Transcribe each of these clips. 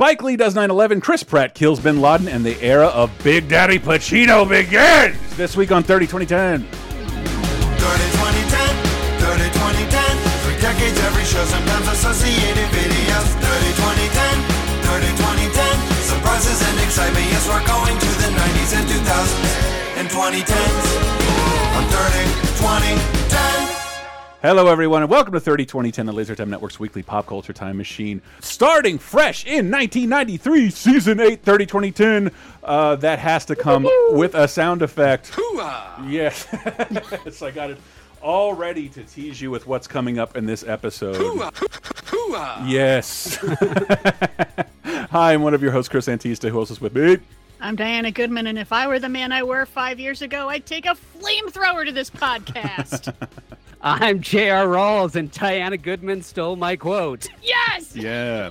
Spike Lee does 9 11, Chris Pratt kills bin Laden, and the era of Big Daddy Pacino begins this week on 30 2010. 30 2010, 30 2010. Three decades, every show, sometimes associated videos. 30 2010, 30 2010. Surprises and excitement, yes, we're going to the 90s and 2000s and 2010s. On 30 2010. Hello, everyone, and welcome to 30 2010, the Laser Time Network's weekly pop culture time machine. Starting fresh in 1993, season 8, 30 2010. Uh, that has to come with a sound effect. Yes. yes, I got it all ready to tease you with what's coming up in this episode. Yes. Hi, I'm one of your hosts, Chris Antista, who else is with me? I'm Diana Goodman, and if I were the man I were five years ago, I'd take a flamethrower to this podcast. I'm J.R. Rawls, and Diana Goodman stole my quote. yes! Yeah.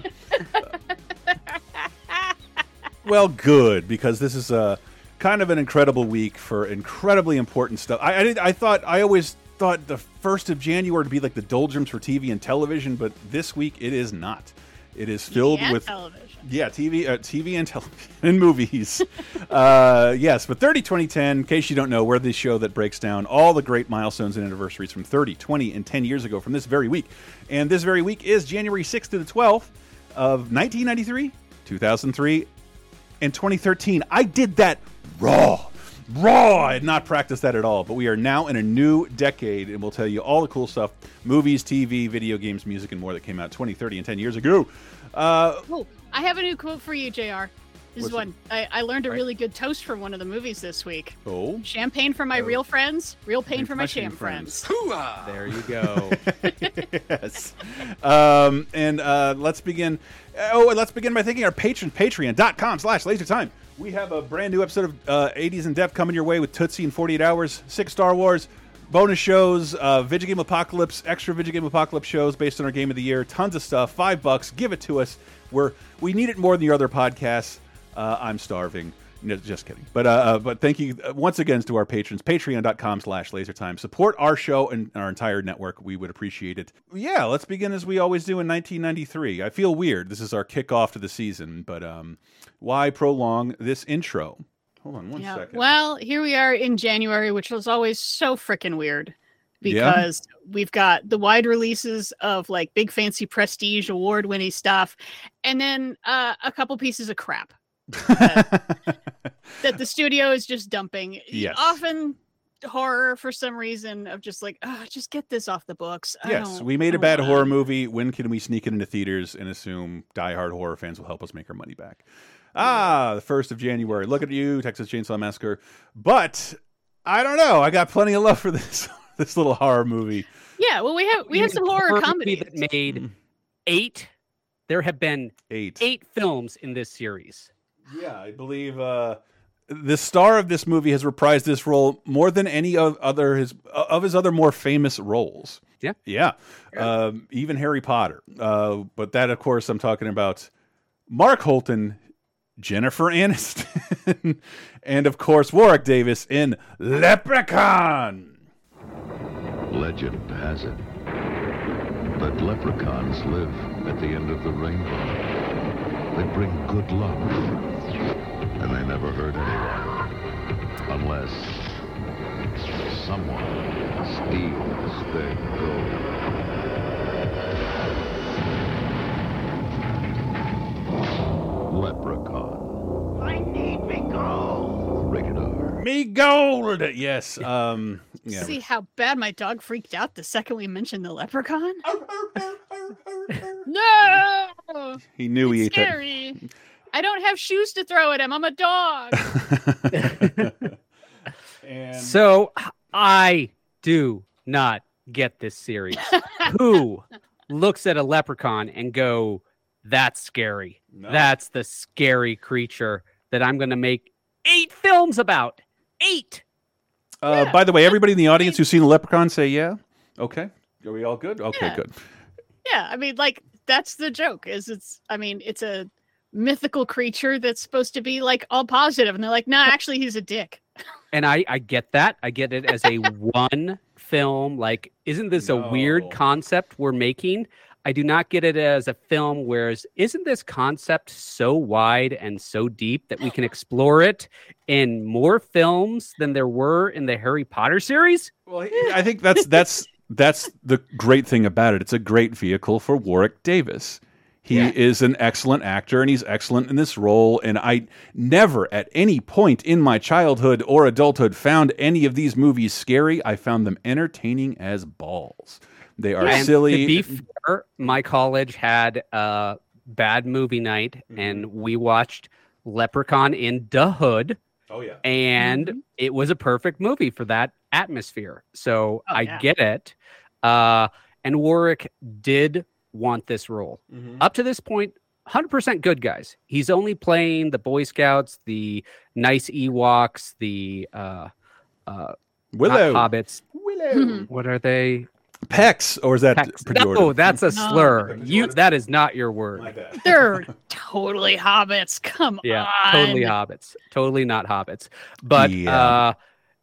well, good because this is a kind of an incredible week for incredibly important stuff. I I, did, I thought I always thought the first of January to be like the doldrums for TV and television, but this week it is not. It is filled And with television. Yeah, TV, uh, TV and television and movies. uh, yes, but 30, 20, 10, in case you don't know, we're the show that breaks down all the great milestones and anniversaries from 30, 20, and 10 years ago from this very week. And this very week is January 6th to the 12th of 1993, 2003, and 2013. I did that raw. Raw! I had not practiced that at all, but we are now in a new decade, and we'll tell you all the cool stuff movies, TV, video games, music, and more that came out 20, 30, and 10 years ago. Uh, I have a new quote for you, JR. This What's is one. I, I learned a really good toast from one of the movies this week. oh. Champagne for my real friends, real pain for my Champagne sham friends. friends. There you go. yes. Um, and uh, let's begin. Oh, and let's begin by thanking our patron, patreon.com slash lasertime. We have a brand new episode of uh, 80s in Depth coming your way with Tootsie in 48 hours, six Star Wars, bonus shows, uh, Video Game Apocalypse, extra Video Game Apocalypse shows based on our game of the year, tons of stuff, five bucks, give it to us. We're, we need it more than your other podcasts. Uh, I'm starving. No, just kidding. But uh, uh, but thank you uh, once again to our patrons. Patreon.com slash lasertime. Support our show and our entire network. We would appreciate it. Yeah, let's begin as we always do in 1993. I feel weird. This is our kickoff to the season, but um, why prolong this intro? Hold on one Yeah. second. Well, here we are in January, which was always so freaking weird Yeah. because we've got the wide releases of like big fancy prestige award winning stuff and then uh, a couple pieces of crap that the studio is just dumping. Yes. Often horror for some reason of just like, oh, just get this off the books. I yes, we made a bad wanna." horror movie. When can we sneak it into theaters and assume diehard horror fans will help us make our money back? Ah, the first of January. Look at you, Texas Chainsaw Massacre. But I don't know. I got plenty of love for this this little horror movie. Yeah, well, we have we have some horror movie comedies. that made eight. There have been Eight. eight films in this series. Yeah, I believe uh, the star of this movie has reprised this role more than any of other his of his other more famous roles. Yeah. yeah, um, even Harry Potter. Uh, but that, of course, I'm talking about Mark Holton, Jennifer Aniston, and of course Warwick Davis in Leprechaun. Legend has it that leprechauns live at the end of the rainbow. They bring good luck, and they never hurt anyone. Unless someone steals their gold. Leprechaun. I need me gold. Rated R. Me gold. Yes. Um. Yeah. See how bad my dog freaked out the second we mentioned the leprechaun? no, He knew he ate scary. I don't have shoes to throw at him. I'm a dog. and So I do not get this series. Who looks at a leprechaun and go, "That's scary. No. That's the scary creature that I'm going to make eight films about." Eight. Uh, Yeah. By the way, everybody in the audience who's seen Leprechaun, say yeah. Okay, are we all good? Okay, Yeah. good. yeah, I mean, like that's the joke. Is it's? I mean, it's a mythical creature that's supposed to be like all positive, and they're like, nah, actually, he's a dick. And I, I get that. I get it as a one film. Like, isn't this a weird concept we're making? I do not get it as a film. Whereas, isn't this concept so wide and so deep that we can explore it in more films than there were in the Harry Potter series? Well, I think that's that's that's the great thing about it. It's a great vehicle for Warwick Davis. He Yeah. is an excellent actor and he's excellent in this role. And I never at any point in my childhood or adulthood found any of these movies scary. I found them entertaining as balls. They are And silly. To be fair, my college had a bad movie night, and we watched Leprechaun in the Hood, oh yeah. and Mhm. it was a perfect movie for that atmosphere. So Oh, I yeah. get it. Uh, and Warwick did want this role. Up to this point, 100% good guys. He's only playing the Boy Scouts, the nice Ewoks, the uh, uh, Willow. hobbits. Willow. What are they? Pecs, or is that Pecs. pejorative? No, that's a No. slur. Pejorative? You that is not your word. My. They're totally hobbits. Come Yeah, on. totally hobbits. Totally not hobbits. But Yeah. uh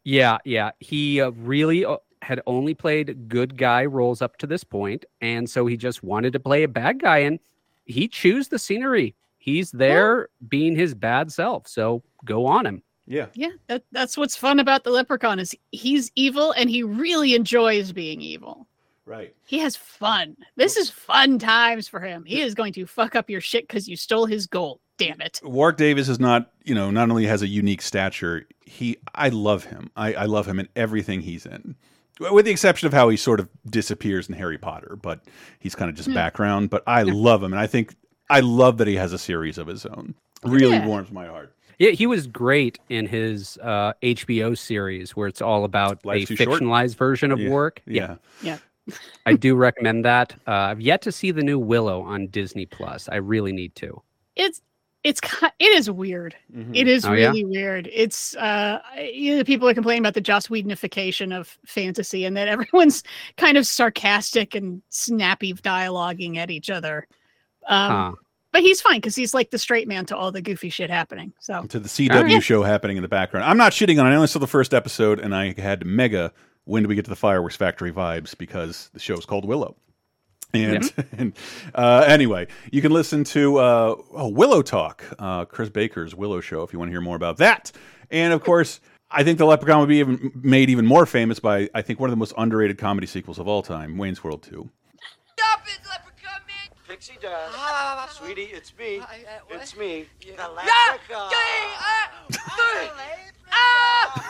yeah, yeah. He uh, really uh, had only played good guy roles up to this point, and so he just wanted to play a bad guy and he chews the scenery. He's there being his bad self. So go on him. Yeah. Yeah, that, that's what's fun about the leprechaun is he's evil and he really enjoys being evil. Right. He has fun. This is fun times for him. He is going to fuck up your shit because you stole his gold. Damn it. Warwick Davis is not, you know, not only has a unique stature, he, I love him. I, I love him in everything he's in, with the exception of how he sort of disappears in Harry Potter, but he's kind of just Hmm. background. But I love him, and I think I love that he has a series of his own. Really Yeah. warms my heart. Yeah, he was great in his uh, HBO series where it's all about Life's a Too Short? fictionalized version of Yeah, work. Yeah. Yeah. I do recommend that. Uh, I've yet to see the new Willow on Disney Plus. I really need to. It's it's it is weird. Mhm. It is Oh, yeah? really weird. It's uh you know, people are complaining about the Joss Whedonification of fantasy and that everyone's kind of sarcastic and snappy dialoguing at each other. Um Huh. But he's fine because he's like the straight man to all the goofy shit happening. So to the CW Alright. show happening in the background. I'm not shitting on it. I only saw the first episode, and I had mega when do we get to the fireworks factory vibes because the show is called Willow. And, and uh, anyway, you can listen to uh, oh, Willow Talk, uh, Chris Baker's Willow Show, if you want to hear more about that. And of course, I think the Leprechaun would be even made even more famous by I think one of the most underrated comedy sequels of all time, Wayne's World Two. Stop it, leprechaun man! Pixie dust. Sweetie, it's me. It's me. The Yeah! leprechaun. Dang! Ah! Ah!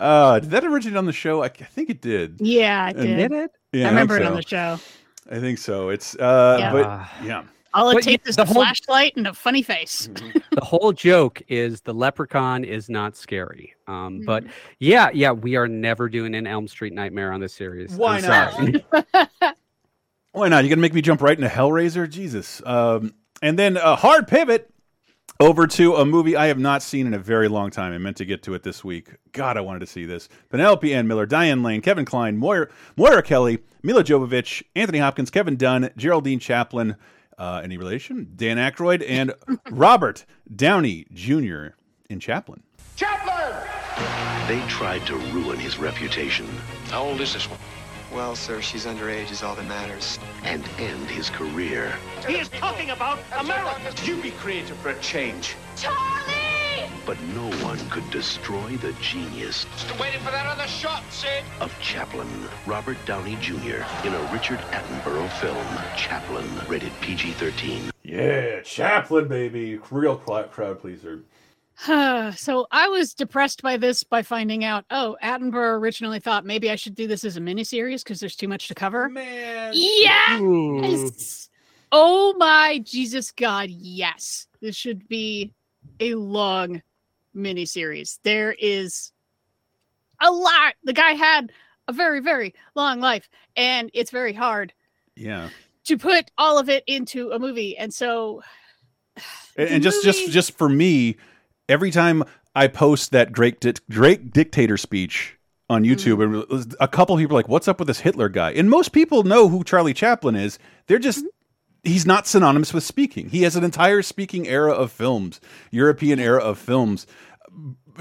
uh, did that originate on the show? I, I think it did. yeah, I And- did. it? Yeah, I remember think it on the show. I think so. It's uh, Yeah. but yeah. All it But takes you- is the a whole- flashlight and a funny face. The whole joke is the leprechaun is not scary. Um, Mm-hmm. but yeah, yeah, we are never doing an Elm Street Nightmare on this series. I'm Why not? sorry. Why not? You're gonna make me jump right into Hellraiser? Jesus. Um, and then a hard pivot over to a movie I have not seen in a very long time. I meant to get to it this week. God, I wanted to see this. Penelope Ann Miller, Diane Lane, Kevin Kline, Moira, Moira Kelly, Milla Jovovich, Anthony Hopkins, Kevin Dunn, Geraldine Chaplin, uh, any relation? Dan Aykroyd, and Robert Downey Jr. in Chaplin. Chaplin. They tried to ruin his reputation How old is this one? Well, sir, she's underage is all that matters. and end his career. He is talking about America. You be creative for a change. Charlie! But no one could destroy the genius Just waiting for that other shot, Sid. of Chaplin, Robert Downey Jr., in a Richard Attenborough film, Chaplin, rated PG 13. Yeah, Chaplin, baby. Real cl- crowd pleaser. so I was depressed by this by finding out, oh, Attenborough originally thought maybe I should do this as a miniseries because there's too much to cover. Man. Yeah. Ooh. Yes. Oh my Jesus God, yes. This should be a long miniseries. There is a lot. The guy had a very, very long life, and it's very hard Yeah. to put all of it into a movie. And so And, The and just, just, just for me, every time I post that Great, di- Great dictator speech on YouTube, and a couple people are like, "What's up with this Hitler guy?" And most people know who Charlie Chaplin is. They're just he's not synonymous with speaking. He has an entire speaking era of films, European era of films,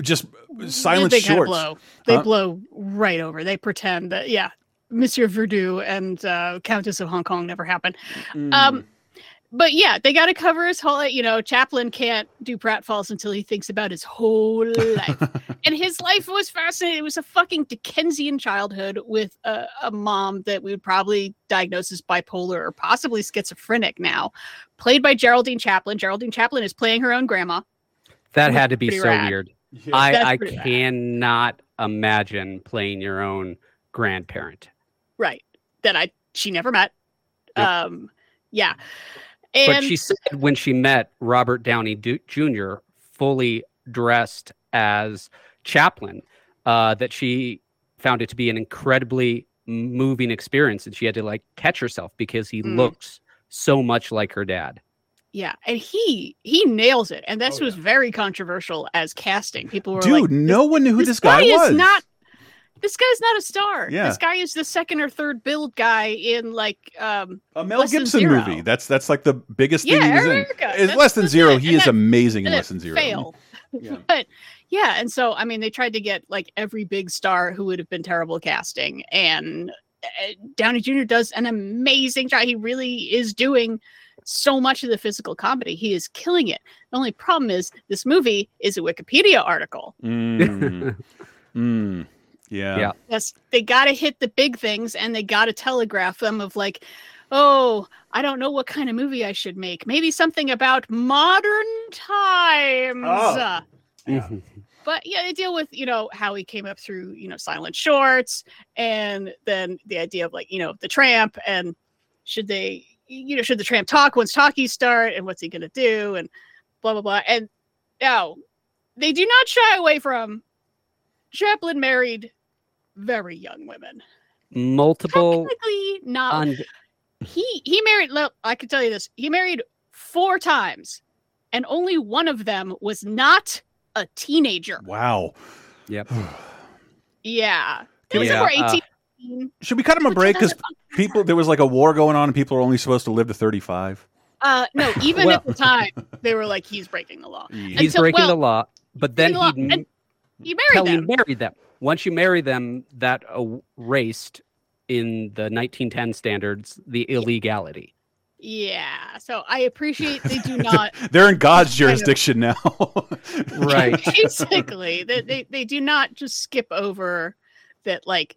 just silent they shorts. blow. They Huh? blow right over. They pretend that yeah. Monsieur Verdoux and uh, Countess of Hong Kong never happened. Mm. Um, but yeah, they got to cover his whole. You know, Chaplin can't do pratfalls until he thinks about his whole life, and his life was fascinating. It was a fucking Dickensian childhood with a, a mom that we would probably diagnose as bipolar or possibly schizophrenic now, played by Geraldine Chaplin. Geraldine Chaplin is playing her own grandma. That had to be so rad. weird. Yeah. I, I pretty rad. cannot imagine playing your own grandparent. Right. That I she never met. Yep. Um yeah. But she said when she met Robert Downey Du- Jr. fully dressed as Chaplin, uh, that she found it to be an incredibly moving experience, and she had to like catch herself because he Mm. looks so much like her dad. yeah, and he he nails it. And this Oh, was very controversial as casting. People were Dude, like, no one knew who this, guy, is was. not this guy's not a star. Yeah. This guy is the second or third billed guy in like um a Mel Gibson movie. That's that's like the biggest Yeah, thing he was in. America. It's less than zero. it. He And is that- amazing in less than zero. failed. Yeah. but yeah, and so I mean they tried to get like every big star who would have been terrible casting and uh, Downey Jr. does an amazing job. He really is doing so much of the physical comedy. He is killing it. The only problem is this movie is a Wikipedia article. Mm. Mm. Yeah. Yeah. Yes, they got to hit the big things and they got to telegraph them of like, oh, I don't know what kind of movie I should make. Maybe something about modern times. Oh. Uh, Yeah. but yeah, they deal with you know how he came up through you know silent shorts, and then the idea of like you know the tramp and should they you know should the tramp talk once talkies start and what's he gonna do and blah blah blah and now they do not shy away from Chaplin married very young women. Multiple. Technically not. Un- he he married. look, I can tell you this. He married four times, and only one of them was not a teenager. Wow. yep. Yeah. It was Yeah, over uh, 18. Should we cut him a break? Because people, there was like a war going on, and people are only supposed to live to thirty-five. Uh, no, even Well- at the time, they were like, he's breaking the law. He's Until- breaking well, the law, but then he law, and He married Kelly them. married them. Once you marry them, that erased in the 1910 standards the illegality. Yeah. So I appreciate they do not. They're in God's jurisdiction now. Right. Basically, they, they they do not just skip over that like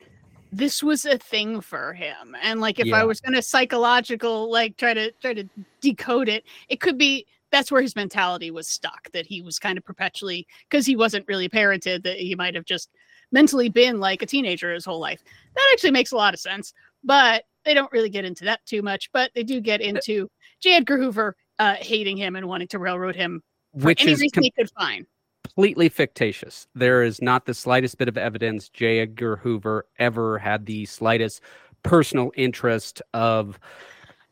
this was a thing for him. And like if Yeah. I was gonna psychological like try to try to decode it, it could be that's where his mentality was stuck, that he was kind of perpetually because he wasn't really parented, that he might have just mentally been like a teenager his whole life. That actually makes a lot of sense. But they don't really get into that too much, but they do get into J. Edgar Hoover uh, hating him and wanting to railroad him Which is reason he could find. completely fictitious. There is not the slightest bit of evidence J. Edgar Hoover ever had the slightest personal interest of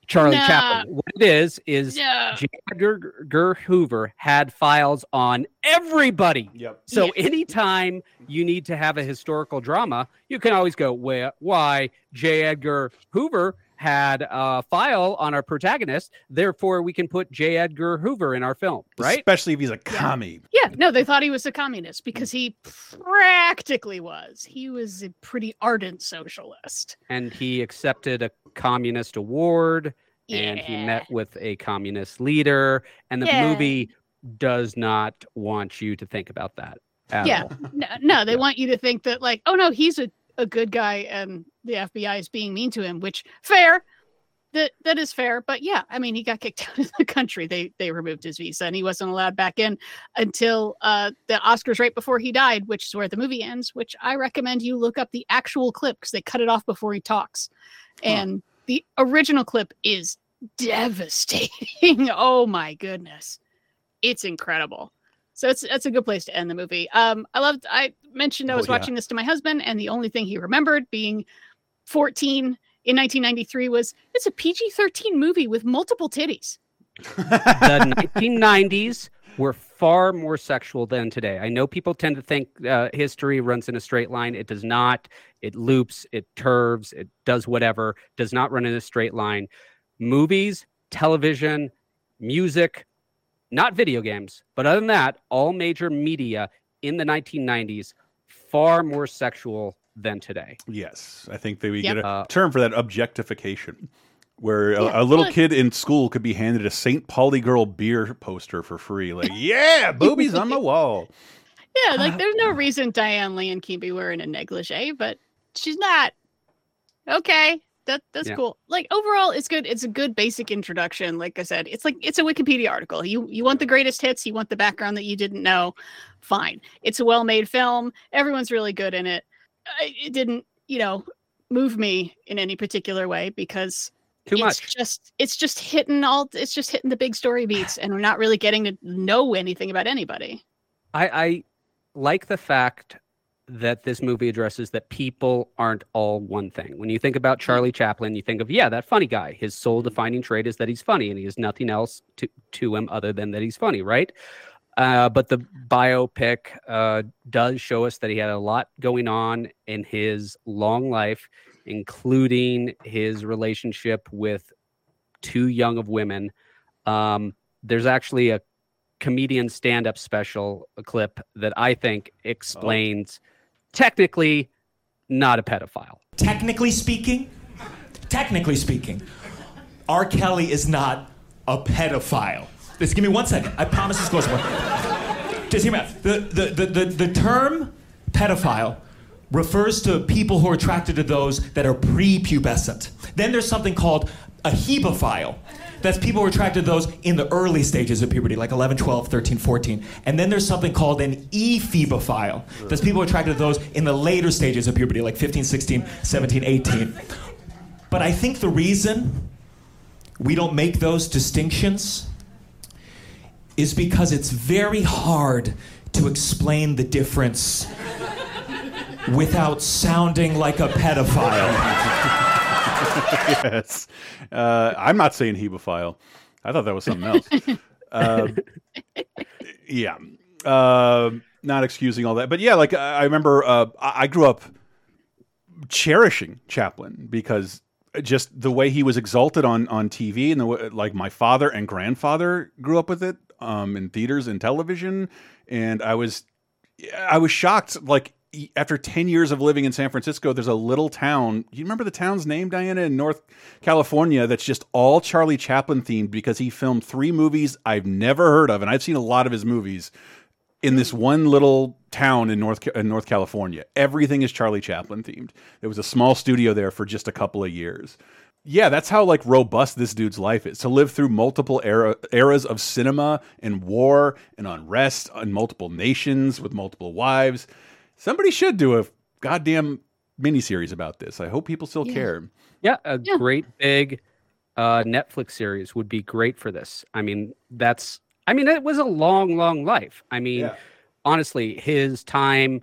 Charlie Nah. Chaplin. What it is is Yeah. J. Edgar Hoover had files on everybody. yep. So Yeah. anytime you need to have a historical drama, you can always go, "Where? Why? J. Edgar Hoover had a file on our protagonist, therefore we can put J. Edgar Hoover in our film, right?" Especially if he's a commie. Yeah, no, they thought he was a communist because he practically was. He was a pretty ardent socialist. And he accepted a communist award, and he met with a communist leader, and the Yeah. movie does not want you to think about that. At Yeah. No, no, they Yeah. want you to think that, like, oh no, he's a, a good guy and the FBI is being mean to him, which fair. That that is fair, but yeah, I mean, he got kicked out of the country. They they removed his visa, and he wasn't allowed back in until uh, the Oscars right before he died, which is where the movie ends. Which I recommend you look up the actual clip because they cut it off before he talks, and the original clip is devastating. oh my goodness, it's incredible. So it's that's a good place to end the movie. Um, I loved. I mentioned I Oh, was yeah. watching this to my husband, and the only thing he remembered being 14 in 1993 was it's a PG-13 movie with multiple titties. the 1990s were far more sexual than today. I know people tend to think uh, history runs in a straight line. It does not. It loops, it turves, it does whatever, does not run in a straight line. Movies, television, music, not video games, but other than that, all major media in the 1990s far more sexual than today. Yes, I think they we Yep. get a Uh, term for that objectification, where a, Yeah, a little but- kid in school could be handed a St. Pauli girl beer poster for free. Like, yeah, boobies on the wall. Yeah, like there's no reason Diane Lane can be wearing a negligee, but she's not. Okay, that that's Yeah. cool. Like overall, it's good. It's a good basic introduction. Like I said, it's like it's a Wikipedia article. You you want the greatest hits, you want the background that you didn't know. Fine, it's a well-made film. Everyone's really good in it. It didn't, you know, move me in any particular way because Too it's much. just it's just hitting all it's just hitting the big story beats and we're not really getting to know anything about anybody. I, I like the fact that this movie addresses that people aren't all one thing. When you think about mm-hmm. Charlie Chaplin, you think of yeah, that funny guy. His sole mm-hmm. defining trait is that he's funny, and he has nothing else to to him other than that he's funny, right? Uh, but the biopic uh, does show us that he had a lot going on in his long life, including his relationship with two young of women. Um, there's actually a comedian stand-up special clip that I think explains technically not a pedophile. Technically speaking, technically speaking, R. Kelly is not a pedophile. Just give me one second. I promise this goes one. Just hear me out. The, the, the, the, the term pedophile refers to people who are attracted to those that are prepubescent. Then there's something called a hebephile. That's people who are attracted to those in the early stages of puberty, like 11, 12, 13, 14. And then there's something called an ephebophile. That's people who are attracted to those in the later stages of puberty, like 15, 16, 17, 18. But I think the reason we don't make those distinctions is because it's very hard to explain the difference without sounding like a pedophile. yes. Uh, I'm not saying hebephile. I thought that was something else. uh, yeah. Uh, not excusing all that. But yeah, like I remember uh, I I grew up cherishing Chaplin because just the way he was exalted on on TV and the way, like my father and grandfather grew up with it um, in theaters and television, and I was I was shocked. Like after ten years of living in San Francisco, there's a little town. You remember the town's name, Diana, in North California? That's just all Charlie Chaplin themed because he filmed three movies I've never heard of, and I've seen a lot of his movies in this one little town in North in North California. Everything is Charlie Chaplin themed. There was a small studio there for just a couple of years. Yeah, that's how like robust this dude's life is. To live through multiple era eras of cinema and war and unrest in multiple nations with multiple wives. Somebody should do a goddamn miniseries about this. I hope people still Yeah. care. Yeah, a Yeah. great big uh, Netflix series would be great for this. I mean, that's I mean, it was a long, long life. I mean, Yeah. honestly, his time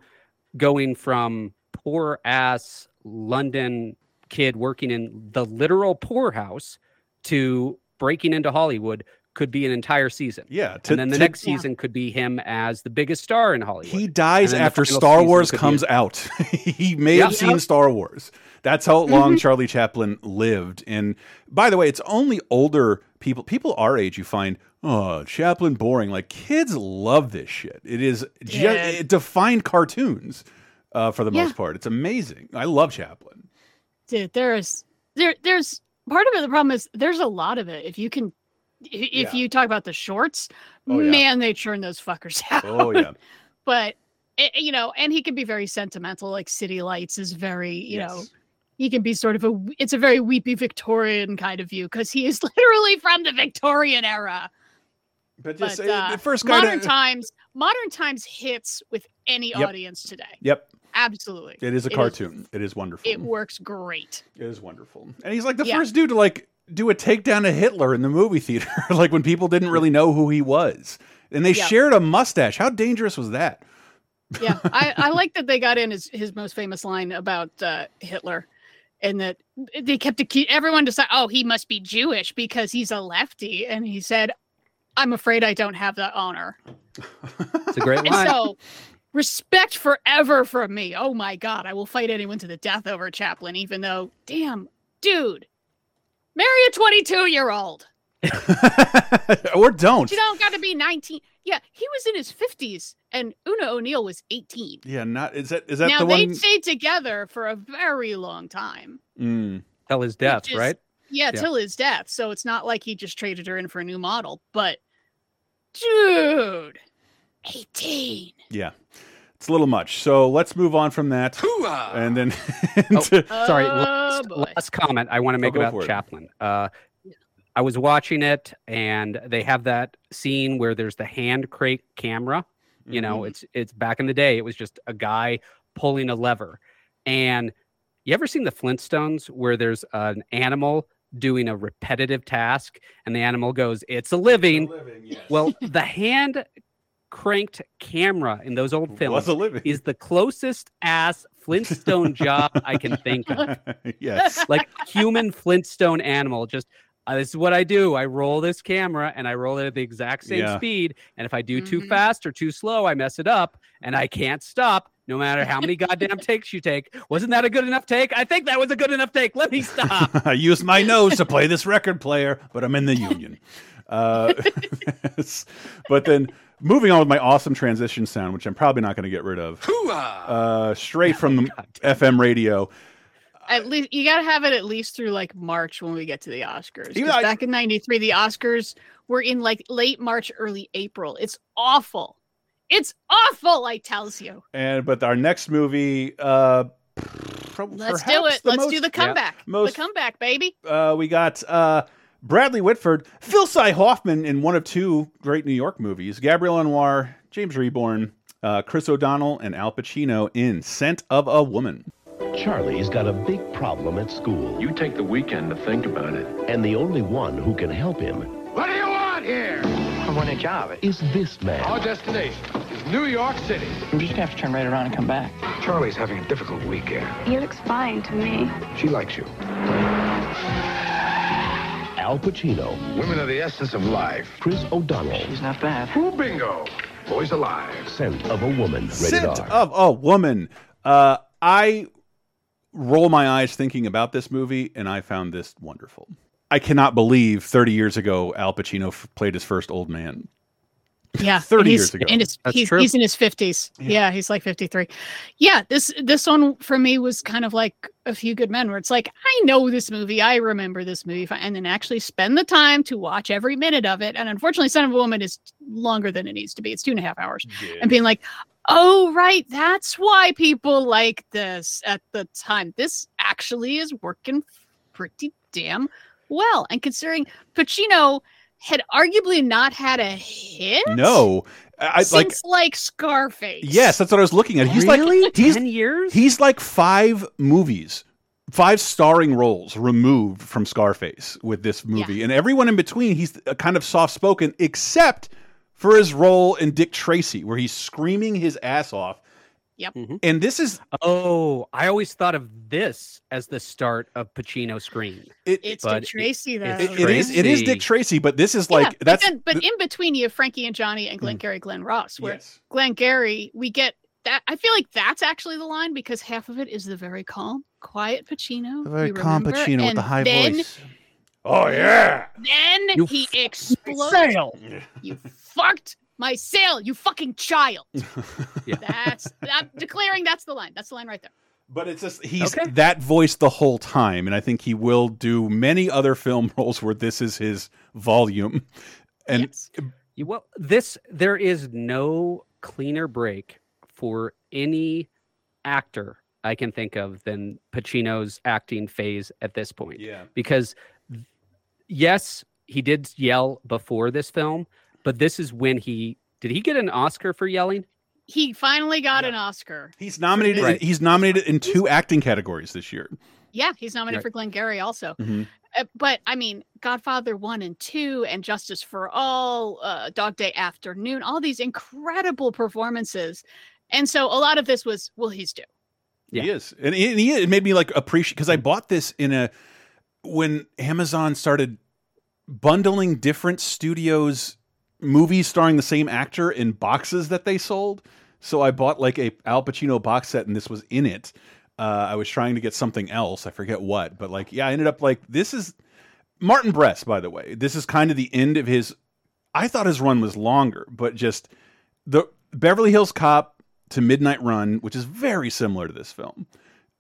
going from poor ass London kid working in the literal poorhouse to breaking into Hollywood could be an entire season. Yeah, to- and then the to- next Yeah. season could be him as the biggest star in Hollywood. He dies And then the after Star Wars comes out. he may Yeah. have seen Star Wars. That's how long Charlie Chaplin lived. And by the way, it's only older people, people our age, you find, oh, Chaplin boring. Like kids love this shit. It is ju- Yeah. it defined cartoons uh, for the Yeah. most part. It's amazing. I love Chaplin. Dude there's there there's part of it the problem is there's a lot of it if you can if Yeah. you talk about the shorts Oh, yeah. man they churn those fuckers out Oh yeah, but it, you know and he can be very sentimental like city lights is very you know he can be sort of a. it's a very weepy victorian kind of view because he is literally from the victorian era But but just uh, uh, the first modern to- times modern times hits with any Yep. audience today Yep, absolutely it is a It is- cartoon. it is wonderful. it works great It is wonderful. And he's like the Yeah. first dude to like do a takedown of Hitler in the movie theater, like when people didn't really know who he was. And they Yeah. shared a mustache. How dangerous was that? yeah I, I like that they got in his, his most famous line about uh, hitler and that they kept to keep everyone to say oh he must be jewish because he's a lefty and he said i'm afraid i don't have that honor It's a great and line. so respect forever from me oh my god i will fight anyone to the death over chaplin even though damn dude marry a 22 year old or don't. you don't got to be 19 yeah he was in his 50s and Oona O'Neill was 18. Yeah, not is that is that now the they one? stayed together for a very long time. Mm. Till his death, Which is- right? Yeah, Yeah. till his death. So it's not like he just traded her in for a new model, but dude, 18. Yeah, it's a little much. So let's move on from that, and then into- Sorry, Oh, last, boy. last comment I want to make go about. Chaplin. Uh, I was watching it, and they have that scene where there's the hand crate camera. You know, Mhm. it's it's back in the day. It was just a guy pulling a lever, and you ever seen the Flintstones where there's an animal doing a repetitive task, and the animal goes, "It's a living." Well, the hand cranked camera in those old films was a living. is the closest ass Flintstone job I can think of. yes. Like human Flintstone animal. Just uh, this is what I do. I roll this camera and I roll it at the exact same Yeah. speed. And if I do too Mhm. fast or too slow, I mess it up and I can't stop. No matter how many goddamn takes you take. Wasn't that a good enough take? I think that was a good enough take. Let me stop. I use my nose to play this record player, but I'm in the union. Uh, but then moving on with my awesome transition sound, which I'm probably not going to get rid of. Uh, straight from the FM radio. At least you got to have it at least through like March when we get to the Oscars. Even 'Cause I- back in '93, the Oscars were in like late March, early April. It's awful. It's awful. I tells you. And but our next movie, uh, Let's do it. Let's most- do the comeback. most- the comeback, baby. uh, we got uh, Bradley Whitford, Phil Cy Hoffman in one of two great New York movies, Gabrielle Anwar, James Rebhorn, uh, Chris O'Donnell, and Al Pacino in Scent of a Woman. Charlie's got a big problem at school. You take the weekend to think about it. And the only one who can help him What do you want here? I want a job. is this man. Our destination is New York City. I'm just gonna have to turn right around and come back. Charlie's having a difficult weekend. He looks fine to me. She likes you. Al Pacino, Women are the essence of life. Chris O'Donnell, He's not bad. Who bingo? Boys alive. Scent of a Woman. Rated Scent R. of a Woman. Uh, I roll my eyes thinking about this movie, and I found this wonderful. I cannot believe 30 years ago Al Pacino f- played his first old man. Yeah, 30 he's years ago. In his, he's, he's in his fifties. Yeah. he's like fifty three. Yeah, this this one for me was kind of like a few good men, where it's like I know this movie, I remember this movie, and then actually spend the time to watch every minute of it. And unfortunately, Son of a Woman is longer than it needs to be. It's two and a half hours, and being like, oh right, that's why people like this at the time. This actually is working pretty damn well, and considering Pacino had arguably not had a hit No, I I- like. since like, Scarface. Yes, that's what I was looking at. He's really? like he's Ten years? he's like five movies, five starring roles removed from Scarface with this movie, and everyone in between, he's uh, kind of soft spoken, except for his role in Dick Tracy, where he's screaming his ass off. Yep. Mm-hmm. And this is Oh, I always thought of this as the start of Pacino screen. it. It's Dick Tracy though. it's it- it is it is Dick Tracy, but this is Yeah, like but that's then- but in between you have Frankie and Johnny and Glenn mm. Gary, Glen Ross, where yes. Glengarry, we get that. I feel like that's actually the line because half of it is the very calm, quiet Pacino. A very calm remember, Pacino with the and high then, voice. Oh yeah. Then You he f- explodes. Sale. You fucked my sale, you fucking child. Yeah. That's I'm declaring that's the line. That's the line right there. But it's just he's Okay. that voice the whole time, and I think he will do many other film roles where this is his volume. And yes. Well, this there is no cleaner break for any actor I can think of than Pacino's acting phase at this point. yeah, Because yes, he did yell before this film, but this is when he did he get an Oscar for yelling? He finally got an Oscar. he's nominated. Right. He's nominated in two acting categories this year. Yeah, he's nominated Right. for Glengarry also. Mhm. Uh, but I mean, Godfather one and two, and Justice for All, uh, Dog Day Afternoon, all these incredible performances, and so a lot of this was, well, he's due. Yeah. He is, and, he, and he- it made me like appreciate because I bought this in a when Amazon started bundling different studios movies starring the same actor in boxes that they sold. So I bought like a Al Pacino box set, and this was in it. Uh, I was trying to get something else. I forget what, but like, yeah, I ended up like this is Martin Brest, by the way. This is kind of the end of his. I thought his run was longer, but just the Beverly Hills Cop to Midnight Run, which is very similar to this film.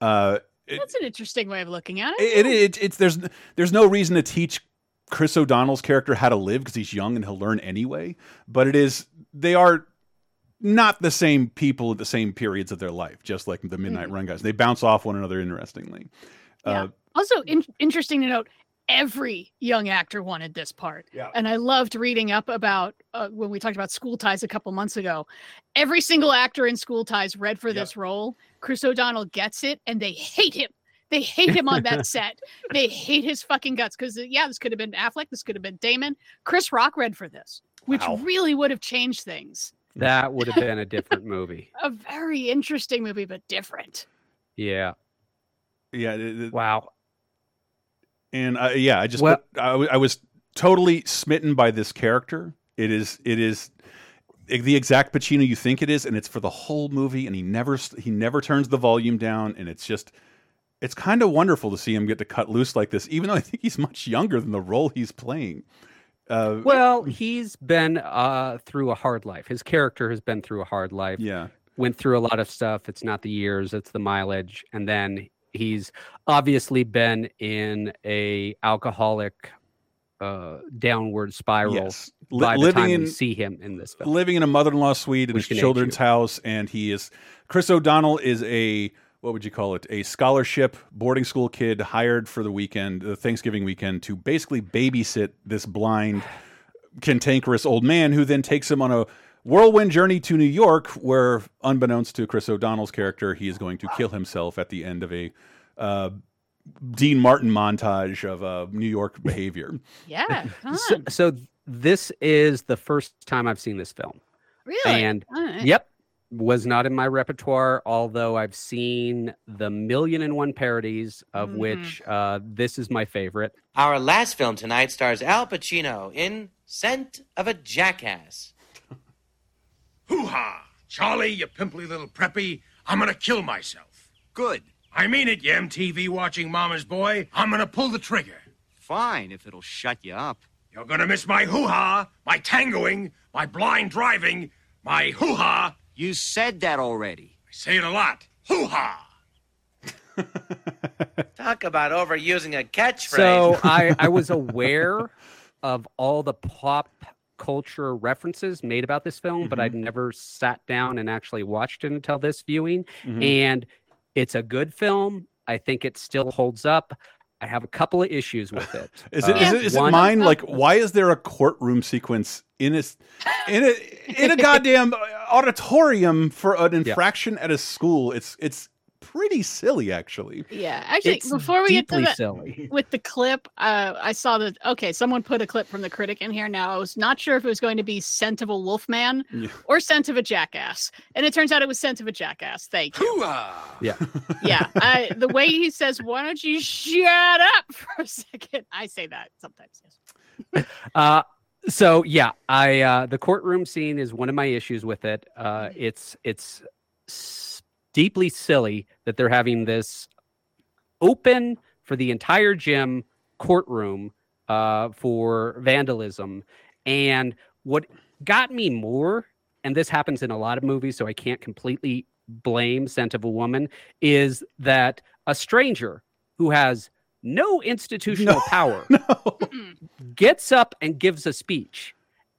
Uh, it, That's an interesting way of looking at it. it, it, it's there's there's no reason to teach Chris O'Donnell's character how to live because he's young and he'll learn anyway. But it is they are not the same people at the same periods of their life, just like the Midnight Mhm. Run guys. They bounce off one another interestingly. Yeah. Uh, Also, in- interesting to note, every young actor wanted this part. Yeah. And I loved reading up about uh, when we talked about School Ties a couple months ago. Every single actor in School Ties read for this role. Chris O'Donnell gets it, and they hate him. They hate him on that set. They hate his fucking guts because yeah, this could have been Affleck. This could have been Damon. Chris Rock read for this, which Wow. really would have changed things. That would have been a different movie. A very interesting movie, but different. Yeah. yeah. it- it- Wow. and uh, yeah, I just Well- put- I, w- I was totally smitten by this character. It is it is the exact Pacino you think it is, and it's for the whole movie. And he never he never turns the volume down, and it's just it's kind of wonderful to see him get to cut loose like this. Even though I think he's much younger than the role he's playing. Uh, Well, he's been uh, through a hard life. His character has been through a hard life. yeah, Went through a lot of stuff. It's not the years, it's the mileage. And then he's obviously been in a alcoholic uh, downward spiral Yes. By the living time in- we see him in this film. living in a mother-in-law suite in We his children's house, and he is Chris O'Donnell is a what would you call it? A scholarship boarding school kid hired for the weekend, the Thanksgiving weekend, to basically babysit this blind, cantankerous old man, who then takes him on a whirlwind journey to New York, where, unbeknownst to Chris O'Donnell's character, he is going to kill himself at the end of a uh, Dean Martin montage of uh, New York behavior. Yeah. So, so this is the first time I've seen this film. really? And All right. yep, was not in my repertoire, although I've seen the million and one parodies, of Mhm. which uh, this is my favorite. Our last film tonight stars Al Pacino in Scent of a Jackass. Hoo-ha! Charlie, you pimply little preppy, I'm gonna kill myself. Good. I mean it, you MTV watching mama's boy. I'm gonna pull the trigger. Fine, if it'll shut you up. You're gonna miss my hoo-ha, my tangoing, my blind driving, my hoo-ha. You said that already. I say it a lot. Hoo-ha! Talk about overusing a catchphrase. So I, I was aware of all the pop culture references made about this film, but I'd never sat down and actually watched it until this viewing. Mhm. And it's a good film. I think it still holds up. I have a couple of issues with it. Is it, Uh, is it, is it mine? Like, why is there a courtroom sequence in a in a in a goddamn auditorium for an infraction at a school? It's it's pretty silly, actually. Yeah, actually, It's before we get to deeply that, silly. with the clip, uh, I saw that. Okay, someone put a clip from the critic in here. Now I was not sure if it was going to be "Scent of a Wolfman" Yeah. or "Scent of a Jackass," and it turns out it was "Scent of a Jackass." Thank you. Hoo-ha! Yeah. Yeah, I, the way he says, "Why don't you shut up for a second? I say that sometimes. Yes. Uh, so yeah, I uh, the courtroom scene is one of my issues with it. Uh, it's it's s- deeply silly that they're having this open for the entire gym courtroom uh, for vandalism, and what got me more, and this happens in a lot of movies, so I can't completely blame Scent of a Woman, is that a stranger who has no institutional power gets up and gives a speech,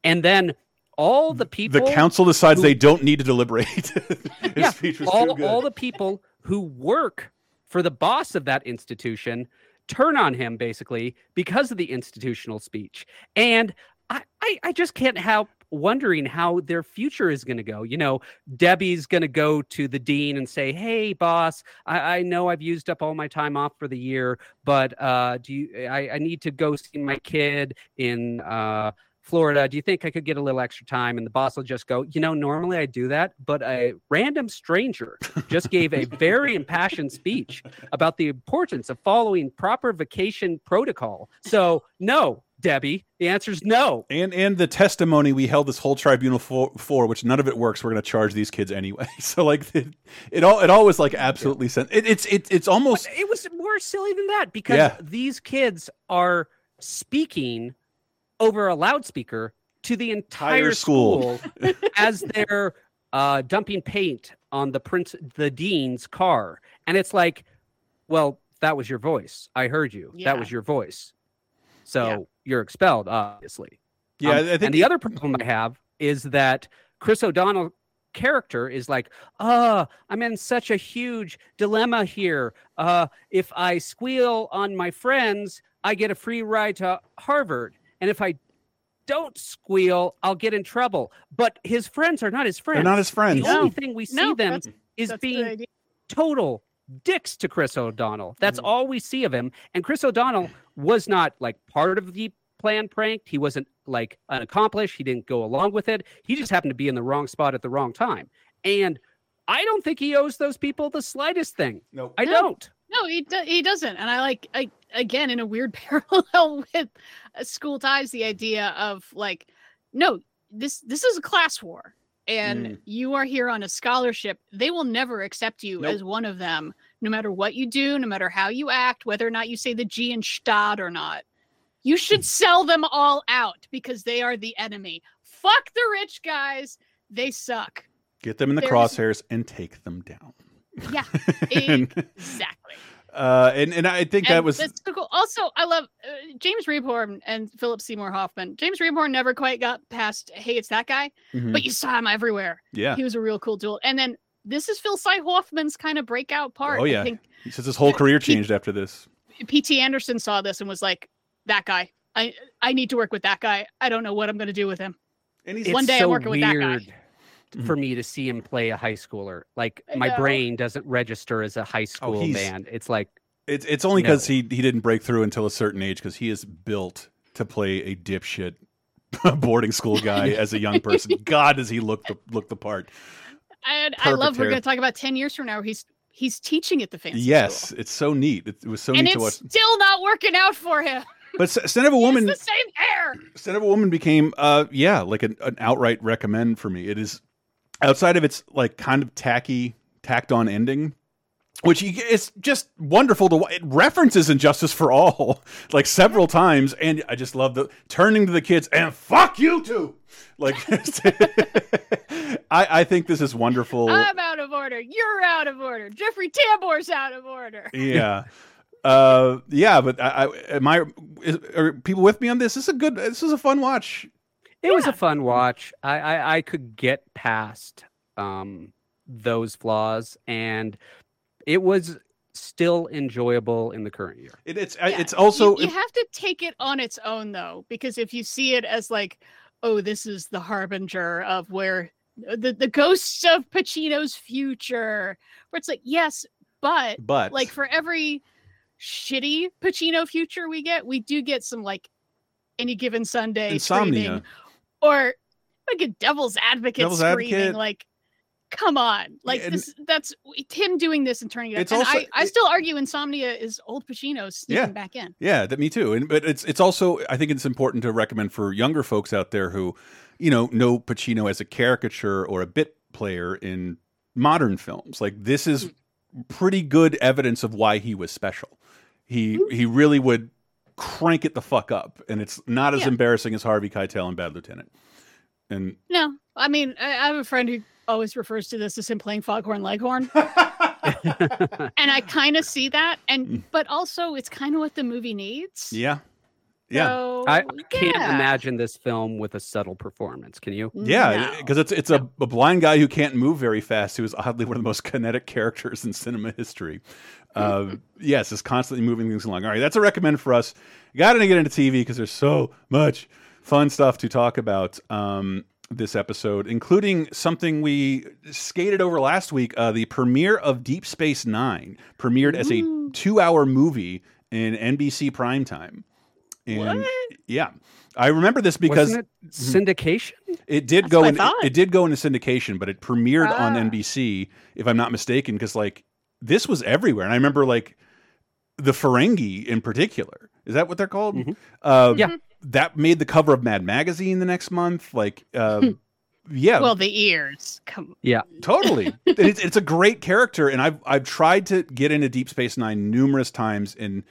and then all the people The council decides who- they don't need to deliberate. His yeah, speech was all, all the people who work for the boss of that institution turn on him basically because of the institutional speech. And I, I, I just can't help wondering how their future is going to go. You know, Debbie's going to go to the dean and say, "Hey, boss, I, I know I've used up all my time off for the year, but uh, do you? I, I need to go see my kid in uh, Florida. Do you think I could get a little extra time?" And the boss will just go, "You know, normally I do that, but a random stranger just gave a very impassioned speech about the importance of following proper vacation protocol. So, no, Debbie, the answer is no." and and the testimony we held this whole tribunal for, for which none of it works. We're going to charge these kids anyway. So like it, it all it all was like absolutely sen- it, it's it, it's almost It was more silly than that because Yeah. these kids are speaking over a loudspeaker to the entire school. school, as they're uh, dumping paint on the prince, the dean's car, and it's like, well, that was your voice. I heard you. Yeah. That was your voice. So you're expelled, obviously. Yeah, Um, I think and the other problem I have is that Chris O'Donnell character is like, uh, I'm in such a huge dilemma here. Uh, if I squeal on my friends, I get a free ride to Harvard. And if I don't squeal, I'll get in trouble. But his friends are not his friends. They're not his friends. The only thing we see No, them that's- is that's being total dicks to Chris O'Donnell. That's Mm-hmm. all we see of him. And Chris O'Donnell was not like part of the plan pranked. He wasn't like unaccomplished. He didn't go along with it. He just happened to be in the wrong spot at the wrong time. And I don't think he owes those people the slightest thing. Nope. I No. don't. No, he do- he doesn't, and I like I again in a weird parallel with uh, school ties the idea of like, no, this this is a class war, and Mm. you are here on a scholarship. They will never accept you Nope. as one of them, no matter what you do, no matter how you act, whether or not you say the G in Stadt or not. You should sell them all out because they are the enemy. Fuck the rich guys. They suck. Get them in the There's- crosshairs and take them down. Yeah, exactly. Uh, and and I think that was so cool. Also, I love uh, James Rebhorn and Philip Seymour Hoffman. James Rebhorn never quite got past "Hey, it's that guy," Mhm. but you saw him everywhere. Yeah. he was a real cool dude. And then this is Phil Cy Hoffman's kind of breakout part. oh yeah. I think He says his whole career He- changed after this. P.T. Anderson saw this and was like, "That guy, I I need to work with that guy. I don't know what I'm going to do with him." And he's One day so I'm working with that guy. Weird For me to see him play a high schooler, like my brain doesn't register as a high school Oh, man. It's like It's it's only No. because he he didn't break through until a certain age because he is built to play a dipshit boarding school guy as a young person. God, does he look the look the part? And I Perfect love. We're going to talk about ten years from now. He's he's teaching at the fancy yes, school. it's so neat. It, it was so and neat to watch. still not working out for him. But Scent of a Woman, the same hair. Scent of a Woman became uh yeah like an, an outright recommend for me. It is outside of its like kind of tacky tacked on ending. Which it's just wonderful to it references And Justice for All like several times, and I just love the turning to the kids and fuck you too. Like, I I think this is wonderful. I'm out of order. You're out of order. Jeffrey Tambor's out of order. yeah uh yeah but i, I am i is, are people with me on this this is a good this is a fun watch It was a fun watch. I, I I could get past um those flaws, and it was still enjoyable in the current year. it, it's I it's also you, you have to take it on its own though, because if you see it as like, oh, this is the harbinger of where the the ghosts of Pacino's future, where it's like, yes, but But- like for every shitty Pacino future we get, we do get some like any given Sunday Insomnia. Or like a devil's advocate Devil's screaming Advocate. like. Come on, like and- this. That's him doing this and turning it. up. It's and also- I, I still argue Insomnia is old Pacino sneaking Yeah. back in. Yeah, that me too. And but it's it's also I think it's important to recommend for younger folks out there who, you know, know Pacino as a caricature or a bit player in modern films. Like this is hmm. pretty good evidence of why he was special. He hmm. he really would crank it the fuck up, and it's not as Yeah. embarrassing as Harvey Keitel in Bad Lieutenant. And No, I mean, I, I have a friend who always refers to this as him playing Foghorn Leghorn, and I kind of see that. And mm. but also, it's kind of what the movie needs. yeah, yeah. So, I can't yeah. imagine this film with a subtle performance. Can you? Yeah, because it's it's a, a blind guy who can't move very fast, who is oddly one of the most kinetic characters in cinema history. Uh, yes, it's constantly moving things along. All right, that's a recommend for us. Got to get into TV because there's so much fun stuff to talk about um, this episode, including something we skated over last week: uh, the premiere of Deep Space Nine premiered as a two-hour movie in NBC primetime. And yeah, I remember this because Wasn't it syndication? it did That's go in, thought. it did go into syndication, but it premiered on Ah. NBC, if I'm not mistaken, because like this was everywhere. And I remember like the Ferengi in particular. Is that what they're called? Uh, Yeah. That made the cover of Mad Magazine the next month. Like, um, yeah, Well, the ears. Come. Yeah. totally. it's, it's a great character, and I've I've tried to get into Deep Space Nine numerous times, and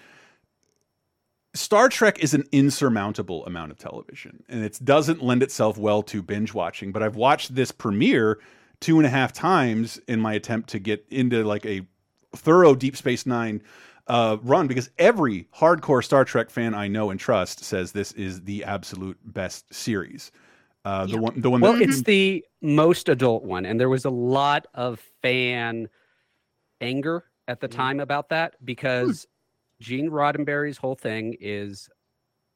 Star Trek is an insurmountable amount of television, and it doesn't lend itself well to binge watching. But I've watched this premiere two and a half times in my attempt to get into like a thorough Deep Space Nine uh, run because every hardcore Star Trek fan I know and trust says this is the absolute best series. Uh, the one, the one. Well, that, it's the most adult one, and there was a lot of fan anger at the Mm-hmm. time about that Hmm. because Gene Roddenberry's whole thing is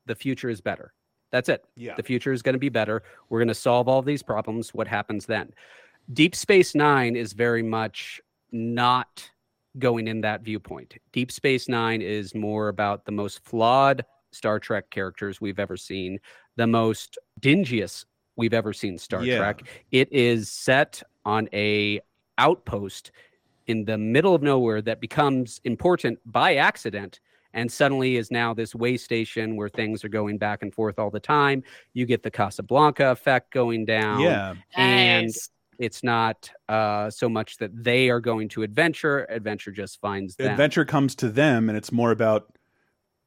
the future is better. That's it. Yeah. The future is going to be better. We're going to solve all these problems. What happens then? Deep Space Nine is very much not going in that viewpoint. Deep Space Nine is more about the most flawed Star Trek characters we've ever seen, the most dingiest we've ever seen Star Yeah. Trek. It is set on a outpost in the middle of nowhere that becomes important by accident and suddenly is now this way station where things are going back and forth all the time. You get the Casablanca effect going down. Yeah. And Nice. It's not uh, so much that they are going to adventure, adventure just finds them. adventure comes to them and it's more about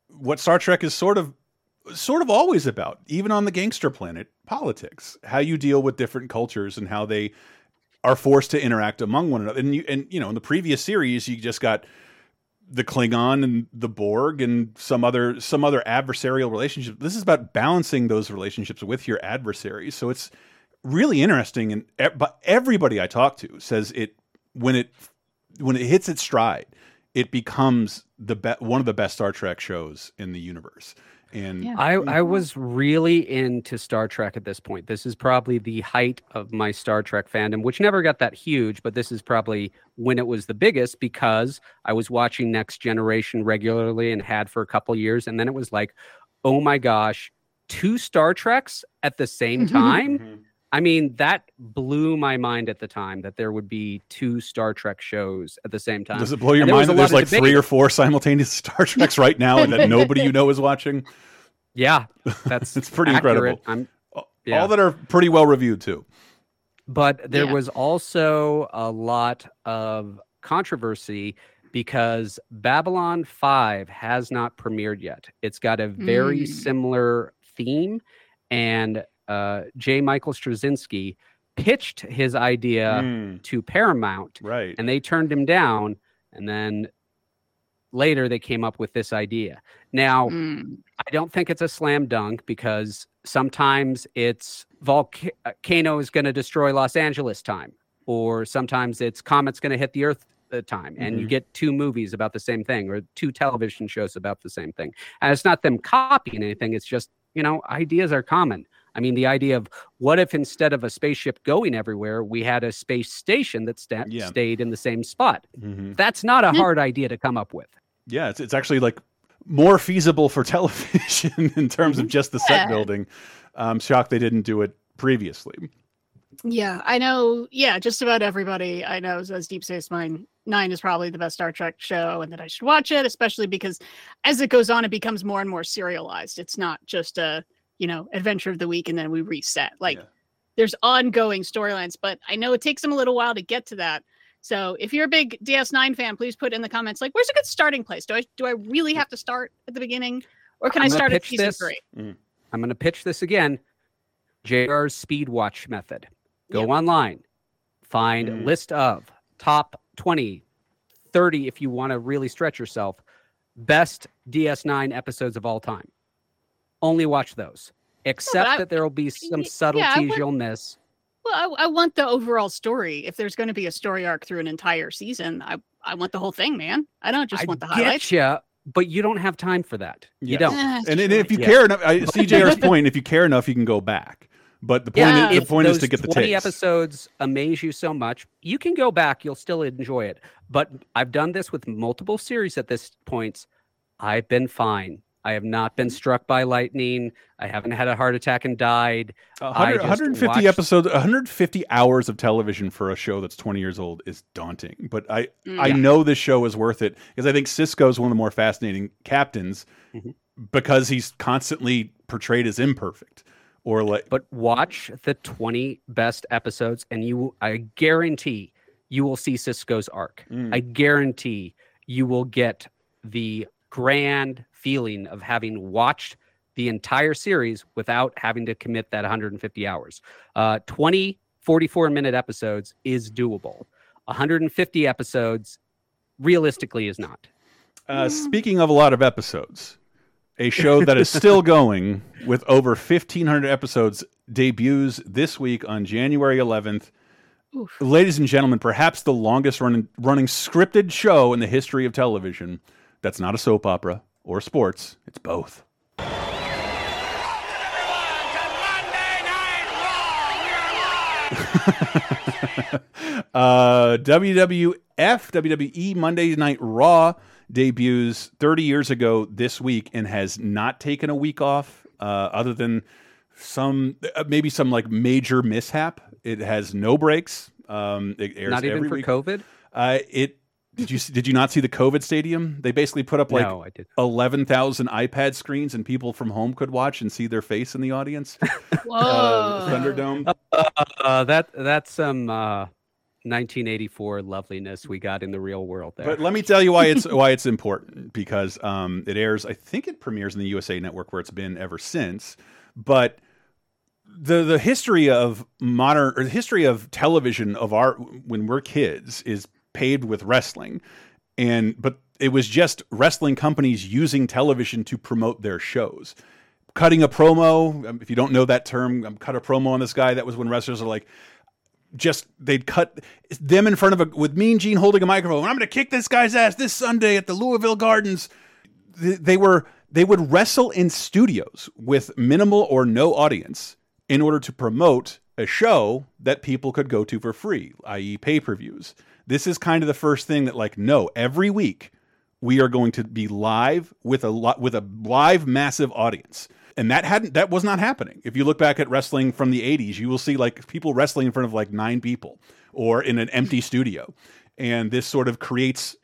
what Star Trek is sort of sort of always about even on the gangster planet politics how you deal with different cultures and how they are forced to interact among one another. And you and you know in the previous series you just got the Klingon and the Borg and some other some other adversarial relationship this is about balancing those relationships with your adversaries. So it's really interesting and but everybody I talk to says it when it when it hits its stride it becomes the be one of the best Star Trek shows in the universe. And I, I mm-hmm. was really into Star Trek at this point. This is probably the height of my Star Trek fandom, which never got that huge, but this is probably when it was the biggest because I was watching Next Generation regularly and had for a couple years. And then it was like, oh my gosh, two Star Treks at the same mm-hmm. time? Mm-hmm. I mean, that blew my mind at the time that there would be two Star Trek shows at the same time. does it blow your And there was mind that there's like debate. three or four simultaneous Star Treks right now and that nobody you know is watching? Yeah, that's it's pretty accurate. incredible. I'm, All that are pretty well reviewed too. But there Yeah. was also a lot of controversy because Babylon 5 has not premiered yet. It's got a very Mm. similar theme, and uh, J. Michael Straczynski pitched his idea Mm, to Paramount, right. and they turned him down. And then later they came up with this idea. Now, Mm. I don't think it's a slam dunk because sometimes it's volcano is going to destroy Los Angeles time, or sometimes it's comet's going to hit the Earth uh, time, and you Mhm. get two movies about the same thing or two television shows about the same thing. And it's not them copying anything; it's just you know ideas are common. I mean, the idea of what if instead of a spaceship going everywhere, we had a space station that sta- Yeah. stayed in the same spot? Mhm. That's not a hard idea to come up with. Yeah, it's it's actually like more feasible for television in terms of just the set building. I'm shocked they didn't do it previously. Yeah, I know. Yeah, just about everybody I know says Deep Space Nine Nine is probably the best Star Trek show, and that I should watch it, especially because as it goes on, it becomes more and more serialized. It's not just a you know adventure of the week and then we reset. Like Yeah. there's ongoing storylines, but I know it takes them a little while to get to that. So if you're a big DS9 fan, please put in the comments like, "Where's a good starting place? Do I do I really have to start at the beginning, or can I'm I start at pitch season this. three? I'm going to pitch this again. JR's speed watch method. Go online, find Mm. list of top 20, 30 if you want to really stretch yourself, best DS9 episodes of all time. Only watch those. Except I- that there will be some yeah, subtleties would- you'll miss. Well, I, I want the overall story. If there's going to be a story arc through an entire season, I I want the whole thing, man. I don't just I want the highlights. Yeah, but you don't have time for that. You don't. Eh, And, and if you Yeah. care enough, I see JR's point. If you care enough, you can go back. But the point, Yeah. is, the point is to get the 20 taste. episodes amaze you so much you can go back you'll still enjoy it but i've done this with multiple series at this point i've been fine i have not been struck by lightning i haven't had a heart attack and died hundred- 150 watched- episodes, 150 hours of television for a show that's 20 years old is daunting. But I, Mm. I know this show is worth it because I think Sisko is one of the more fascinating captains Mhm. because he's constantly portrayed as imperfect or like. but watch the 20 best episodes and you i guarantee you will see Sisko's arc Mm. i guarantee you will get the grand feeling of having watched the entire series without having to commit that 150 hours. Uh, 20 44 minute episodes is doable. 150 episodes realistically is not. Uh, speaking of a lot of episodes, a show that is still going with over 1,500 episodes debuts this week on January 11th. Ladies and gentlemen, perhaps the longest running, running scripted show in the history of television that's not a soap opera or sports, it's both. uh, WWF, WWE Monday Night Raw debuts 30 years ago this week and has not taken a week off, uh, other than some uh, maybe some like major mishap. It has no breaks. Um, it airs Not even every for week. COVID? Uh, it did you did you not see the COVID stadium? They basically put up like No, I did. eleven thousand iPad screens, and people from home could watch and see their face in the audience. Whoa. Uh, Thunderdome. Uh, that that's some uh, 1984 loveliness we got in the real world there. But let me tell you why it's why it's important because um, it airs. I think it premieres in the USA Network where it's been ever since. But the the history of modern or the history of television of our when we're kids is paved with wrestling, and but it was just wrestling companies using television to promote their shows. Cutting a promo, um, if you don't know that term, um, cut a promo on this guy. That was when wrestlers are like, just they'd cut them in front of a with Mean Gene holding a microphone. I'm going to kick this guy's ass this Sunday at the Louisville Gardens. They were they would wrestle in studios with minimal or no audience in order to promote a show that people could go to for free, i.e., pay per views. This is kind of the first thing that like no, every week we are going to be live with a lot with a live massive audience. And that hadn't that was not happening. If you look back at wrestling from the 80s you will see like people wrestling in front of like nine people or in an empty studio. And this sort of creates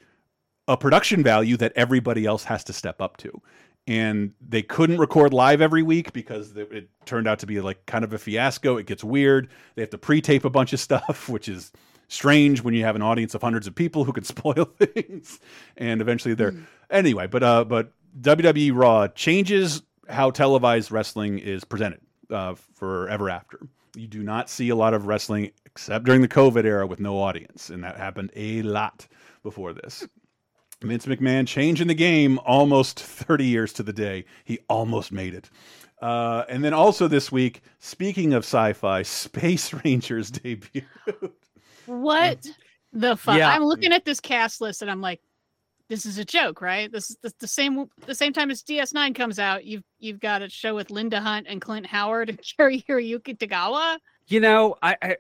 a production value that everybody else has to step up to. And they couldn't record live every week because it turned out to be like kind of a fiasco. It gets weird. They have to pre-tape a bunch of stuff which is strange when you have an audience of hundreds of people who can spoil things and eventually they're anyway but uh but WWE Raw changes how televised wrestling is presented uh, forever after. You do not see a lot of wrestling except during the COVID era with no audience, and that happened a lot before this. Vince McMahon changing the game almost 30 years to the day. He almost made it. Uh, and then also this week, speaking of sci-fi, Space Rangers debut. What the fuck? Yeah. I'm looking at this cast list and I'm like, this is a joke, right? This is the, the same the same time as DS9 comes out. You've you've got a show with Linda Hunt and Clint Howard and Cary Hiroyuki Tagawa. You know, I, I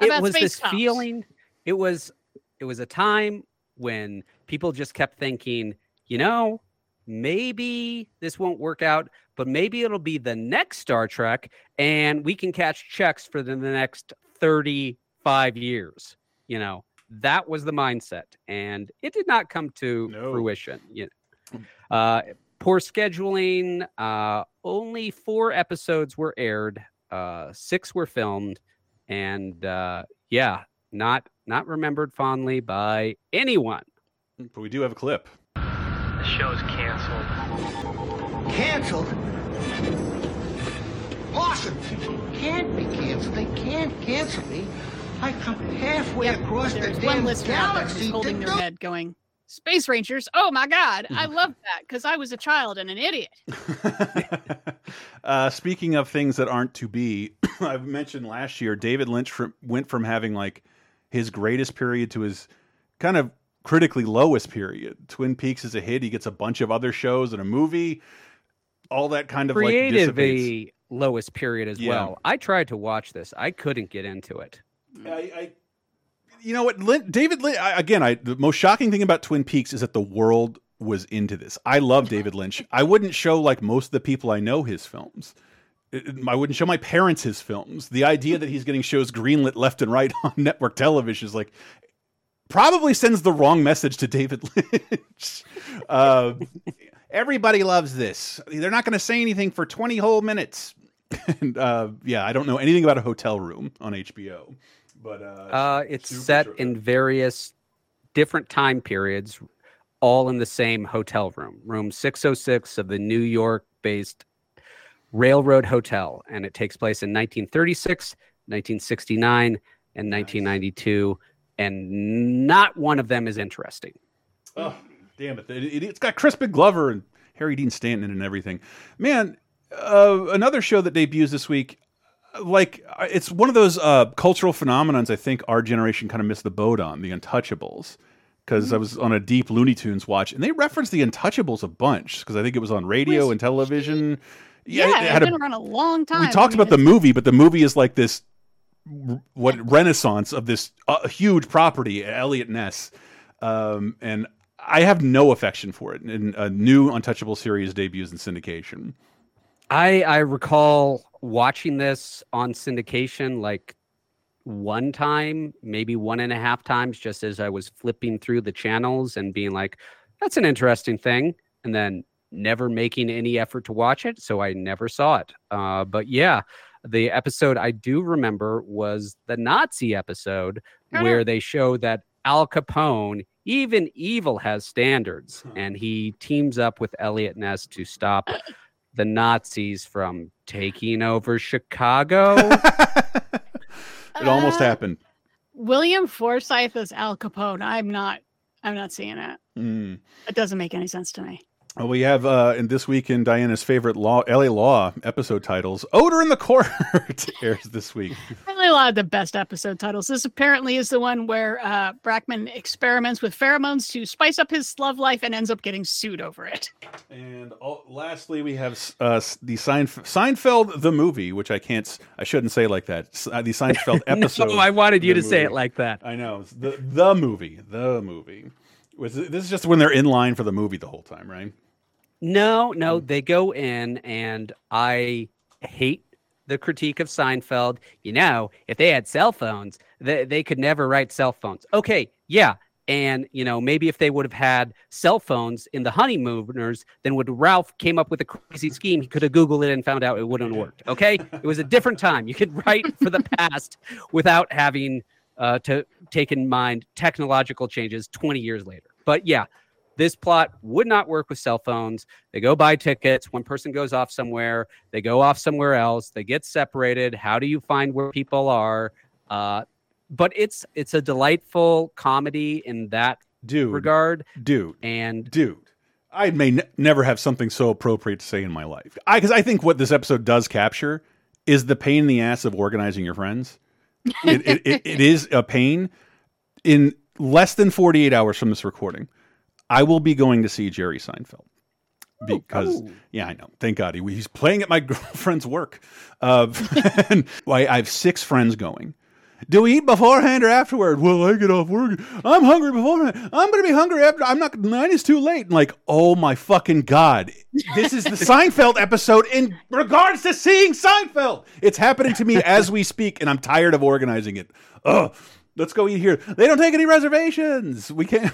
it was this Cops? feeling. It was it was a time when people just kept thinking, you know, maybe this won't work out, but maybe it'll be the next Star Trek, and we can catch checks for the, next thirty-five years. You know, that was the mindset, and it did not come to fruition. You know. Uh, poor scheduling. Uh, only four episodes were aired. Uh, six were filmed, and uh, yeah, not not remembered fondly by anyone. But we do have a clip. The show's canceled. Canceled? Awesome! Can't be canceled. They can't cancel me. I come halfway Yep, across the there's damn one listener out there galaxy holding their head going, Space Rangers. Oh my god, I love that because I was a child and an idiot. Uh, speaking of things that aren't to be, I've mentioned last year, David Lynch from, went from having like his greatest period to his kind of critically lowest period. Twin Peaks is a hit. He gets a bunch of other shows and a movie. All that kind of like dissipates. Creatively lowest period as Yeah. well. I tried to watch this. I couldn't get into it. I, I you know what, Lin, David Lynch. I, again, I the most shocking thing about Twin Peaks is that the world was into this. I love David Lynch. I wouldn't show like most of the people I know his films. I wouldn't show my parents his films. The idea that he's getting shows greenlit left and right on network television is like probably sends the wrong message to David Lynch. Uh, everybody loves this. They're not going to say anything for 20 whole minutes. and uh, yeah, I don't know anything about a hotel room on HBO, but uh, Uh, it's set in various different time periods. all in the same hotel room, room 606 of the New York based Railroad Hotel. And it takes place in 1936, 1969, and 1992. And not one of them is interesting. Oh, damn it. It, has got Crispin Glover and Harry Dean Stanton and everything. Man, uh, another show that debuts this week, like it's one of those uh, cultural phenomenons I think our generation kind of missed the boat on, the Untouchables. Because I was on a deep Looney Tunes watch, and they referenced the Untouchables a bunch. Because I think it was on radio Was and television. Yeah, it it's had a- been around a long time. we I talked mean, about the movie, but the movie is like this what renaissance of this uh, huge property, Eliot Ness, um, and I have no affection for it. And a new Untouchable series debuts in syndication. I I recall watching this on syndication like one time, maybe one and a half times, just as I was flipping through the channels and being like, "That's an interesting thing," and then never making any effort to watch it, so I never saw it. Uh, but yeah, the episode I do remember was the Nazi episode where they show that Al Capone, even evil, has standards, and he teams up with Eliot Ness to stop the Nazis from taking over Chicago. It almost happened. William Forsythe as Al Capone. I'm not. I'm not seeing it. Mm. It doesn't make any sense to me. Well, we have uh, in this week in Diana's favorite law, LA Law episode titles. Odor in the Court airs this week. Really, a lot of the best episode titles. This apparently is the one where uh, Brackman experiments with pheromones to spice up his love life and ends up getting sued over it. And all, lastly, we have uh, the Seinf- Seinfeld the movie, which I can't, I shouldn't say like that. S- uh, the Seinfeld episode. no, I wanted you the to say it like that. I know the the movie, the movie. Was this is just when they're in line for the movie the whole time, right? No, no, Mm. they go in, and I hate the critique of Seinfeld. You know, if they had cell phones, they, they could never write cell phones. Okay, yeah. And, you know, maybe if they would have had cell phones in the honeymooners, then when Ralph came up with a crazy scheme, he could have Googled it and found out it wouldn't have worked. Okay. it was a different time. You could write for the past without having uh, to take in mind technological changes 20 years later. But yeah, this plot would not work with cell phones. They go buy tickets. One person goes off somewhere. They go off somewhere else. They get separated. How do you find where people are? Uh, but it's it's a delightful comedy in that dude, regard, dude, and dude. I may n- never have something so appropriate to say in my life. I because I think what this episode does capture is the pain in the ass of organizing your friends. It, it, it, it is a pain. In less than forty eight hours from this recording, I will be going to see Jerry Seinfeld because yeah, I know. Thank God he, he's playing at my girlfriend's work. Uh, and I, I have six friends going. Do we eat beforehand or afterward? Well, I get off work. I'm hungry beforehand. I'm going to be hungry after. I'm not. Nine is too late. And like, oh my fucking god, this is the Seinfeld episode in regards to seeing Seinfeld. It's happening to me as we speak, and I'm tired of organizing it. Ugh. Let's go eat here. They don't take any reservations. We can't.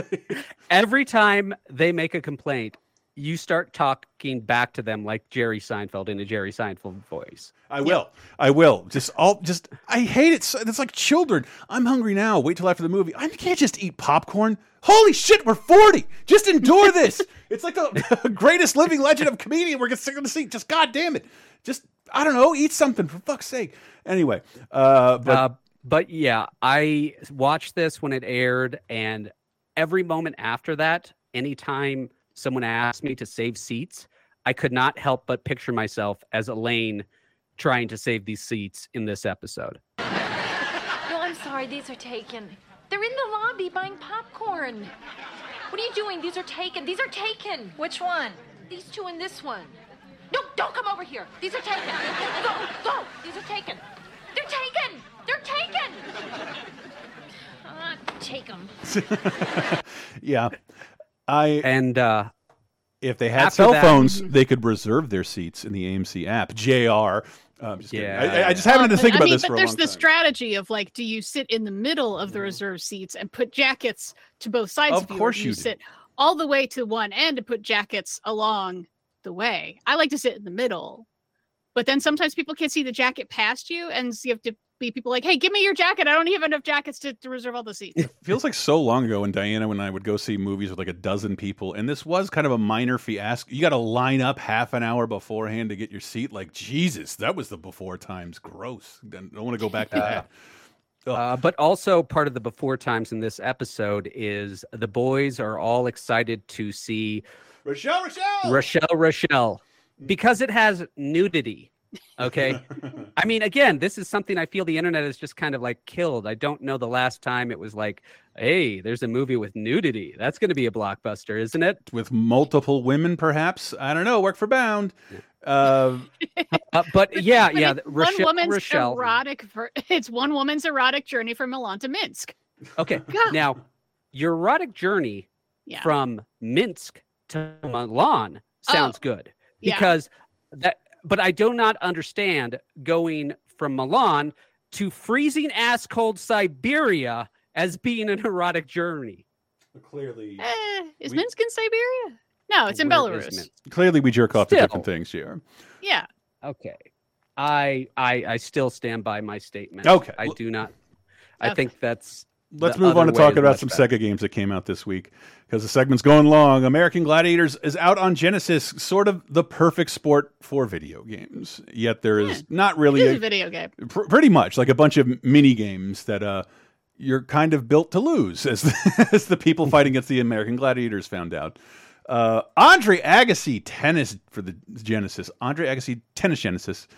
every time they make a complaint, you start talking back to them like Jerry Seinfeld in a Jerry Seinfeld voice. I will. I will. Just all. Just. I hate it. It's like children. I'm hungry now. Wait till after the movie. I can't just eat popcorn. Holy shit, we're 40. Just endure this. it's like the greatest living legend of comedian we're going to see. Just god damn it. Just I don't know. Eat something for fuck's sake. Anyway, uh, but uh, but yeah, I watched this when it aired, and every moment after that, anytime someone asked me to save seats, I could not help but picture myself as Elaine trying to save these seats in this episode. No, I'm sorry. These are taken. They're in the lobby buying popcorn. What are you doing? These are taken. These are taken. Which one? These two and this one. No, don't come over here. These are taken. Go, go. These are taken. They're taken. They're taken. Uh, take them. yeah, I and uh, if they had cell that- phones, they could reserve their seats in the AMC app. Jr. Um, just kidding. Yeah. I, I- I just happened to But, think I about mean, this but for a there's long the time. strategy of like, do you sit in the middle of the reserved seats and put jackets to both sides Of of, you, or course do you you do. sit all the way to one end and put jackets along the way? I like to sit in the middle, but then sometimes people can't see the jacket past you, and so you have to be people like, "Hey, give me your jacket. I don't even have enough jackets to, to reserve all the seats." It Feels like so long ago when Diana and I would go see movies with like a dozen people, and this was kind of a minor fiasco. You got to line up half an hour beforehand to get your seat. Like Jesus, that was the before times. Gross. I Don't want to go back to that. Uh, but also part of the before times in this episode is the boys are all excited to see Rochelle, Rochelle, Rochelle, Rochelle, because it has nudity. Okay. I mean, again, this is something I feel the internet has just kind of like killed. I don't know the last time it was like, hey, there's a movie with nudity. That's going to be a blockbuster, isn't it? With multiple women, perhaps. I don't know. Work for Bound. Uh, Uh, but yeah, yeah. it's Rochelle, one woman's Rochelle. erotic. ver- It's one woman's erotic journey from Milan to Minsk. Okay. Now, your erotic journey Yeah. from Minsk to Milan sounds Oh, good yeah. because that. But I do not understand going from Milan to freezing ass cold Siberia as being an erotic journey. Clearly, Eh, is We- Minsk in Siberia? No, it's in Belarus. Clearly we jerk off to different things here. Yeah. Okay. I I I still stand by my statement. Okay. I do not. I think that's. Let's move on to talking about some better. Sega games that came out this week because the segment's going long. American Gladiators is out on Genesis, sort of the perfect sport for video games. Yet there is not really is a- a video game. pr pretty much like a bunch of mini games that uh you're kind of built to lose as the, as the people fighting against the American Gladiators found out. Uh, Andre Agassi tennis for the Genesis. Andre Agassi tennis Genesis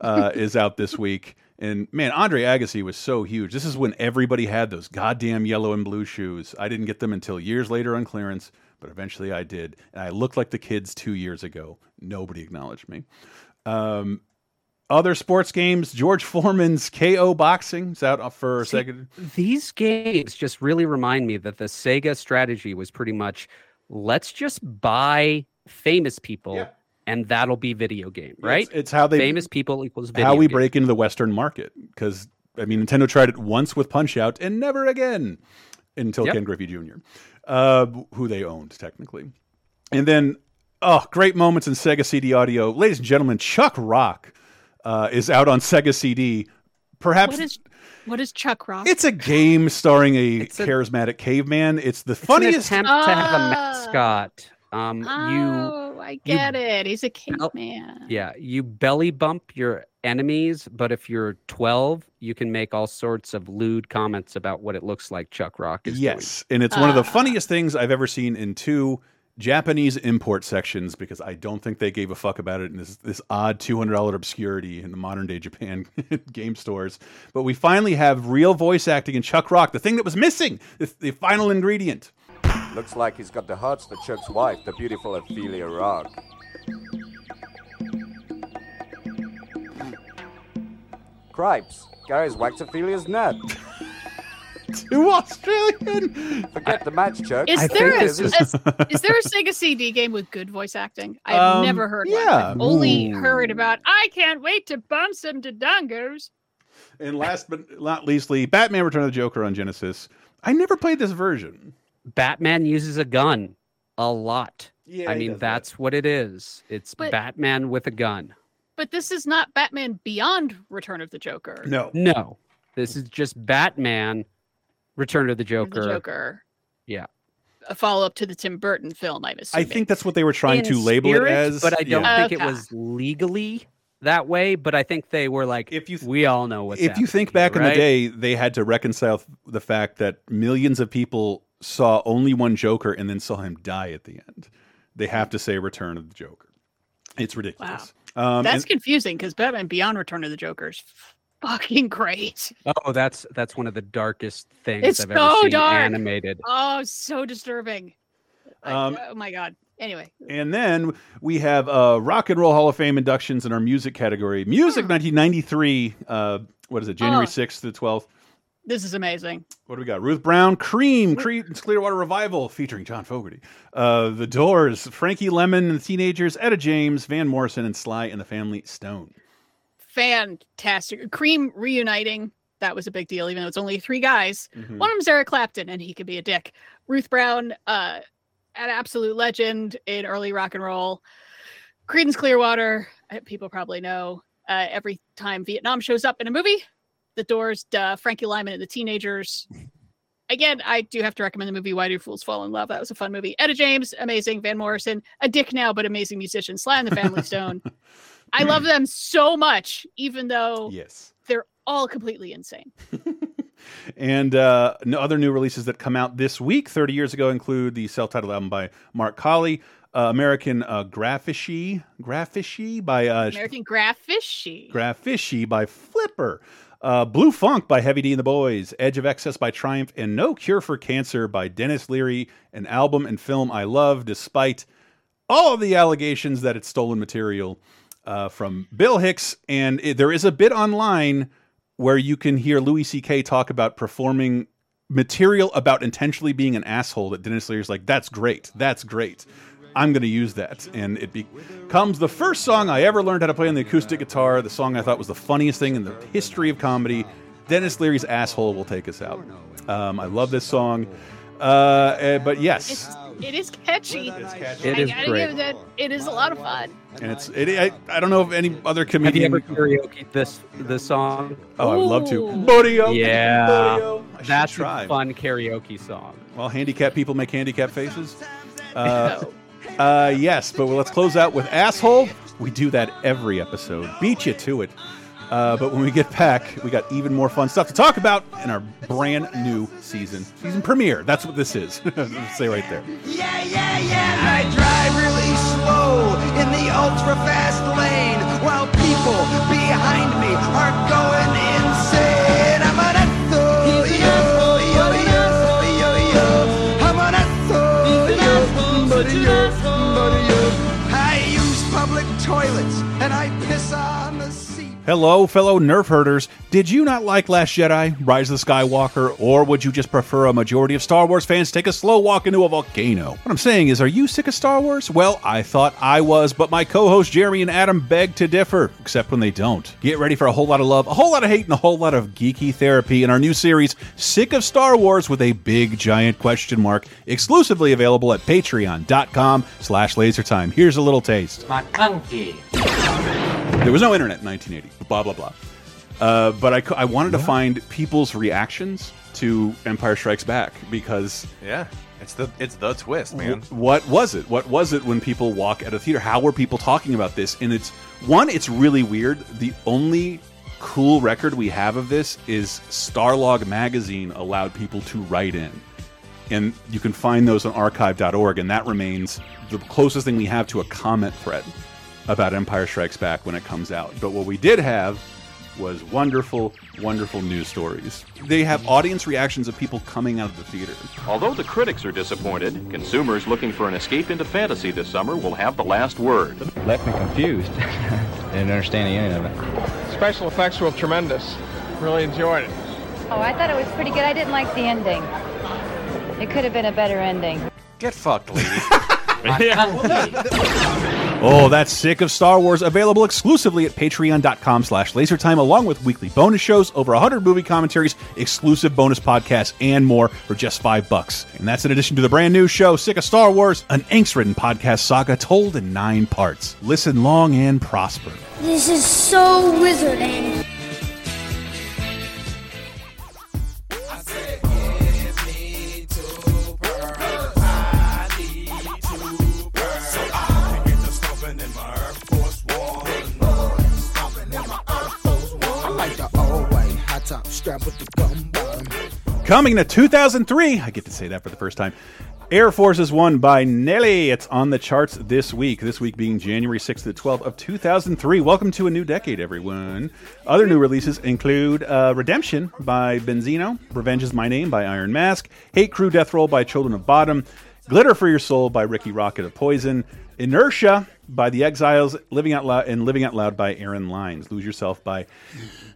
uh, is out this week, and man, Andre Agassi was so huge. This is when everybody had those goddamn yellow and blue shoes. I didn't get them until years later on clearance, but eventually I did, and I looked like the kids two years ago. Nobody acknowledged me. Um, other sports games, George Foreman's KO Boxing is out for a See, second. These games just really remind me that the Sega strategy was pretty much let's just buy famous people and that'll be video game, right? It's, it's how they famous people equals video how we game. break into the Western market. Because I mean, Nintendo tried it once with Punch Out and never again until Yep. Ken Griffey Jr., uh, who they owned technically. And then, oh, great moments in Sega CD audio, ladies and gentlemen. Chuck Rock uh, is out on Sega CD. Perhaps What is what is Chuck Rock? it's a game starring a a- charismatic caveman. It's the It's an funniest. attempt to have a Ah. mascot. Um, you oh, I get it. He's a Nope. caveman. Yeah, you belly bump your enemies, but if you're 12, you can make all sorts of lewd comments about what it looks like Chuck Rock is Yes, and it's one of the Ah. funniest things I've ever seen in two Japanese import sections because I don't think they gave a fuck about it in this this odd two hundred dollar obscurity in the modern day Japan game stores. But we finally have real voice acting in Chuck Rock, the thing that was missing, the, the final ingredient. Looks like he's got the hearts to Chuck's wife, the beautiful Ophelia Rock. Cripes, Gary's whacked Ophelia's nut. Too Australian. Forget the match, Chuck. Is I there a, think this is- is, is there a Sega CD game with good voice acting? I've Um, never heard yeah. one. I've only Ooh. heard about I can't wait to bump some dodongos. And last but not leastly, Batman: Return of the Joker on Genesis. I never played this version. Batman uses a gun a lot. Yeah, I mean, does that. that's what it is. It's But- Batman with a gun. But this is not Batman Beyond Return of the Joker. No, No, this is just Batman Return of the Joker. The Joker. Yeah. A follow up to the Tim Burton film, I'm I think that's what they were trying In to label spirit, it as. but I don't yeah. think it was legally that way. But I think they were like, If you we all know what's if you think back here, in the day, they had to reconcile the fact that millions of people saw only one Joker and then saw him die at the end. They have to say Return of the Joker. It's ridiculous. Um, That's and- confusing because Batman Beyond Return of the Joker is fucking great. Oh, that's that's one of the darkest things It's I've so ever seen dark. animated. Oh, so disturbing. I- Um, oh my god. Anyway, and then we have uh, Rock and Roll Hall of Fame inductions in our music category. Music 1993. Uh, what is it? January Oh. 6th to 12th. This is amazing. What do we got? Ruth Brown, Cream, Creedence Clearwater Revival featuring John Fogerty. Uh, the Doors, Frankie Lymon and the Teenagers, Etta James, Van Morrison, and Sly and the Family Stone. Fantastic. Cream reuniting. That was a big deal, even though it's only three guys. Mhm. One of them's Eric Clapton, and he could be a dick. Ruth Brown, uh, an absolute legend in early rock and roll. Creedence Clearwater, people probably know. Uh, every time Vietnam shows up in a movie, The Doors, duh, Frankie Lymon and the Teenagers. Again, I do have to recommend the movie Why Do Fools Fall in Love? That was a fun movie. Etta James, amazing. Van Morrison, a dick now, but amazing musician. Sly and the Family Stone. I love them so much, even though yes. they're all completely insane. And uh, other new releases that come out this week, 30 years ago, include the self-titled album by Mark Collie, uh, American uh, Grafishy by uh, American Grafishy. Grafishy by Flipper, uh, Blue Funk by Heavy D and the Boys, Edge of Excess by Triumph, and No Cure for Cancer by Denis Leary, an album and film I love, despite all of the allegations that it's stolen material uh, from Bill Hicks. And it, there is a bit online where you can hear Louis C.K. talk about performing material about intentionally being an asshole that Denis Leary's like, that's great, that's great. I'm going to use that. And it becomes the first song I ever learned how to play on the acoustic guitar, the song I thought was the funniest thing in the history of comedy. Denis Leary's Asshole will take us out. Um, I love this song. Uh, eh, but yes, It's, it is catchy. It I is gotta great. give that. It is a lot of fun. and it's it, I, I don't know if any other Have you comedian. ever karaoke this this song? Oh, I would love to. Ooh. Buddy-o, Yeah, buddy-o. I should that's try. a fun karaoke song. Well, handicapped people make handicapped faces. Uh, uh, yes, but let's close out with asshole. We do that every episode. Beat you to it. Uh, but when we get back, we got even more fun stuff to talk about in our brand new season, season premiere. That's what this is. Say right there. Yeah, yeah, yeah. I drive really slow in the ultra fast lane while people behind me are going insane. Toilets and I piss on the. Hello, fellow Nerf herders. Did you not like Last Jedi, Rise of the Skywalker, or would you just prefer a majority of Star Wars fans take a slow walk into a volcano? What I'm saying is, are you sick of Star Wars? Well, I thought I was, but my co hosts Jeremy and Adam beg to differ, except when they don't. Get ready for a whole lot of love, a whole lot of hate, and a whole lot of geeky therapy in our new series, Sick of Star Wars, with a big giant question mark, exclusively available at patreon.com slash lasertime. Here's a little taste. McClunky. There was no internet in 1980. Blah blah blah. Uh, but I, I wanted to find people's reactions to Empire Strikes Back because Yeah, it's the it's the twist, man. what was it? What was it when people walk at a theater? How were people talking about this? And it's one, it's really weird. The only cool record we have of this is Starlog magazine allowed people to write in. And you can find those on archive.org, and that remains the closest thing we have to a comment thread about Empire Strikes Back when it comes out. But what we did have was wonderful, wonderful news stories. They have audience reactions of people coming out of the theater. Although the critics are disappointed, consumers looking for an escape into fantasy this summer will have the last word. Left me confused. Didn't understand any of it. Special effects were tremendous. Really enjoyed it. Oh, I thought it was pretty good. I didn't like the ending. It could have been a better ending. Get fucked, lady. Oh, that's sick of Star Wars. Available exclusively at patreon.com slash lasertime, along with weekly bonus shows, over 100 movie commentaries, exclusive bonus podcasts, and more for just five bucks. And that's in addition to the brand new show, Sick of Star Wars, an angst-ridden podcast saga told in nine parts. Listen long and prosper. This is so wizarding. Coming to 2003, I get to say that for the first time. Air Forces One by Nelly. It's on the charts this week. This week being January 6th to 12th of 2003. Welcome to a new decade, everyone. Other new releases include uh, Redemption by Benzino, Revenge is My Name by Iron Mask, Hate Crew Death Roll by Children of Bodom, Glitter for Your Soul by Rikki Rockett of Poison, Inertia by The Exies, Living Out Loud, and Living Out Loud by Aaron Lines. Lose Yourself by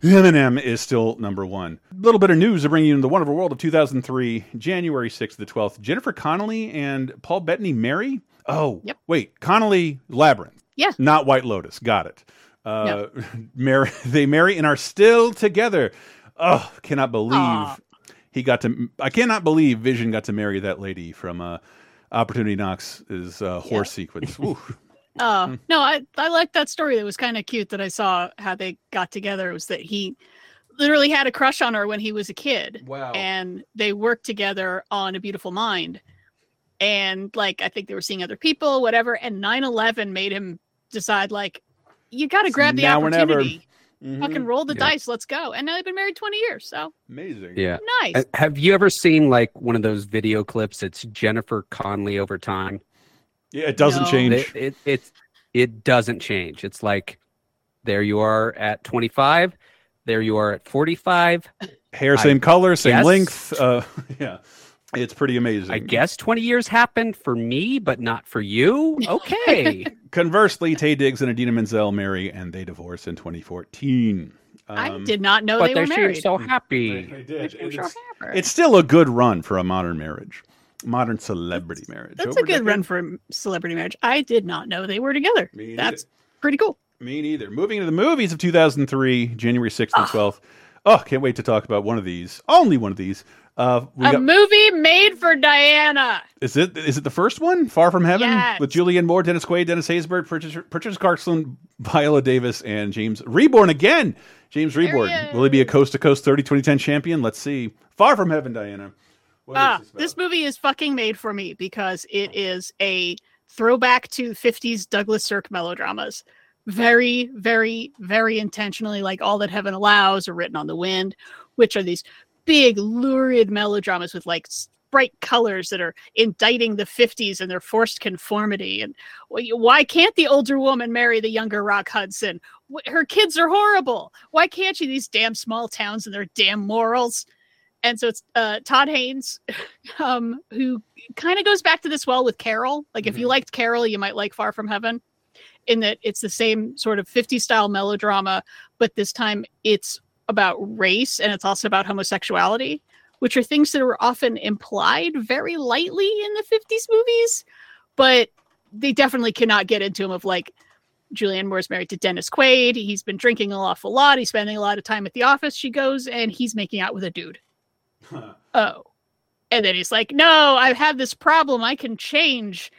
Eminem is still number one. A little bit of news to bring you in the wonderful world of 2003, January 6th to the 12th. Jennifer Connelly and Paul Bettany marry? Oh, yep. wait, Connelly Labyrinth. Yeah. Not White Lotus. Got it. Uh, marry, they marry and are still together. Oh, cannot believe Aw. he got to. I cannot believe Vision got to marry that lady from uh, Opportunity Knocks' uh, horse sequence. Ooh. Oh Hmm. no, I I liked that story. That was kind of cute that I saw how they got together. Was that he literally had a crush on her when he was a kid. Wow. And they worked together on A Beautiful Mind. And like I think they were seeing other people, whatever. And 9-11 made him decide like, you gotta grab the now or never. opportunity. Fucking roll the Yeah. dice, let's go. And now they've been married 20 years. So Amazing. Yeah. Nice. Uh, Have you ever seen like one of those video clips? It's Jennifer Connelly over time. Yeah, it doesn't No. change. It, it it it doesn't change. It's like there you are at 25, there you are at 45. Hair I same color, same guess- length. Uh, yeah, it's pretty amazing. I guess 20 years happened for me, but not for you. Okay. Conversely, Taye Diggs and Idina Menzel marry, and they divorce in 2014. I Um, did not know but they they were married. so happy. They did. They seem so happy. It's still a good run for a modern marriage, modern celebrity marriage. That's a good run for a celebrity marriage. I did not know they were together. That's pretty cool. Me neither. Moving to the movies of 2003, January 6th Ah. and 12th. Oh, can't wait to talk about one of these. Only one of these. Uh, we a got, movie made for Diana. is it is it the first one? Far from Heaven Yes. with Julianne Moore, Dennis Quaid, Dennis Haysbert, Patricia, Patricia Clarkson, Viola Davis, and James Rebhorn again. James Rebhorn. Will he be a coast to coast 30 2010 champion? Let's see. Far from Heaven, Diana. What Ah, this this movie is fucking made for me because it is a throwback to 50s Douglas Sirk melodramas. Very, very, very intentionally, like All That Heaven Allows or Written on the Wind, which are these big, lurid melodramas with like bright colors that are indicting the 50s and their forced conformity. And why can't the older woman marry the younger Rock Hudson? Her kids are horrible. Why can't she? These damn small towns and their damn morals and so it's uh, Todd Haynes, um, who kind of goes back to this well with Carol. Like if you liked Carol, you might like Far From Heaven, in that it's the same sort of 50 style melodrama, but this time it's about race and it's also about homosexuality, which are things that were often implied very lightly in the 50s movies, but they definitely cannot get into them of like Julianne Moore's married to Dennis Quaid. He's been drinking an awful lot. He's spending a lot of time at the office. She goes and he's making out with a dude. Oh. And then he's like, No, I've had this problem. I can change.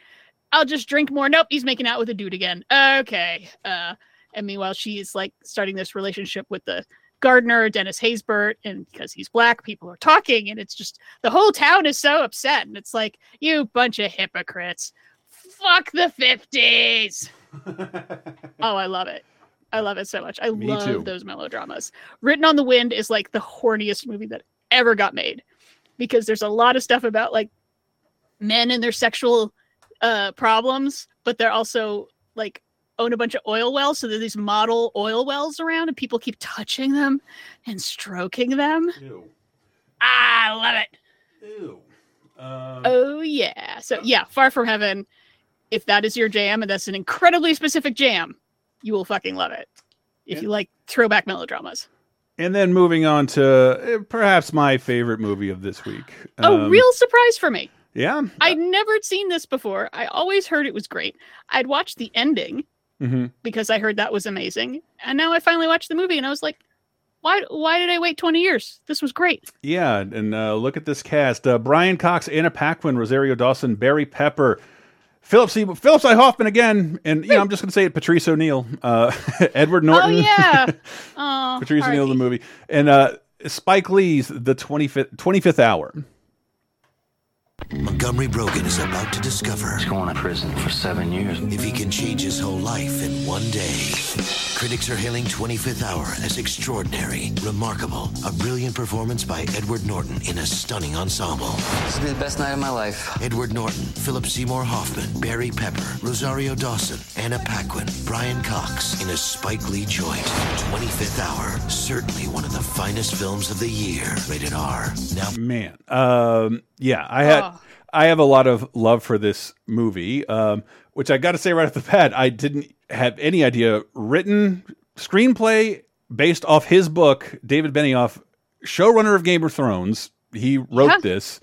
I'll just drink more. Nope, he's making out with a dude again. Okay. Uh, and meanwhile, she's like starting this relationship with the gardener, Dennis Haysbert, and because he's black, people are talking, and it's just the whole town is so upset. And it's like, you bunch of hypocrites. Fuck the 50s. oh, I love it. I love it so much. I Me love too. those melodramas. Written on the Wind is like the horniest movie that ever got made because there's a lot of stuff about like men and their sexual uh problems, but they're also like own a bunch of oil wells. So there's these model oil wells around and people keep touching them and stroking them. Ah, I love it. Ew. Um, Oh yeah. So yeah, Far From Heaven. If that is your jam, and that's an incredibly specific jam, you will fucking love it. If you like throwback melodramas. And then moving on to eh, perhaps my favorite movie of this week. a Um, real surprise for me. Yeah. I'd never seen this before. I always heard it was great. I'd watched the ending mhm. because I heard that was amazing. And now I finally watched the movie and I was like, why why did I wait 20 years? This was great. Yeah, and uh, look at this cast: uh, Brian Cox, Anna Paquin, Rosario Dawson, Barry Pepper, Philip C. Philip C. Hoffman again, and you know I'm just going to say it: Patrice O'Neill, uh, Edward Norton. Oh yeah. Oh, Patrice Harvey. O'Neill, the movie, and uh, Spike Lee's The 25th, 25th Hour. Montgomery Brogan is about to discover he's going to prison for seven years if he can change his whole life in one day. Critics are hailing 25th Hour as extraordinary, remarkable, a brilliant performance by Edward Norton in a stunning ensemble. This will be the best night of my life. Edward Norton, Philip Seymour Hoffman, Barry Pepper, Rosario Dawson, Anna Paquin, Brian Cox in a Spike Lee joint. 25th Hour, certainly one of the finest films of the year. Rated R. Now, Man, um, yeah, I had I have a lot of love for this movie, um, which I got to say right off the bat, I didn't have any idea. Written screenplay based off his book, David Benioff, showrunner of Game of Thrones. He wrote Yeah. this.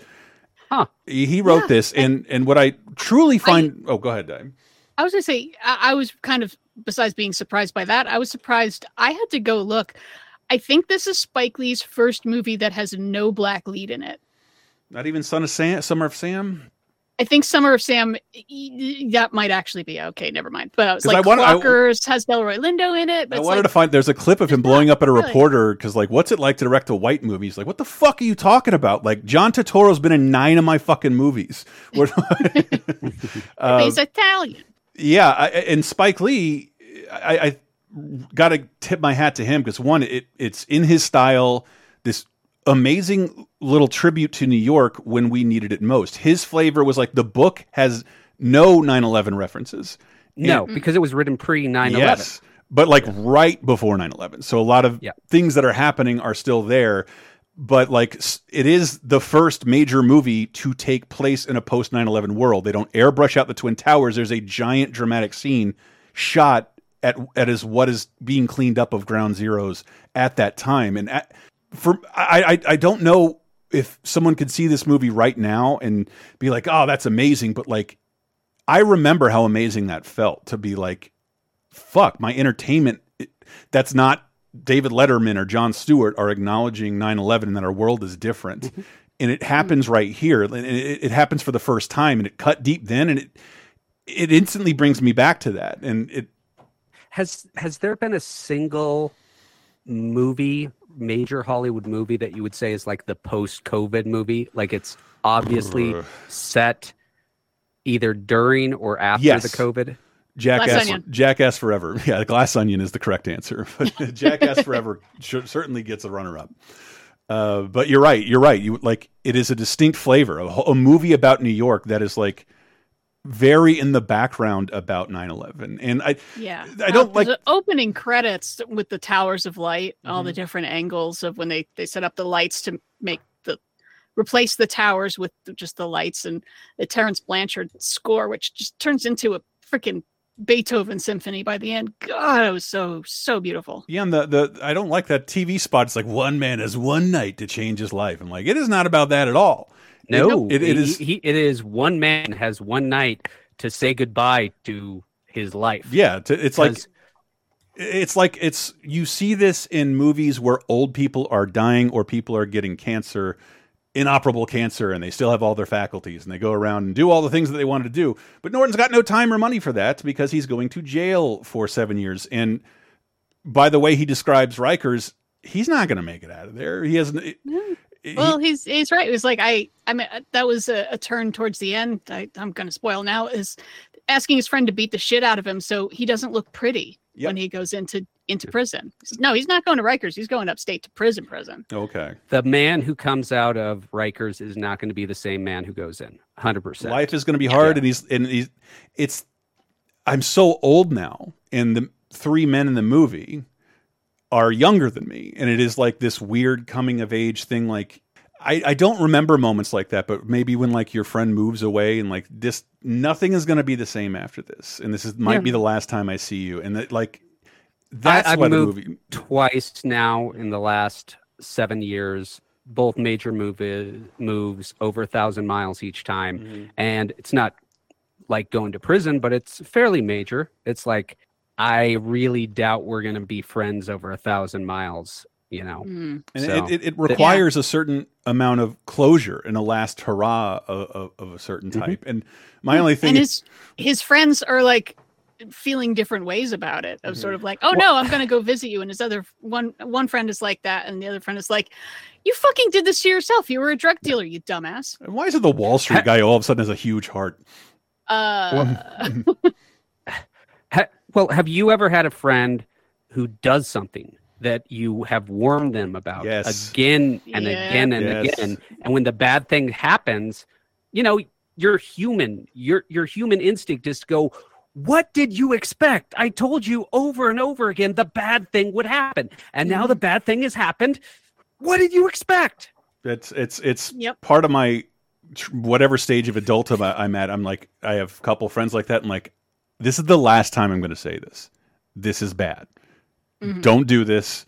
Huh. He, wrote this, and and what I truly find. oh, go ahead, Dave. I was gonna say I, I was kind of besides being surprised by that, I was surprised. I had to go look. I think this is Spike Lee's first movie that has no black lead in it. Not even Son of Sam, Summer of Sam. I think Summer of Sam that might actually be okay. Never mind. But it's 'Cause like I wanna- I- has Delroy Lindo in it. But I wanted like, to find. There's a clip of him blowing up at a really. reporter because, like, what's it like to direct a white movie? He's like, "What the fuck are you talking about?" Like, John Turturro's been in nine of my fucking movies. Uh, he's Italian. yeah, I, and Spike Lee, I, I got to tip my hat to him because one, it it's in his style. This amazing little tribute to New York when we needed it most. His flavor was like the book has no 9/11 references. No, because it was written pre 9 11. Yes, but like right before 9/11. So a lot of things that are happening are still there. But like it is the first major movie to take place in a post 9/11 world. They don't airbrush out the twin towers. There's a giant dramatic scene shot at at is what is being cleaned up of ground zeros at that time. And at, for I, I I don't know if someone could see this movie right now and be like, "Oh, that's amazing," but like I remember how amazing that felt to be like, fuck, my entertainment it- that's not David Letterman or Jon Stewart are acknowledging 9/11 and that our world is different. Mm-hmm. and it happens right here. And it, it happens for the first time and it cut deep then and it it instantly brings me back to that. And it Has has there been a single movie, major Hollywood movie that you would say is like the post-COVID movie? Like it's obviously set either during or after Yes. the COVID. Jackass, Jackass Forever. Yeah, the Glass Onion is the correct answer. But Jackass Forever should, certainly gets a runner-up. Uh, but you're right. You're right. You like it is a distinct flavor. A, a movie about New York that is like very in the background about 9/11. And I, Yeah, I don't Uh, like. the opening credits with the towers of light, all Mm-hmm. the different angles of when they they set up the lights to make the replace the towers with just the lights and the Terence Blanchard score, which just turns into a freaking Beethoven symphony by the end. God, it was so so beautiful. Yeah, and the the I don't like that TV spot. It's like one man has one night to change his life. I'm like, it is not about that at all. No, it, it he- is. He, it is one man has one night to say goodbye to his life. Yeah, to, it's like it's like it's you see this in movies where old people are dying or people are getting cancer, inoperable cancer, and they still have all their faculties and they go around and do all the things that they wanted to do. But Norton's got no time or money for that because he's going to jail for seven years. And by the way he describes Rikers, he's not going to make it out of there. He hasn't. he- Well, he's he's right. It was like I I mean uh, that was a, a turn towards the end. I, I'm going to spoil now. Is asking his friend to beat the shit out of him so he doesn't look pretty when he goes into into prison. He says, No, he's not going to Rikers. He's going upstate to prison. Prison. okay. The man who comes out of Rikers is not going to be the same man who goes in. 100%. Life is going to be hard, and he's and he's. It's. I'm so old now, and the three men in the movie are younger than me, and it is like this weird coming of age thing. Like I, I don't remember moments like that, but maybe when like your friend moves away and like this, nothing is going to be the same after this, and this is might Yeah. be the last time I see you, and that like that's I, have why the moved movie. twice now in the last seven years. Both major movie, moves over a thousand miles each time, Mm-hmm. and it's not like going to prison, but it's fairly major. It's like I really doubt we're going to be friends over a thousand miles. You know, hmm. And So, it, it, it the- requires a certain amount of closure and a last hurrah of, of, of a certain mm-hmm. type. And my hmm. only thing and is, his his friends are like feeling different ways about it of sort mm-hmm. of like oh no i'm going to go visit you and his other one one friend is like that and the other friend is like you fucking did this to yourself you were a drug dealer you dumbass And why is it the Wall Street guy all of a sudden has a huge heart? uh Ha- well, have you ever had a friend who does something that you have warned them about Yes. again and Yeah. again and Yes. again, and when the bad thing happens, you know, you're human. Your your human instinct is to go, "What did you expect? I told you over and over again the bad thing would happen, and now Mm-hmm. the bad thing has happened. What did you expect?" It's it's it's Yep. part of my whatever stage of adulthood I, I'm at. I'm like I have a couple friends like that. I'm like, this is the last time I'm going to say this. This is bad. Mhm. Don't do this.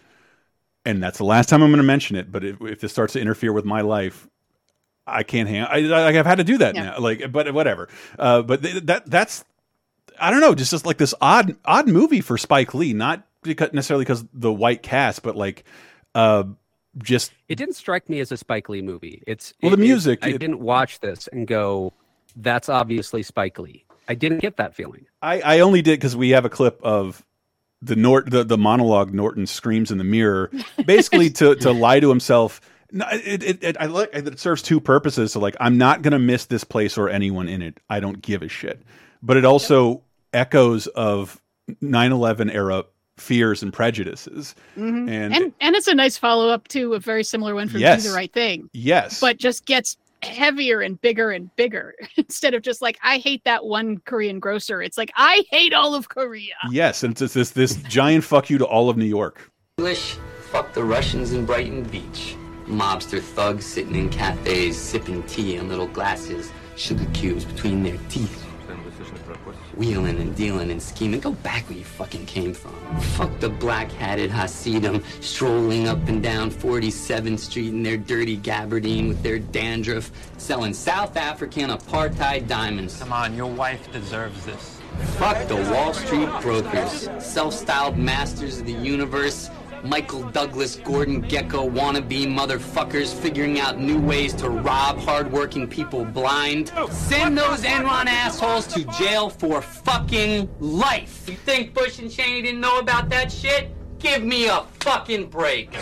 And that's the last time I'm going to mention it. But if, if this starts to interfere with my life, I can't hang. I, I I've had to do that Yeah. now. Like, but whatever. Uh, but th that that's I don't know. Just just like this odd odd movie for Spike Lee. Not because necessarily because the white cast, but like uh, just It didn't strike me as a Spike Lee movie. It's Well, it- the it- music, I it- didn't watch this and go, that's obviously Spike Lee. I didn't get that feeling. I, I only did because we have a clip of the Nort the, the monologue Norton screams in the mirror, basically to to lie to himself. No, it, it, it I like it serves two purposes. So like, I'm not gonna miss this place or anyone in it. I don't give a shit. But it also echoes of 9/11 era fears and prejudices. Mhm. And, and and it's a nice follow up to a very similar one from Yes. Do the Right Thing. yes, but just gets heavier and bigger and bigger instead of just like I hate that one Korean grocer. It's like I hate all of Korea. yes, and it's just this this giant fuck you to all of New York. English, fuck the Russians in Brighton Beach. Mobster thugs sitting in cafes, sipping tea in little glasses, sugar cubes between their teeth. Wheeling and dealing and scheming. Go back where you fucking came from. Fuck the black-hatted Hasidim strolling up and down 47th Street in their dirty gabardine with their dandruff, selling South African apartheid diamonds. Come on, your wife deserves this. Fuck the Wall Street brokers, self-styled masters of the universe, Michael Douglas, Gordon Gekko wannabe motherfuckers figuring out new ways to rob hardworking people blind. Send those Enron assholes to jail for fucking life. You think Bush and Cheney didn't know about that shit? Give me a fucking break.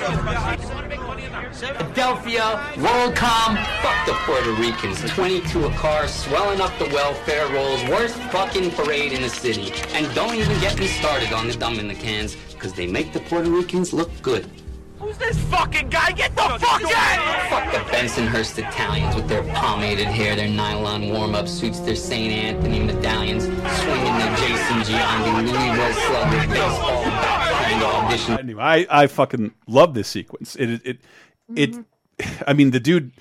Philadelphia, WorldCom, fuck the Puerto Ricans. 22 a car, swelling up the welfare rolls, worst fucking parade in the city. And don't even get me started on the Dominicans, because they make the Puerto Ricans look good. Who's this fucking guy? Get the fuck out! Fuck the Bensonhurst Italians with their pomaded hair, their nylon warm-up suits, their St. Anthony medallions, swinging their Jason Giambi, Louisville Slugger, baseball bat kind of audition. Anyway, I I fucking love this sequence. It it it. Mm-hmm. I mean, the dude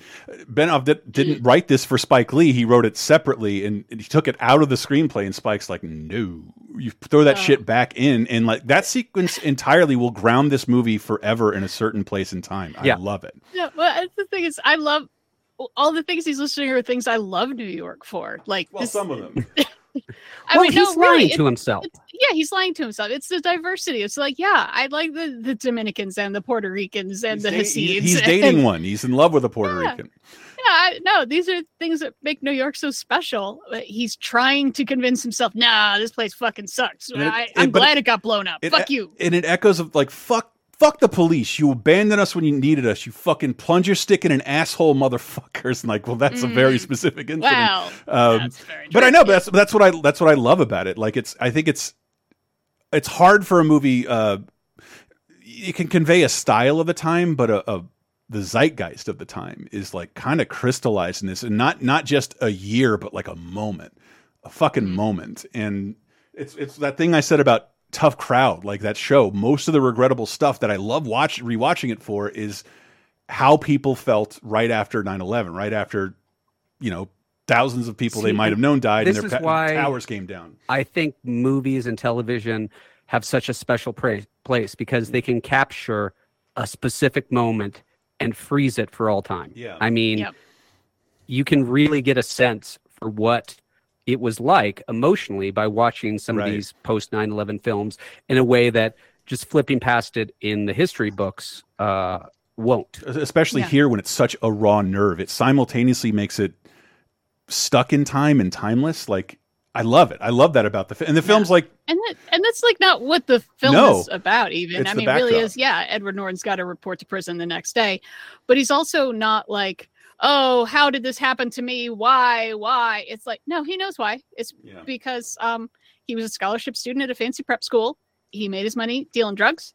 Benioff did, didn't mm. write this for Spike Lee. He wrote it separately, and, and he took it out of the screenplay. And Spike's like, "No, you throw that oh. shit back in." And like that sequence entirely will ground this movie forever in a certain place in time. I Yeah. love it. Yeah, well, the thing is, I love all the things he's listing are things I love New York for. Like, Well, this, some of them. I well, mean, he's no, really, lying it- to himself. yeah, he's lying to himself. It's the diversity. It's like, yeah, I like the, the Dominicans and the Puerto Ricans and the He- Hasids. he's and- dating one. He's in love with a Puerto Yeah. Rican. Yeah, I, no, these are things that make New York so special. But He's trying to convince himself, nah, this place fucking sucks. And it- I, I'm but glad it got blown up. It- Fuck you. And it echoes of like fuck. Fuck the police! You abandoned us when you needed us. You fucking plunge your stick in an asshole, motherfuckers! And like, well, that's a very Mm. specific incident. Wow, um, but I know, but that's that's what I that's what I love about it. Like, it's I think it's it's hard for a movie. Uh, it can convey a style of the time, but a, a the zeitgeist of the time is like kind of crystallized in this, and not not just a year, but like a moment, a fucking moment. And it's it's that thing I said about tough crowd, like that show. Most of the regrettable stuff that I love watch rewatching it for is how people felt right after 9-11, right after you know thousands of people they might have known died and this their is pa- why towers came down. I think movies and television have such a special pra- place because they can capture a specific moment and freeze it for all time. Yeah. I mean, Yep. you can really get a sense for what it was like emotionally by watching some Right. of these post 9/11 films in a way that just flipping past it in the history books uh, won't. especially Yeah. here when it's such a raw nerve. It simultaneously makes it stuck in time and timeless. Like I love it. I love that about the film. And the film's like And that, and that's like not what the film No. is about. Even It's I the mean, it really is. Yeah, Edward Norton's got to report to prison the next day, but he's also not like, oh, how did this happen to me? Why? Why? It's like, no, he knows why. It's Yeah. because um he was a scholarship student at a fancy prep school. He made his money dealing drugs,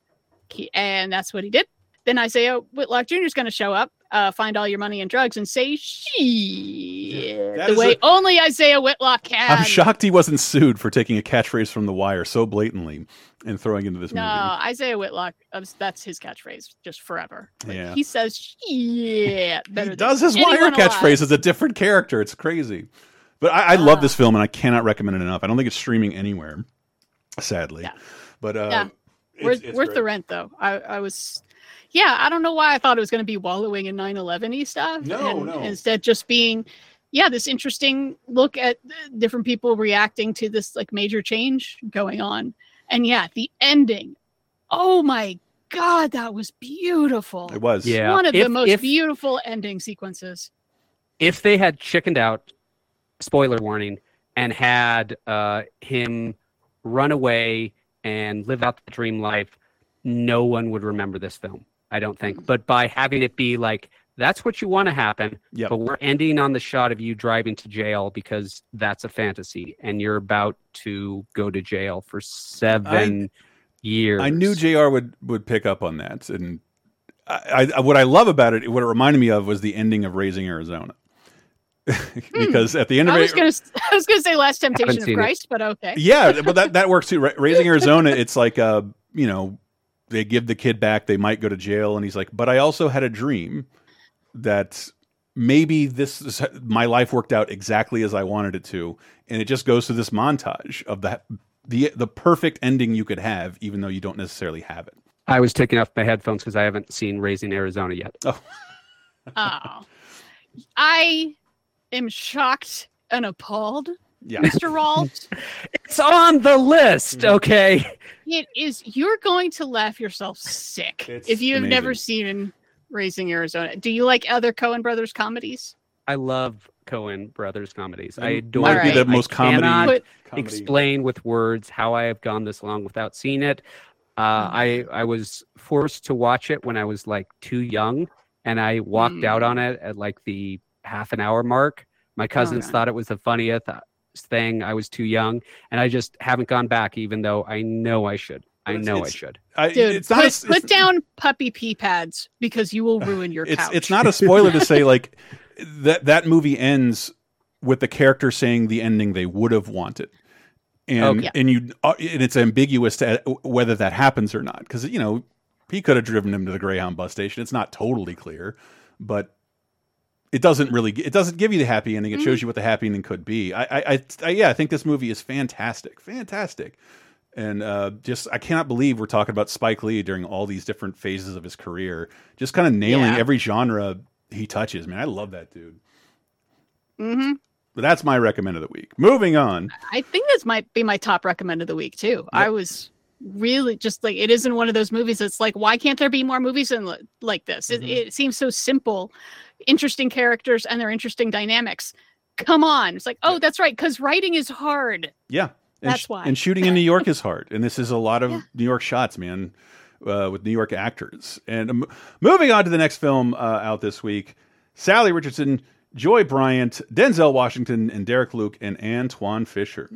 he, and that's what he did. Then Isaiah Whitlock Jr. is going to show up, uh, find all your money and drugs, and say shit That the way a- only Isaiah Whitlock can. I'm shocked he wasn't sued for taking a catchphrase from The Wire so blatantly and throwing into this No, movie. No, Isaiah Whitlock. uh, That's his catchphrase, just forever. Like, Yeah. he says "yeah" better. He does his Wire catchphrase as a different character. It's crazy. But I, I Ah. love this film and I cannot recommend it enough. I don't think it's streaming anywhere, sadly. Yeah. But uh, Yeah. it's- worth it's worth the rent though. I I was, yeah, I don't know why I thought it was going to be wallowing in 9/11 stuff. No, and no. Instead, just being, yeah, this interesting look at uh, different people reacting to this like major change going on, and yeah, the ending. Oh my god, that was beautiful. It was. Yeah. one of If- the most if- beautiful ending sequences. if they had chickened out spoiler warning, and had uh, him run away and live out the dream life, no one would remember this film. I don't think. But by having it be like that's what you want to happen, Yep. but we're ending on the shot of you driving to jail because that's a fantasy, and you're about to go to jail for seven years. I knew Jr. would would pick up on that, and I, I what I love about it, what it reminded me of, was the ending of Raising Arizona. because at the end of I it, was gonna s- I was gonna say Last Temptation of seen it. Christ, but okay. yeah, but that that works too. Raising Arizona, it's like uh, you know, they give the kid back, they might go to jail, and he's like, but I also had a dream that maybe this is, my life worked out exactly as I wanted it to, and it just goes through this montage of that the the perfect ending you could have, even though you don't necessarily have it. I was taking off my headphones because I haven't seen Raising Arizona yet. Oh, Oh. I am shocked and appalled, Yeah. Mr. Rawls. it's on the list. Mm-hmm. Okay. It is you're going to laugh yourself sick if you have never amazing. seen Raising Arizona. Do you like other Coen brothers comedies? I love Coen Brothers comedies. I It adore might be the most I comedy- cannot comedy. explain with words how I have gone this long without seeing it. Uh, I I was forced to watch it when I was like too young, and I walked out on it at like the half an hour mark. My cousins Okay. thought it was the funniest uh, thing. I was too young, and I just haven't gone back, even though I know I should. I It's- know I should. I, Dude, it's not. put, a, put down puppy pee pads because you will ruin your it's couch. it's not a spoiler to say like that that movie ends with the character saying the ending they would have wanted and Okay. and you uh, and it's ambiguous to uh, whether that happens or not because you know he could have driven him to the greyhound bus station it's not totally clear but it doesn't really it doesn't give you the happy ending it shows you what the happy ending could be I, I i I yeah i think this movie is fantastic fantastic and uh, just I cannot believe we're talking about Spike Lee during all these different phases of his career, just kind of nailing Yeah. every genre he touches. Man, I love that dude. hmm But that's my recommend of the week. Moving on. I think this might be my top recommend of the week too. I was really just like it isn't one of those movies that's like why can't there be more movies in, like this? It, it seems so simple, interesting characters and their interesting dynamics. Come on, it's like oh that's right because writing is hard. Yeah, and That's sh- why. And shooting in New York is hard, and this is a lot of New York shots, man, uh, with New York actors. And um, moving on to the next film uh, out this week: Salli Richardson, Joy Bryant, Denzel Washington, and Derek Luke, and Antwone Fisher.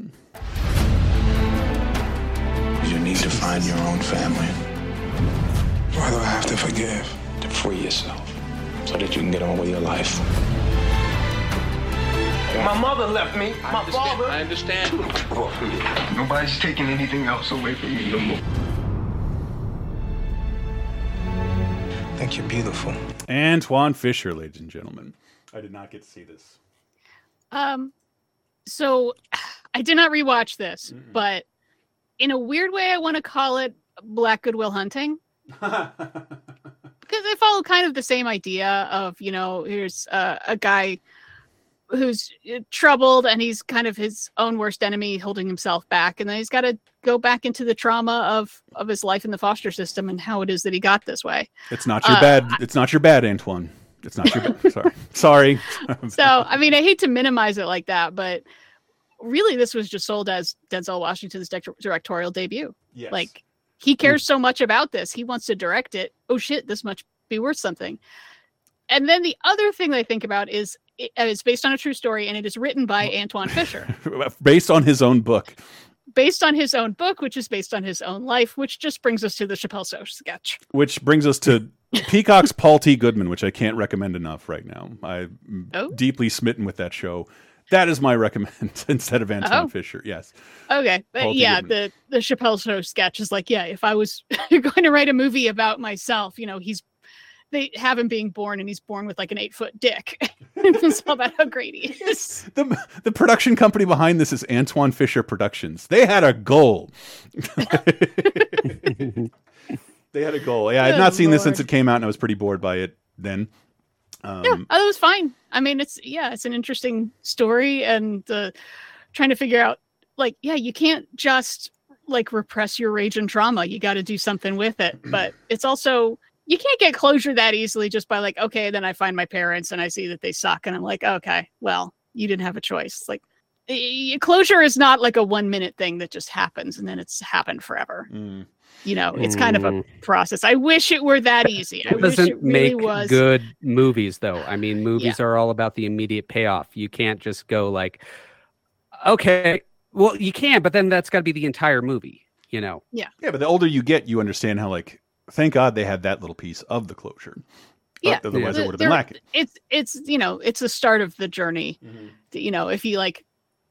You need to find your own family. Why do I have to forgive? To free yourself, so that you can get on with your life. My mother left me. I My understand. father. I understand. Nobody's taking anything else away from me no more. I think you're beautiful. Antwone Fisher, ladies and gentlemen. I did not get to see this. Um, so I did not rewatch this, but in a weird way, I want to call it Black Goodwill Hunting. because they follow kind of the same idea of you know here's uh, a guy who's uh, troubled and he's kind of his own worst enemy holding himself back and then he's got to go back into the trauma of of his life in the foster system and how it is that he got this way It's not your Uh, bad. It's not your bad, Antwone. It's not your bad. Sorry. Sorry. so i mean i hate to minimize it like that but really this was just sold as denzel washington's direct- directorial debut Yes. like he cares so much about this he wants to direct it oh shit this much be worth something and then the other thing i think about is it- Uh, it's based on a true story and it is written by antwone fisher Based on his own book. based on his own book which is based on his own life which just brings us to the chappelle show sketch Which brings us to Peacock's Paul T. Goldman, which I can't recommend enough right now. I'm Oh. deeply smitten with that show. That is my recommend instead of Antwone Oh. Fisher. Yes. Okay, but Paul yeah, the the Chappelle Show sketch is like, yeah, if I was going to write a movie about myself, you know, he's they have him being born and he's born with like an eight foot dick. it's all about how great he is. The, the production company behind this is Antwone Fisher Productions. They had a goal. they had a goal. Yeah, I had not seen this since it came out, and I was pretty bored by it then. Um, yeah, oh, it was fine. I mean, it's yeah, it's an interesting story and uh, trying to figure out like, yeah, you can't just like repress your rage and trauma. You got to do something with it. But it's also you can't get closure that easily just by like, okay, then I find my parents and I see that they suck, and I'm like, okay, well, you didn't have a choice. It's like closure is not like a one minute thing that just happens and then it's happened forever. Mm. You know, it's kind of a Mm. process. I wish it were that easy. I It wish doesn't it really make was. good movies, though. I mean, movies are all about the immediate payoff. You can't just go like, okay, well, you can, but then that's got to be the entire movie. You know? Yeah. Yeah, but the older you get, you understand how like thank God they had that little piece of the closure. Yeah, Otherwise, The- it would have been lacking. It's it's you know it's the start of the journey. Mm-hmm. You know, if you like,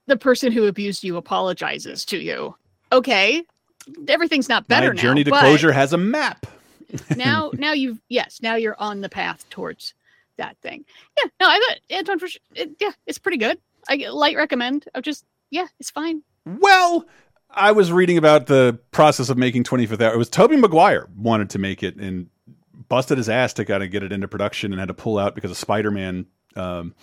the person who abused you apologizes to you. Okay, everything's not better My now. journey to closure has a map. now, now you've yes, now you're on the path towards that thing. Yeah, no, I thought Antwone for sure. It, yeah, it's pretty good. I light recommend. I'm just yeah, it's fine. Well, I was reading about the process of making 25th Hour. It was Tobey Maguire wanted to make it and busted his ass to kind of get it into production and had to pull out because of Spider-Man um,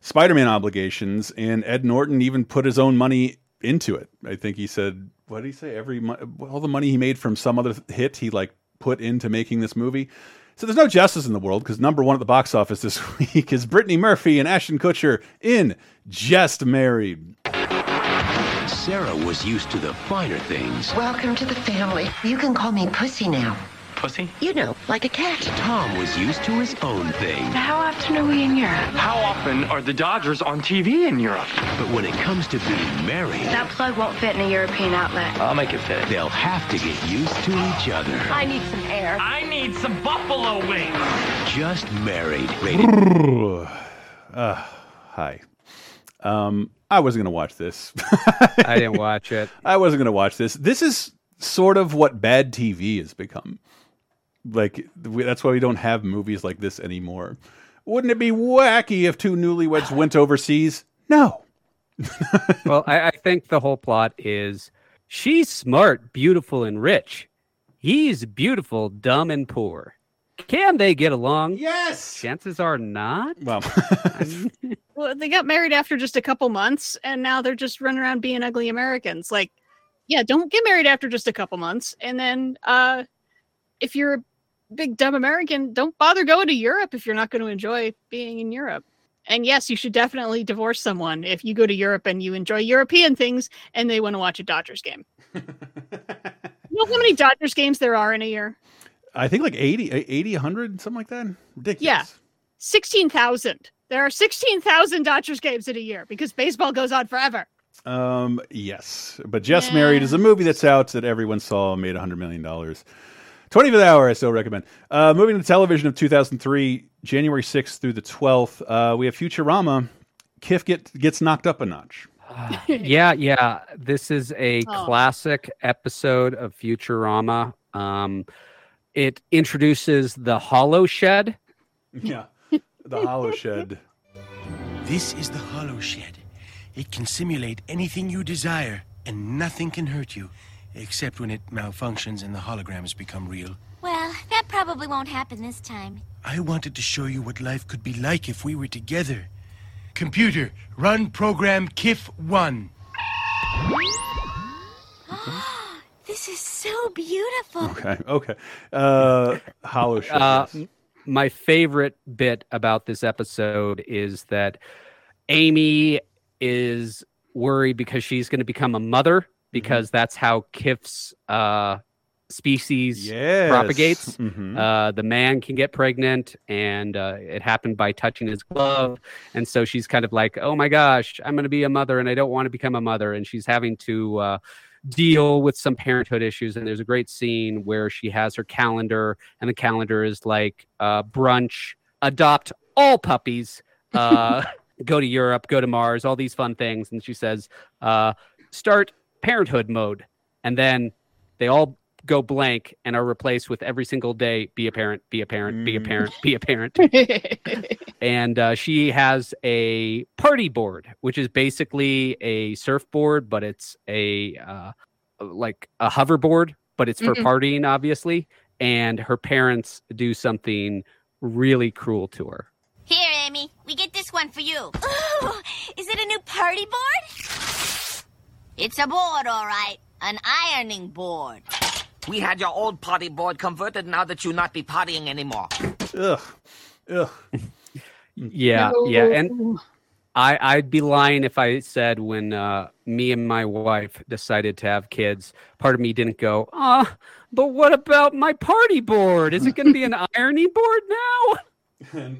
Spider-Man obligations and Ed Norton even put his own money into it. I think he said what did he say every all the money he made from some other hit he like put into making this movie. So there's no justice in the world because number one at the box office this week is Brittany Murphy and Ashton Kutcher in Just Married. Sarah was used to the finer things. Welcome to the family. You can call me Pussy now. Pussy? You know, like a cat. Tom was used to his own thing. How often are we in Europe? How often are the Dodgers on TV in Europe? But when it comes to being married, That plug won't fit in a European outlet. I'll make it fit. they'll have to get used to each other. I need some air. I need some buffalo wings. Just married. Rated uh, hi. Um, I wasn't going to watch this. I didn't watch it. I wasn't going to watch this. This is sort of what bad TV has become. Like we, that's why we don't have movies like this anymore. Wouldn't it be wacky if two newlyweds went overseas? No. well, I, I think the whole plot is she's smart, beautiful, and rich. He's beautiful, dumb, and poor. Can they get along? Yes. Chances are not. Well, Well, they got married after just a couple months, and now they're just running around being ugly Americans. Like, yeah, don't get married after just a couple months, and then uh, if you're a big dumb American, don't bother going to Europe if you're not going to enjoy being in Europe. And yes, you should definitely divorce someone if you go to Europe and you enjoy European things, and they want to watch a Dodgers game. you know how many Dodgers games there are in a year? I think like 80, 80, 100, something like that. Ridiculous. Yeah, sixteen thousand. There are sixteen thousand Dodgers games in a year because baseball goes on forever. Um, yes, but Just Married is a movie that's out that everyone saw, made hundred million dollars. Twentieth hour, I still recommend. Uh, moving to television of two thousand three, January sixth through the twelfth. Uh, we have Futurama. Kif get, gets knocked up a notch. yeah, yeah. This is a Oh. classic episode of Futurama. Um, it introduces the Holo-Shed. Yeah, the Holo-Shed. This is the Holo-Shed. It can simulate anything you desire, and nothing can hurt you, except when it malfunctions and the holograms become real. Well, that probably won't happen this time. I wanted to show you what life could be like if we were together. Computer, run program KIF 1. This is so beautiful. Okay, okay. Uh, Holo-Shed. Uh, my favorite bit about this episode is that Amy is worried because she's going to become a mother because that's how Kif's uh, species Yes. propagates. Mhm. Uh, the man can get pregnant, and uh, it happened by touching his glove. And so she's kind of like, "Oh my gosh, I'm going to be a mother, and I don't want to become a mother." And she's having to uh, deal with some parenthood issues. And there's a great scene where she has her calendar, and the calendar is like uh, brunch, adopt all puppies, uh, go to Europe, go to Mars, all these fun things. And she says, uh, start parenthood mode. And then they all go blank and are replaced with every single day be a parent, be a parent, be a parent, be a parent. and uh, she has a party board, which is basically a surfboard, but it's a uh, like a hoverboard, but it's for Mhm. partying, obviously. And her parents do something really cruel to her. Here, Amy, we get this one for you. Ooh, is it a new party board? It's a board, all right. An ironing board. We had your old party board converted now that you not be partying anymore. Ugh. Ugh. Yeah, yeah, and I, I'd be lying if I said when uh, me and my wife decided to have kids, part of me didn't go, ah, but what about my party board? Is it going to be an irony board now?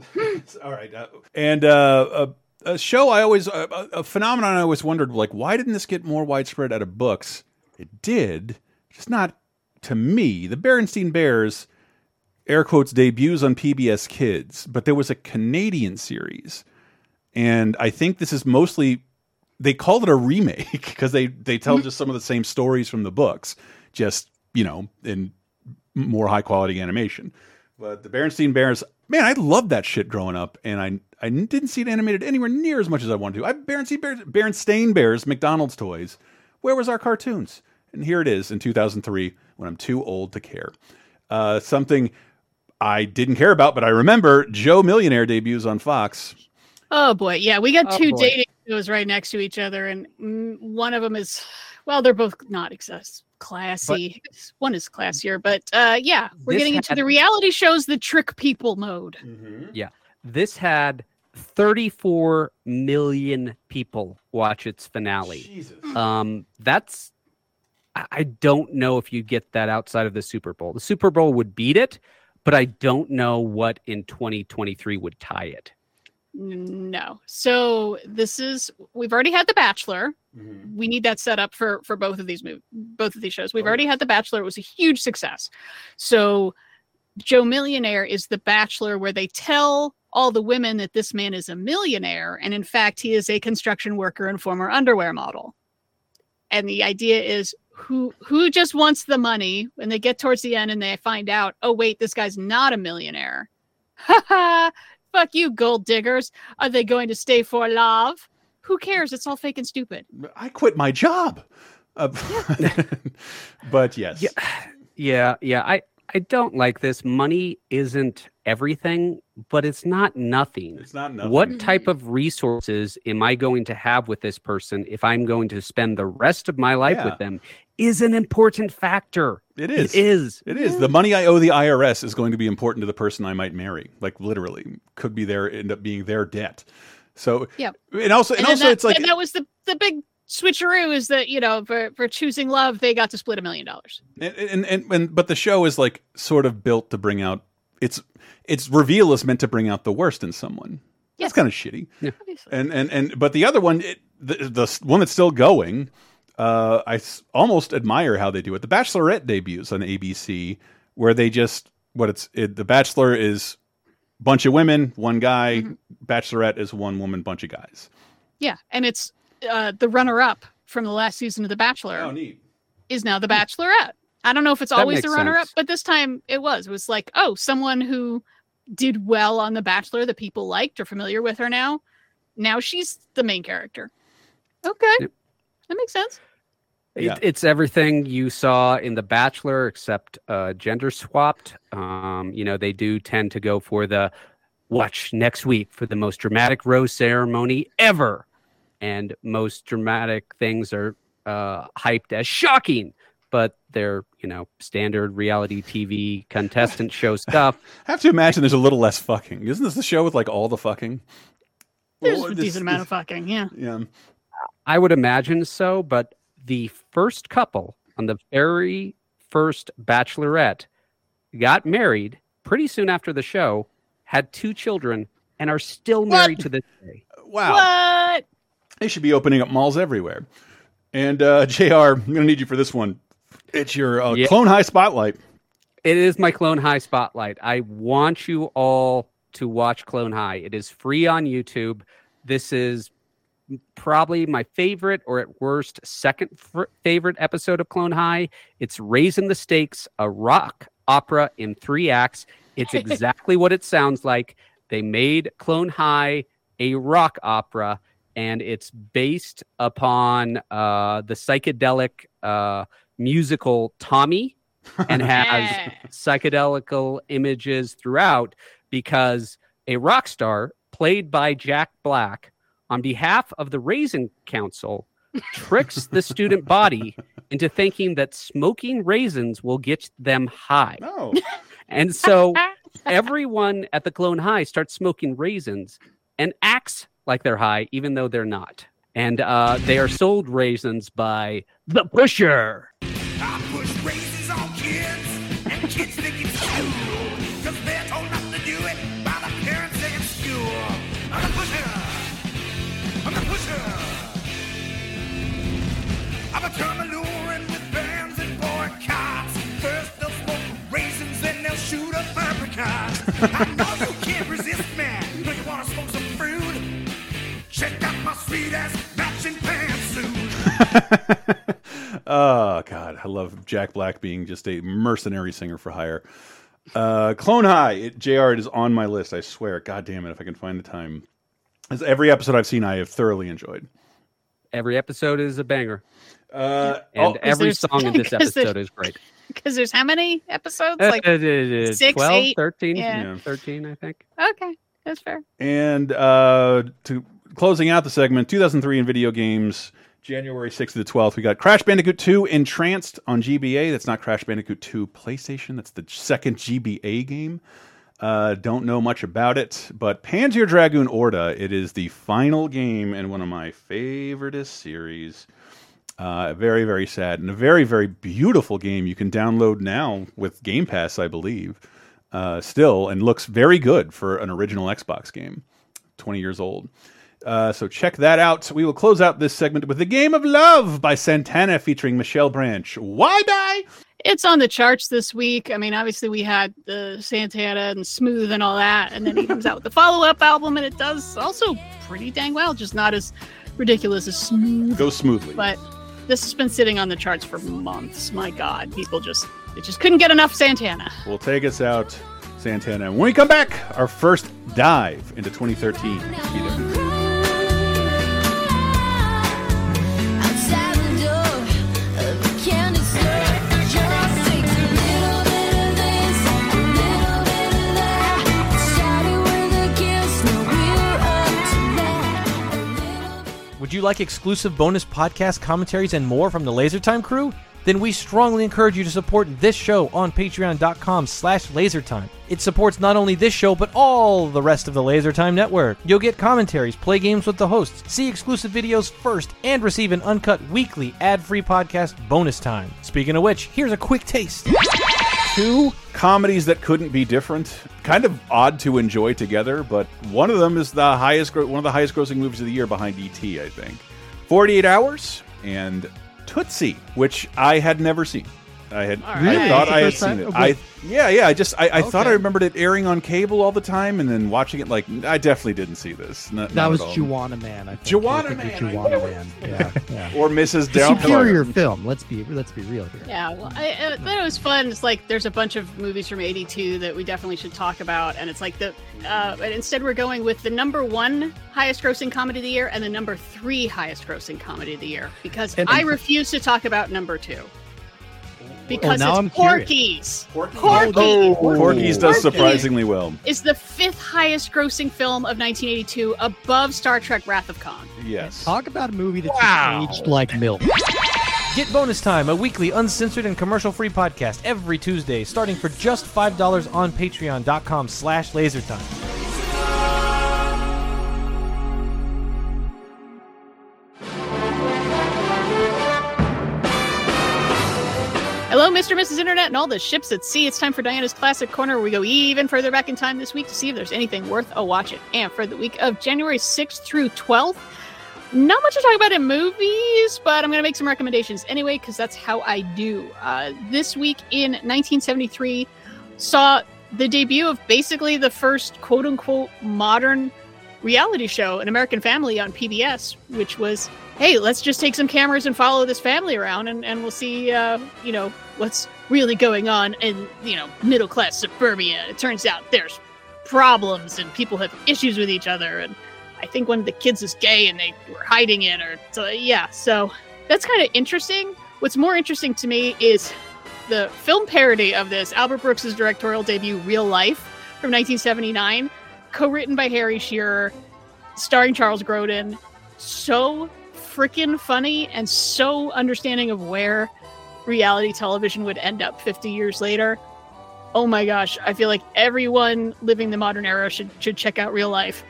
All right. Uh, and uh, a, a show I always, a, a phenomenon I always wondered, like, why didn't this get more widespread out of books? It did, just not to me. The Berenstein Bears, air quotes, debuts on PBS Kids, but there was a Canadian series. And I think this is mostly, they called it a remake because they, they tell mm-hmm. just some of the same stories from the books, just, you know, in more high quality animation. But the Berenstein Bears, man, I loved that shit growing up, and I I didn't see it animated anywhere near as much as I wanted to. I Berenstein Bears, Berenstain Bears, McDonald's toys. Where was our cartoons? And here it is in 2003 when I'm too old to care. Uh, something I didn't care about, but I remember Joe Millionaire debuts on Fox. Oh boy, yeah, we got Oh, two boy. dating shows right next to each other, and mm, one of them is, well, they're both not excess classy. one is classier, but uh, yeah, we're This getting into the reality shows that trick people mode. Yeah. This had 34 million people watch its finale. Um, that's I- don't know if you get that outside of the Super Bowl. The Super Bowl would beat it, but I don't know what in 2023 would tie it. No, so this is we've already had The Bachelor. Mm-hmm. We need that set up for for both of these mov- both of these shows. We've already had The Bachelor. It was a huge success. So Joe Millionaire is The Bachelor, where they tell all the women that this man is a millionaire, and in fact, he is a construction worker and former underwear model. And the idea is who who just wants the money when they get towards the end and they find out, oh wait, this guy's not a millionaire. Ha ha! Fuck you, gold diggers. Are they going to stay for love? Who cares? It's all fake and stupid. I quit my job. Uh, but yes. Yeah, yeah, yeah. I I don't like this. Money isn't everything, but it's not nothing. It's not nothing. What type of resources am I going to have with this person if I'm going to spend the rest of my life Yeah. with them? Is an important factor. It is. It is. It is. The money I owe the IRS is going to be important to the person I might marry. Like literally, could be their end up being their debt. So Yeah. and also and, then also that, it's like and that was the the big switcheroo is that you know for for choosing love they got to split a million dollars. and, and and and but the show is like sort of built to bring out its its reveal is meant to bring out the worst in someone. That's kind of shitty. yeah And and and but the other one, it, the the one that's still going, uh, I s- almost admire how they do it. The Bachelorette debuts on ABC, where they just what it's it, the Bachelor is bunch of women, one guy. Bachelorette is one woman, bunch of guys. Yeah, and it's uh, the runner up from the last season of The Bachelor. Oh, neat. Is now The Bachelorette. I don't know if it's That always the makes runner up, sense. but this time it was. It was like, oh, someone who did well on The Bachelor that people liked or familiar with her now. Now she's the main character. Okay. That makes sense. It, Yeah. It's everything you saw in The Bachelor, except uh, gender swapped. Um, you know, they do tend to go for the watch next week for the most dramatic rose ceremony ever. And most dramatic things are uh, hyped as shocking, but they're, you know, standard reality TV contestant show stuff. I have to imagine there's a little less fucking. Isn't this the show with like all the fucking? There's Well, a this- decent amount of fucking, yeah. Yeah. I would imagine so, but the first couple on the very first Bachelorette got married pretty soon after the show, had two children, and are still married to this day. Wow. What? They should be opening up malls everywhere. And uh, Jr., I'm gonna need you for this one. It's your uh, Yeah. Clone High spotlight. It is my Clone High spotlight. I want you all to watch Clone High. It is free on YouTube. This is probably my favorite, or at worst, second f- favorite episode of Clone High. It's Raising the Stakes, a rock opera in three acts. It's exactly what it sounds like. They made Clone High a rock opera, and it's based upon uh, the psychedelic uh, musical Tommy and has psychedelical images throughout because a rock star played by Jack Black on behalf of the Raisin Council tricks the student body into thinking that smoking raisins will get them high. No. And so everyone at the Clone High starts smoking raisins and acts like they're high, even though they're not. And uh, they are sold raisins by the pusher. I push raisins on kids, and Oh God, I love Jack Black being just a mercenary singer for hire. Uh, Clone High, it, Jr. It is on my list. I swear. God damn it, if I can find the time. As every episode I've seen, I have thoroughly enjoyed. Every episode is a banger. Uh, and oh, every song in this episode is great. Because there's how many episodes? Uh, Like uh, uh, six, 12, eight? 13, Yeah. Yeah. 13, I think. Okay, that's fair. And uh, to closing out the segment, 2003 in video games, January 6th to the 12th, we got Crash Bandicoot 2 N-Tranced on GBA. That's not Crash Bandicoot 2 PlayStation. That's the second GBA game. Uh, don't know much about it, but Panzer Dragoon Orta, it is the final game in one of my favoriteest series. Uh, very, very sad and a very, very beautiful game you can download now with Game Pass, I believe, uh, still, and looks very good for an original Xbox game. 20 years old. Uh, so check that out. We will close out this segment with The Game of Love by Santana featuring Michelle Branch. Why die? It's on the charts this week. I mean, obviously we had the Santana and Smooth and all that, and then he comes out with the follow-up album, and it does also pretty dang well, just not as ridiculous as Smooth. Go smoothly. But this has been sitting on the charts for months. My God, people just they just couldn't get enough Santana. We'll take us out, Santana. And When we come back, our first dive into 2013. Would you like exclusive bonus podcast commentaries and more from the LaserTime crew? Then we strongly encourage you to support this show on patreon.com slash lasertime. It supports not only this show, but all the rest of the LaserTime network. You'll get commentaries, play games with the hosts, see exclusive videos first, and receive an uncut weekly ad-free podcast bonus time. Speaking of which, here's a quick taste. Two comedies that couldn't be different. Kind of odd to enjoy together, but one of them is the highest, one of the highest grossing movies of the year behind ET, I think. 48 Hours and Tootsie, which I had never seen. I had I Really? thought I had seen it. I yeah yeah I just I, I thought I remembered it airing on cable all the time and then watching it like I definitely didn't see this. Not, That not was at all. Juwanna Mann. I think. Juwanna I think it was Man, Juwanna Mann. Yeah, yeah. or Mrs. The Doubtfire. superior film. Let's be let's be real here. Yeah, well, I, I thought it was fun. It's like there's a bunch of movies from '82 that we definitely should talk about, and it's like the. Uh, instead, we're going with the number one highest grossing comedy of the year and the number three highest grossing comedy of the year because And- I refuse to talk about number two because now it's I'm. Porky's. Porky. Oh, Porky's does surprisingly well. Is the fifth highest grossing film of 1982 above Star Trek: Wrath of Khan. Yes. Talk about a movie that's Wow. aged like milk. Get Bonus Time, a weekly uncensored and commercial-free podcast every Tuesday, starting for just $5 on patreon.com slash lasertime. Hello, Mr. Mrs. Internet and all the ships at sea. It's time for Diana's Classic Corner where we go even further back in time this week to see if there's anything worth a watch it. And for the week of January 6th through 12th, not much to talk about in movies, but I'm going to make some recommendations anyway because that's how I do. Uh, this week in 1973 saw the debut of basically the first quote unquote modern reality show, An American Family on PBS, which was, hey, let's just take some cameras and follow this family around and, and we'll see, uh, you know, what's really going on in, you know, middle class suburbia. It turns out there's problems and people have issues with each other. And I think one of the kids is gay and they were hiding it or so, yeah. So that's kind of interesting. What's more interesting to me is the film parody of this, Albert Brooks's directorial debut, Real Life, from 1979, co-written by Harry Shearer, starring Charles Grodin. So freaking funny and so understanding of where reality television would end up 50 years later. Oh my gosh, I feel like everyone living the modern era should should check out Real Life.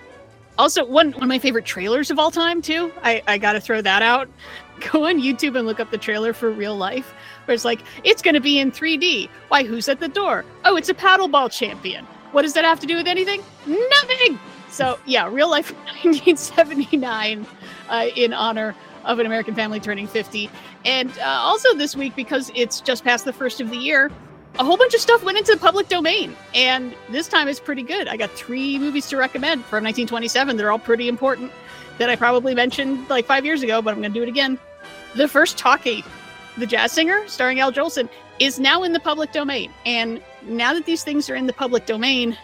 Also, one one of my favorite trailers of all time too. I I got to throw that out. Go on YouTube and look up the trailer for Real Life, where it's like it's going to be in 3D. Why? Who's at the door? Oh, it's a paddleball champion. What does that have to do with anything? Nothing. So yeah, Real Life 1979, uh, in honor of an American family turning 50, and uh, also this week because it's just past the first of the year a whole bunch of stuff went into the public domain. And this time it's pretty good. I got three movies to recommend from 1927 they're all pretty important that i probably mentioned like five years ago but i'm going to do it again. The first talkie the jazz singer starring al jolson is now in the public domain. And now that these things are in the public domain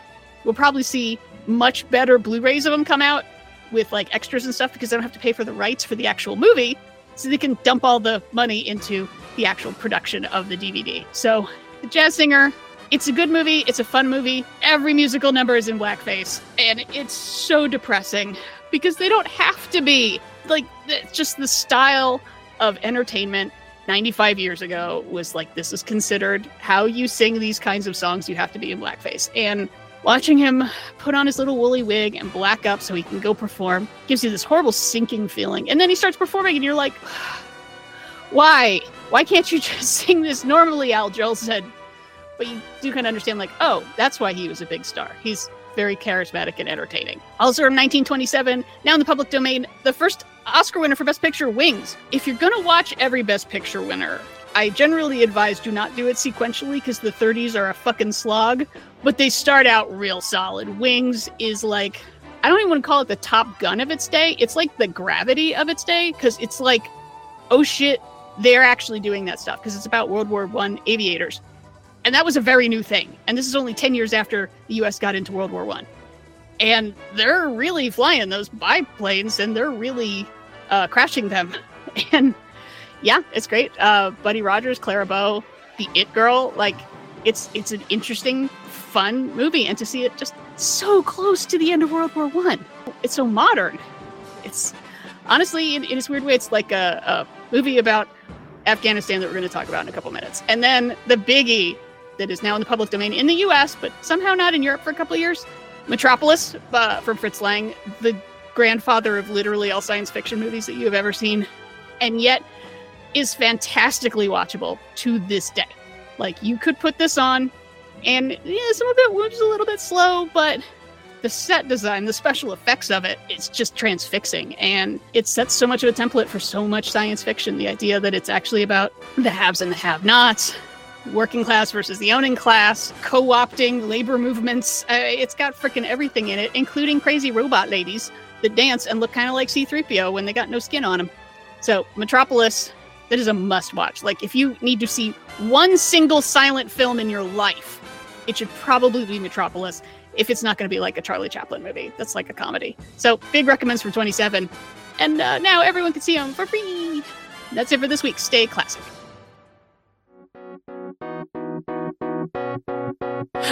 we'll probably see much better blu-rays of them come out with like extras and stuff because they don't have to pay for the rights for the actual movie so they can dump all the money into the actual production of the dvd so the Jazz Singer. It's a good movie. It's a fun movie. Every musical number is in blackface, and it's so depressing because they don't have to be. Like, just the style of entertainment 95 years ago was like, this is considered how you sing these kinds of songs, you have to be in blackface. And watching him put on his little woolly wig and black up so he can go perform gives you this horrible sinking feeling. And then he starts performing, and you're like, why? Why can't you just sing this normally? Al Jolson. Said, but you do kind of understand, like, oh, that's why he was a big star. He's very charismatic and entertaining. Also from 1927, now in the public domain, the first Oscar winner for Best Picture, Wings. If you're gonna watch every Best Picture winner, I generally advise do not do it sequentially because the 30s are a fucking slog, but they start out real solid. Wings is like, I don't even want to call it the top gun of its day. It's like the gravity of its day because it's like, oh shit, they're actually doing that stuff because it's about World War One aviators, and that was a very new thing. And this is only ten years after the U.S. got into World War One, and they're really flying those biplanes, and they're really uh, crashing them. And yeah, it's great. Uh, Buddy Rogers, Clara Bow, the It Girl, like it's it's an interesting, fun movie, and to see it just so close to the end of World War One, it's so modern. It's honestly, in, in this weird way, it's like a, a movie about Afghanistan that we're going to talk about in a couple minutes. And then the biggie that is now in the public domain in the US, but somehow not in Europe for a couple of years Metropolis uh, from Fritz Lang, the grandfather of literally all science fiction movies that you have ever seen, and yet is fantastically watchable to this day. Like, you could put this on, and yeah, some of it moves a little bit slow, but the set design, the special effects of it, it's just transfixing. And it sets so much of a template for so much science fiction. The idea that it's actually about the haves and the have nots, working class versus the owning class, co opting labor movements. Uh, it's got freaking everything in it, including crazy robot ladies that dance and look kind of like C3PO when they got no skin on them. So, Metropolis, that is a must watch. Like, if you need to see one single silent film in your life, it should probably be Metropolis if it's not going to be like a Charlie Chaplin movie that's like a comedy. So, big recommends from 27. And uh, now everyone can see them for free. That's it for this week. Stay classic.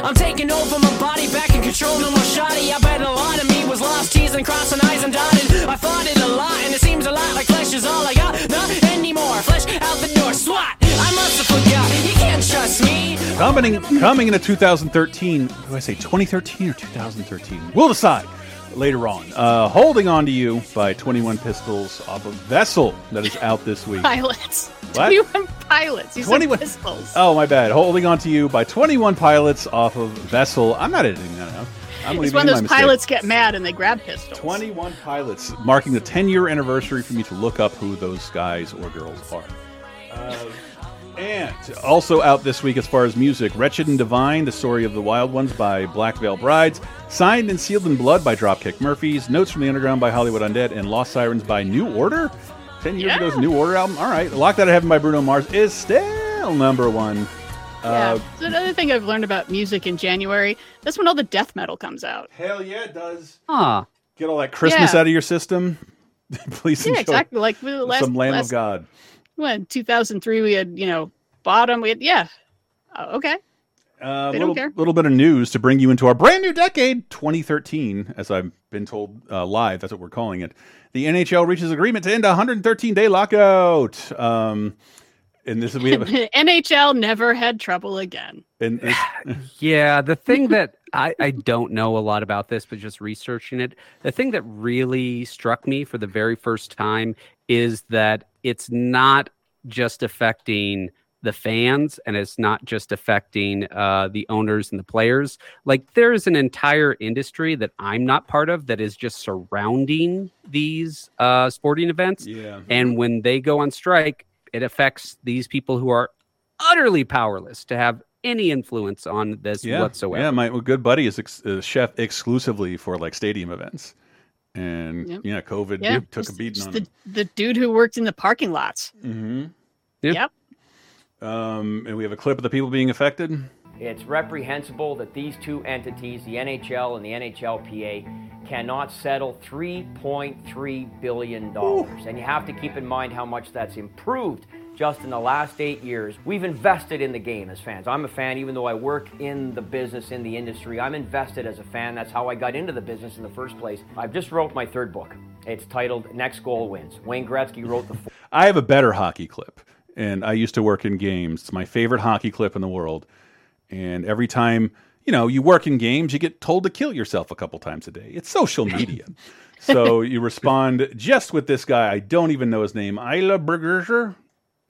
I'm taking over my body, back in control, no more shoddy. I bet a lot of me was lost, and crossing I's and dotted. I fought it a lot, and it seems a lot like flesh is all I got. Not anymore, flesh out the door, swat. I must have forgot, you can't trust me. Coming, coming into 2013. Do I say 2013 or 2013? We'll decide later on. Uh, Holding On to You by 21 Pistols off of Vessel that is out this week. Pilots. What? 21 pilots. You 21 said pistols. Oh, my bad. Holding On to You by 21 Pilots off of Vessel. I'm not editing that out. I'm it's leaving when in my those mistake. pilots get mad and they grab pistols. 21 Pilots, marking the 10 year anniversary for me to look up who those guys or girls are. Uh, and also out this week, as far as music, Wretched and Divine, The Story of the Wild Ones by Black Veil Brides, Signed and Sealed in Blood by Dropkick Murphys, Notes from the Underground by Hollywood Undead, and Lost Sirens by New Order. 10 years Yeah. ago's New Order album. All right. Locked Out of Heaven by Bruno Mars is still number one. Yeah. Uh, so another thing I've learned about music in January, that's when all the death metal comes out. Hell yeah, it does. Huh. Get all that Christmas Yeah. out of your system. Please Yeah, enjoy exactly. Like the last, some Lamb last of God. When 2003 we had, you know, bottom. We had, yeah. Uh, okay. They don't little, care. little bit of news to bring you into our brand new decade, 2013, as I've been told uh, live. That's what we're calling it. The NHL reaches agreement to end a 113 day lockout. Um, And this we have a, NHL never had trouble again. and this, Yeah, the thing that I, I don't know a lot about this, but just researching it, the thing that really struck me for the very first time is that it's not just affecting the fans and it's not just affecting uh, the owners and the players. Like there's an entire industry that I'm not part of that is just surrounding these uh, sporting events. Yeah. And when they go on strike, it affects these people who are utterly powerless to have any influence on this yeah, whatsoever. Yeah, my good buddy is ex- a chef exclusively for like stadium events, and Yep. yeah, COVID Yeah, took a just- beating on the, him. the dude who worked in the parking lots. Mm-hmm. Yep. Um, and we have a clip of the people being affected. It's reprehensible that these two entities, the NHL and the NHLPA, cannot settle $3.3 billion. And you have to keep in mind how much that's improved just in the last eight years. We've invested in the game as fans. I'm a fan, even though I work in the business, in the industry. I'm invested as a fan. That's how I got into the business in the first place. I've just wrote my third book. It's titled Next Goal Wins. Wayne Gretzky wrote the I have a better hockey clip, and I used to work in games. It's my favorite hockey clip in the world. And every time you know you work in games, you get told to kill yourself a couple times a day. It's social media. so you respond just with this guy. I don't even know his name. Isla Berger.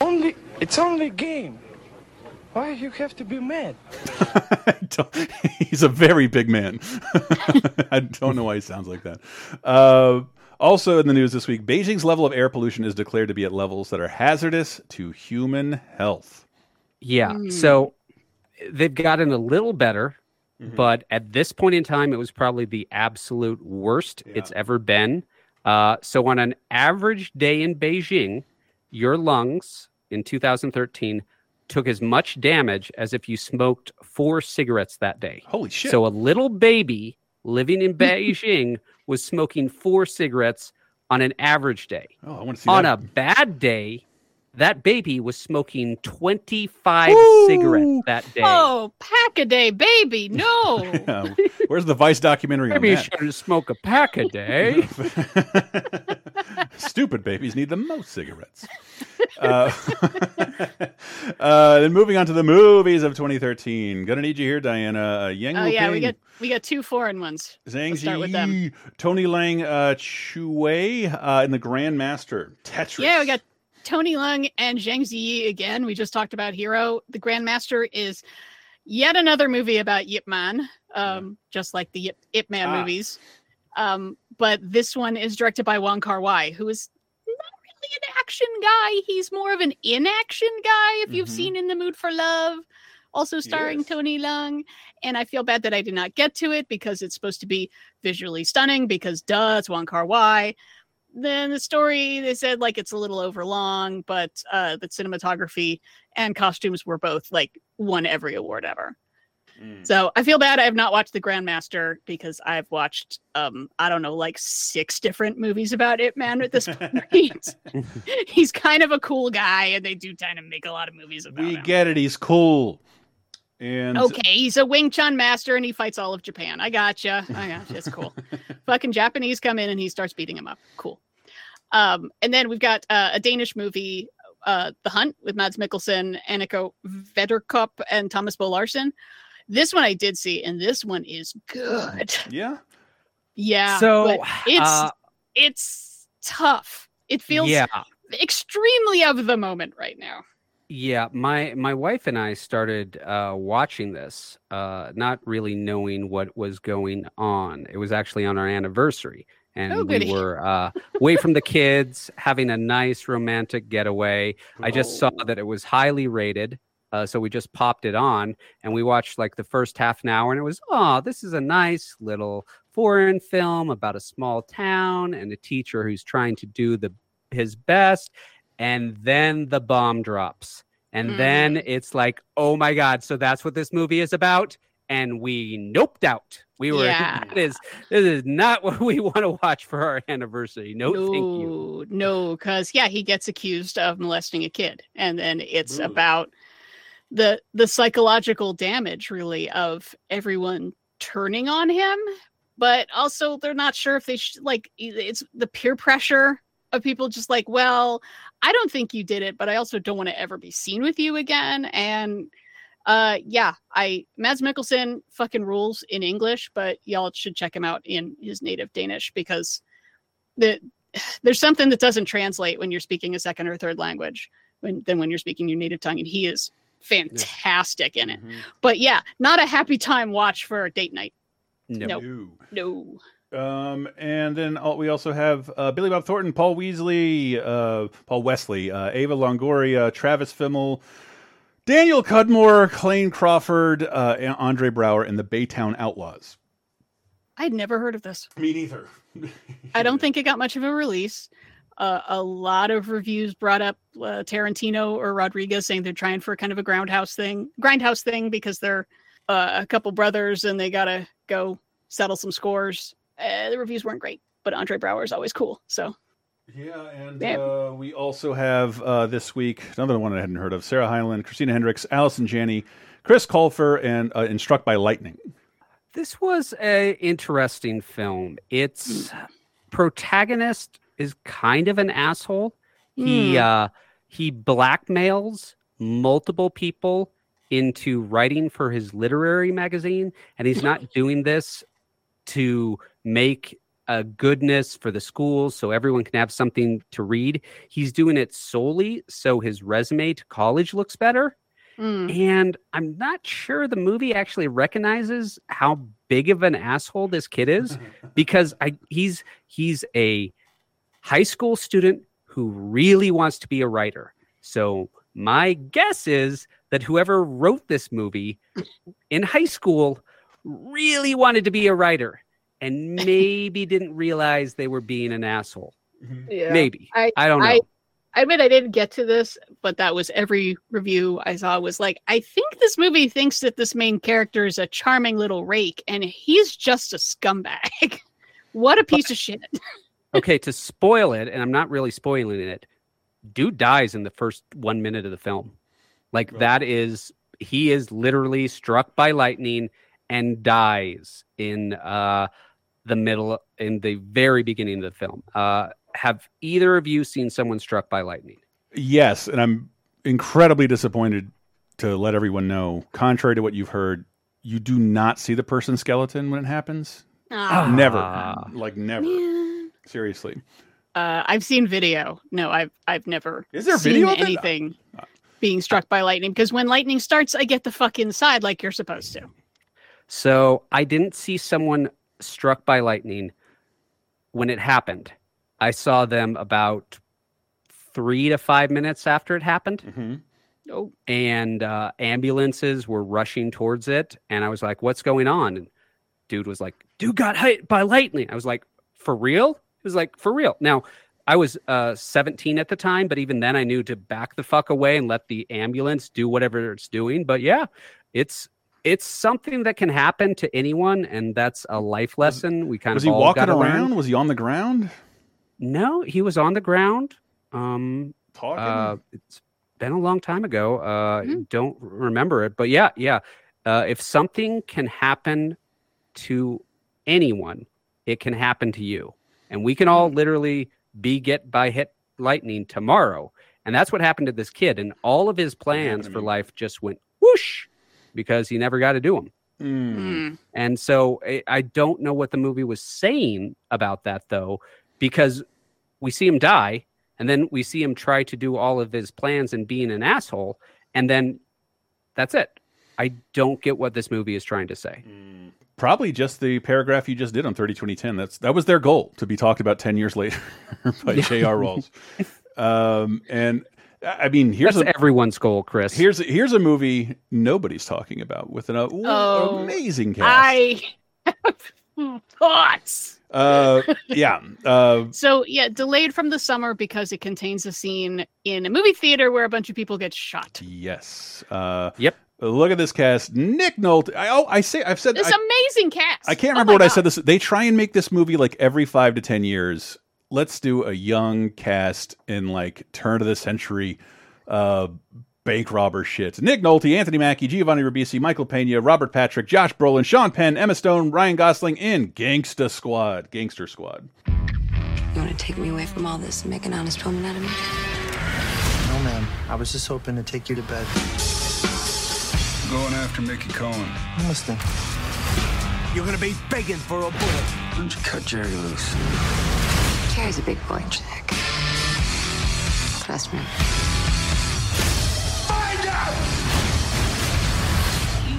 Only it's only a game. Why you have to be mad? He's a very big man. I don't know why he sounds like that. Uh, also in the news this week, Beijing's level of air pollution is declared to be at levels that are hazardous to human health. Yeah. Hmm. So they've gotten a little better, Mm-hmm. but at this point in time, it was probably the absolute worst it's ever been. Uh, so on an average day in Beijing, your lungs in 2013 took as much damage as if you smoked four cigarettes that day. Holy shit. So a little baby living in Beijing was smoking four cigarettes on an average day. Oh, I want to see On that. a bad day, that baby was smoking 25 cigarettes that day. Oh, pack a day, baby. No. Yeah. Where's the Vice documentary on Maybe you that? shouldn't smoke a pack a day. Stupid babies need the most cigarettes. Uh, uh, then moving on to the movies of 2013. Gonna need you here, Diana. Uh, Yang oh Wu yeah, we Ping, got we got two foreign ones. Zhang Let's start with them. Tony Leung uh, Chui uh, in the Grandmaster Tetris. Yeah, we got Tony Leung and Zhang Ziyi again. We just talked about Hero. The Grandmaster is yet another movie about Yip Man, um, just like the Yip, Ip Man Ah. movies. Um, but this one is directed by Wong Kar Wai, who is not really an action guy. He's more of an inaction guy. If you've Mhm. seen In the Mood for Love, also starring Tony Leung. And I feel bad that I did not get to it because it's supposed to be visually stunning. Because duh, it's Wong Kar Wai then the story they said like it's a little overlong but uh the cinematography and costumes were both like won every award ever so i feel bad i have not watched the grandmaster because i've watched um i don't know like six different movies about Ip Man at this point he's kind of a cool guy and they do kind of make a lot of movies about we him get it. He's cool. And Okay, he's a Wing Chun master and he fights all of Japan. I gotcha. I gotcha. It's cool. Fucking Japanese come in and he starts beating him up. Cool. Um, and then we've got uh, a Danish movie, uh, The Hunt, with Mads Mikkelsen, Annika Wedderkopp, and Thomas Bo Larsen. This one I did see, and this one is good. Yeah. Yeah. So, it's uh, it's tough. It feels Yeah. extremely of the moment right now. Yeah, my my wife and I started uh, watching this, uh, not really knowing what was going on. It was actually on our anniversary, and Oh, we were uh, away from the kids, having a nice romantic getaway. I just saw that it was highly rated, uh, so we just popped it on, and we watched like the first half an hour, and it was, oh, this is a nice little foreign film about a small town and a teacher who's trying to do the his best and then the bomb drops. And then it's like oh my god so that's what this movie is about and we noped out we were Yeah. that is this is not what we want to watch for our anniversary no, thank you No, because yeah, he gets accused of molesting a kid, and then it's about the the psychological damage, really, of everyone turning on him. But also, they're not sure if they should like. It's the peer pressure of people just like, well, I don't think you did it, but I also don't want to ever be seen with you again. And uh yeah, I Mads Mikkelsen fucking rules in English, but y'all should check him out in his native Danish because the there's something that doesn't translate when you're speaking a second or third language when than when you're speaking your native tongue, and he is fantastic in it. But yeah, not a happy time watch for a date night. No. No. No. Um, and then al- we also have uh, Billy Bob Thornton, Paul Weasley, uh, Paul Wesley, uh, Ava Longoria, Travis Fimmel, Daniel Cudmore, Clayne Crawford, uh, Andre Braugher, and the Baytown Outlaws. I'd never heard of this. Me neither. I don't think it got much of a release. Uh, a lot of reviews brought up uh, Tarantino or Rodriguez saying they're trying for kind of a groundhouse thing, grindhouse thing because they're uh, a couple brothers and they gotta go settle some scores. Uh, the reviews weren't great, but Andre Braugher is always cool. So Yeah, and uh, we also have uh, this week another one I hadn't heard of: Sarah Hyland, Christina Hendricks, Allison Janney, Chris Colfer, and uh, and Struck by Lightning. This was a interesting film. Its protagonist is kind of an asshole. He Hmm. uh he blackmails multiple people into writing for his literary magazine and he's not doing this to make a goodness for the schools so everyone can have something to read. He's doing it solely so his resume to college looks better. Mm. And I'm not sure the movie actually recognizes how big of an asshole this kid is because I he's he's a high school student who really wants to be a writer. So my guess is that whoever wrote this movie in high school really wanted to be a writer and maybe didn't realize they were being an asshole. Mm-hmm. yeah, Maybe. I, don't know. I, I admit I didn't get to this, but that was every review I saw was like, I think this movie thinks that this main character is a charming little rake, and he's just a scumbag. what a piece of shit. okay, to spoil it, and I'm not really spoiling it, dude dies in the first one minute of the film. Like that is he is literally struck by lightning and dies in uh the middle in the very beginning of the film. Uh have either of you seen someone struck by lightning? Yes, and I'm incredibly disappointed to let everyone know. Contrary to what you've heard, you do not see the person's skeleton when it happens. Ah. Never, Ah. like never. Seriously. Uh, I've seen video. No, I've I've never Is there seen video of it? anything being struck by lightning because when lightning starts, I get the fuck inside like you're supposed to. So I didn't see someone struck by lightning when it happened. I saw them about three to five minutes after it happened. Oh, And uh, ambulances were rushing towards it. And I was like, what's going on? And dude was like, dude got hit by lightning. I was like, for real? He was like, for real. Now, I was uh, 17 at the time, but even then I knew to back the fuck away and let the ambulance do whatever it's doing. But yeah, it's it's something that can happen to anyone, and that's a life lesson. We kind Was of he all walking gotta learn. around? Was he on the ground? No, he was on the ground. Um, Talking? Uh, it's been a long time ago. Uh, Hmm. Don't remember it, but yeah, yeah. Uh, if something can happen to anyone, it can happen to you, and we can Hmm. all literally be get by hit lightning tomorrow. And that's what happened to this kid, and all of his plans for life just went whoosh because he never got to do them. Hmm. And so I, I don't know what the movie was saying about that though, because we see him die and then we see him try to do all of his plans and being an asshole. And then that's it. I don't get what this movie is trying to say. Probably just the paragraph you just did on 30 2010. That's that was their goal to be talked about 10 years later by Yeah. J.R. Rawls. Um, and I mean, here's That's a, everyone's goal, Chris. Here's here's a movie nobody's talking about with an uh, Oh, amazing cast. I have thoughts. Uh, yeah. Uh, So yeah, delayed from the summer because it contains a scene in a movie theater where a bunch of people get shot. yes. Uh, yep. Look at this cast: Nick Nolte. I, oh, I say I've said This I, amazing cast. I can't Oh remember my what I said. This they try and make this movie like every five to ten years. Let's do a young cast in like turn of the century uh, bank robber shit. Nick Nolte, Anthony Mackie, Giovanni Ribisi, Michael Pena, Robert Patrick, Josh Brolin, Sean Penn, Emma Stone, Ryan Gosling in Gangsta Squad. Gangster Squad. You want to take me away from all this and make an honest woman out of me? No, ma'am. I was just hoping to take you to bed. Going after Mickey Cohen. I'm listening. You're gonna be begging for a bullet. Why don't you cut Jerry loose? Jerry's a big boy, Jack. Trust me. Find out!